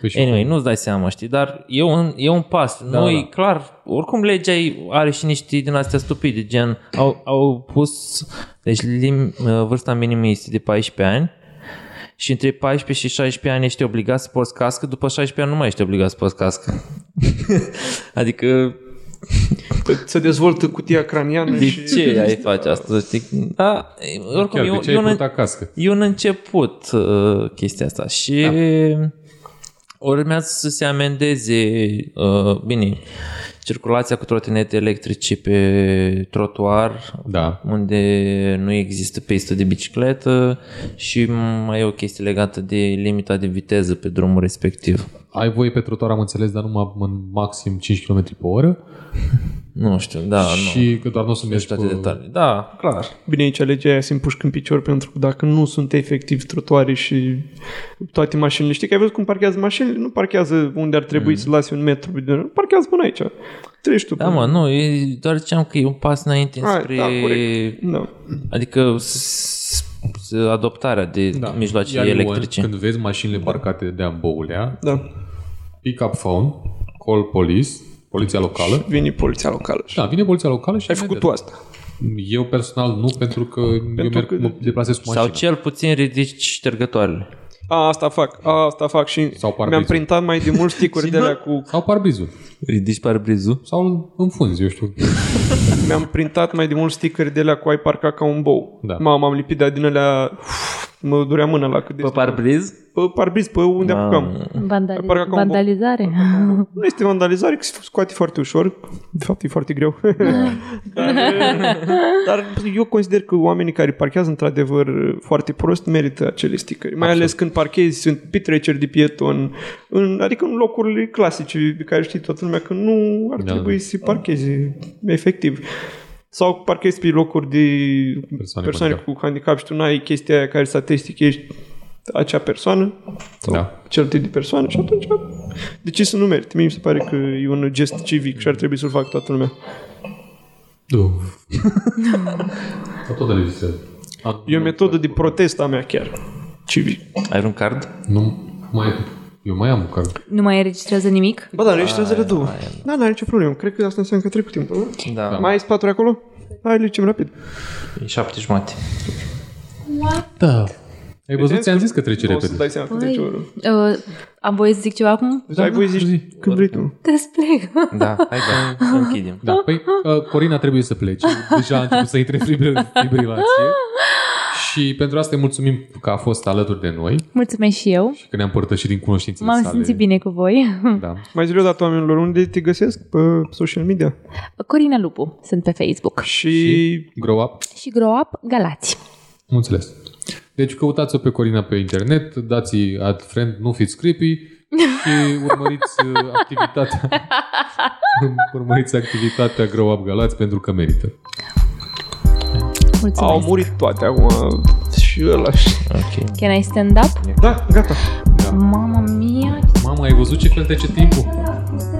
Speaker 1: păi și
Speaker 4: anyway, nu-ți dai seama, știi, dar e un, e un pas.
Speaker 1: Da,
Speaker 4: Noi,
Speaker 1: da.
Speaker 4: clar, oricum legea ei are și niște din astea stupide, gen, au, au pus, deci lim, vârsta minimă este de 14 ani, și între 14 și 16 ani ești obligat să porți cască, după 16 ani nu mai ești obligat să porți cască. [laughs] adică
Speaker 3: Să dezvoltă cutia craniană
Speaker 4: de
Speaker 3: și...
Speaker 4: ce ai face asta? Știi? Da, oricum,
Speaker 1: chiar,
Speaker 4: e,
Speaker 1: de
Speaker 4: un-
Speaker 1: ce
Speaker 4: e,
Speaker 1: ai
Speaker 4: un,
Speaker 1: purtat cască?
Speaker 4: e un început uh, chestia asta și da. urmează să se amendeze, uh, bine, circulația cu trotinete electrice pe trotuar,
Speaker 1: Da.
Speaker 4: unde nu există pistă de bicicletă și mai e o chestie legată de limita de viteză pe drumul respectiv.
Speaker 1: Ai voie pe trotuar, am înțeles, dar numai în maxim 5 km pe oră
Speaker 4: Nu știu, da, nu.
Speaker 1: și că doar nu o să
Speaker 4: Nu
Speaker 1: mergi
Speaker 4: știu toate
Speaker 1: cu...
Speaker 4: detalii. Da, clar.
Speaker 3: Bine, aici legea aia se împușcă în picior pentru că dacă nu sunt efectiv trotuare și toate mașinile, știi că ai văzut cum parchează mașinile? Nu parchează unde ar trebui mm. să lasi un metru, parchează până aici. Treci tu.
Speaker 4: Da,
Speaker 3: până-
Speaker 4: mă, nu, e, doar ziceam că e un pas înainte
Speaker 3: Hai,
Speaker 4: spre...
Speaker 3: da, corect. Da.
Speaker 4: Adică s- s- adoptarea de da. mijloace
Speaker 1: Iar eu,
Speaker 4: electrice.
Speaker 1: Când vezi mașinile parcate de amboulea,
Speaker 3: Da.
Speaker 1: pick up phone, call police, poliția locală.
Speaker 3: Vine poliția locală. Și
Speaker 1: Da, vine poliția locală și
Speaker 3: ai făcut tu
Speaker 1: imediat.
Speaker 3: asta.
Speaker 1: Eu personal nu, pentru că eu merg,
Speaker 3: că-
Speaker 1: mă deplasez cu mașina.
Speaker 4: Sau cel puțin ridici ștergătoarele.
Speaker 3: A, asta fac, a, asta fac și
Speaker 1: Sau
Speaker 3: mi-am
Speaker 1: parbrizul.
Speaker 3: printat mai de mult [laughs] sticuri de alea cu...
Speaker 1: Sau parbrizul.
Speaker 4: Ridici parbrizul?
Speaker 1: Sau înfunzi, eu știu. [laughs]
Speaker 3: Mi-am printat mai de mult stickeri de alea cu ai parca ca un bou.
Speaker 1: Da.
Speaker 3: Mama, am lipit de din alea... Uf, mă durea mâna la cât de...
Speaker 4: Pe parbriz?
Speaker 3: Pe parbriz, pe unde apucam.
Speaker 2: Vandali-
Speaker 3: Parcă ca un
Speaker 2: vandalizare. [laughs]
Speaker 3: Nu este vandalizare, că se scoate foarte ușor. De fapt, e foarte greu. dar, [laughs] dar eu consider că oamenii care parchează într-adevăr foarte prost merită acele stickeri. Mai ales când parchezi, sunt petreceri de pieton, în, adică în locurile clasice de care știi toată lumea că nu ar
Speaker 1: Da,
Speaker 3: trebui
Speaker 1: da.
Speaker 3: să parcheze efectiv. Sau parchezi pe locuri de
Speaker 1: Persoane
Speaker 3: persoane,
Speaker 1: cu
Speaker 3: cu handicap și tu n-ai chestia aia care să atesti că ești acea persoană sau
Speaker 1: Da.
Speaker 3: cel tip de persoană și atunci de ce să nu mergi? Mie mi se pare că e un gest civic și ar trebui să-l facă toată lumea.
Speaker 1: Du. Sau [laughs] tot de legislație.
Speaker 3: E o metodă de protest a mea chiar. Civic.
Speaker 4: Ai un card?
Speaker 1: Nu mai... Eu mai am un card.
Speaker 2: Nu mai înregistrează nimic?
Speaker 3: Ba da, registrează le două. Da, n-are nicio problemă. Cred că asta înseamnă că trec cu timpul. nu?
Speaker 4: Da.
Speaker 3: Mai ai spaturi acolo? Hai, le zicem rapid.
Speaker 4: E șapte jumate.
Speaker 1: Da. Ai văzut? Ți-am zis că trece
Speaker 3: O să
Speaker 1: repede.
Speaker 3: dai seama că
Speaker 2: Păi,
Speaker 3: trece oră.
Speaker 2: uh, am voie să zic ceva acum?
Speaker 3: Deci ai voie să zici când vrei tu.
Speaker 2: Trebuie să plec.
Speaker 4: Da, hai da, să închidem.
Speaker 1: Da, păi uh, Corina trebuie să plece. Deja a început să intre în fibri- fibrilație. Și pentru asta îi mulțumim că a fost alături de noi
Speaker 2: Mulțumesc și eu.
Speaker 1: și că ne-a împărtășit din cunoștințele
Speaker 2: M-am
Speaker 1: sale.
Speaker 2: simțit bine cu voi.
Speaker 1: Da. [laughs]
Speaker 3: Mai zi dat oamenilor unde te găsesc pe social media.
Speaker 2: Corina Lupu, sunt pe Facebook.
Speaker 3: Și,
Speaker 1: Grow up.
Speaker 2: Și Grow Up Galați.
Speaker 1: Am înțeles. Deci căutați-o pe Corina pe internet, dați add friend, nu fiți creepy și urmăriți uh, [laughs] activitatea [laughs] urmăriți activitatea Grow Up Galați pentru că merită.
Speaker 2: Mulțumesc.
Speaker 3: au murit toate acum. Și ăla. și-
Speaker 4: Ok.
Speaker 2: Can I stand up?
Speaker 3: Da, gata.
Speaker 2: Mama mia,
Speaker 1: Mama, ai văzut ce fel trece timpul?
Speaker 2: ce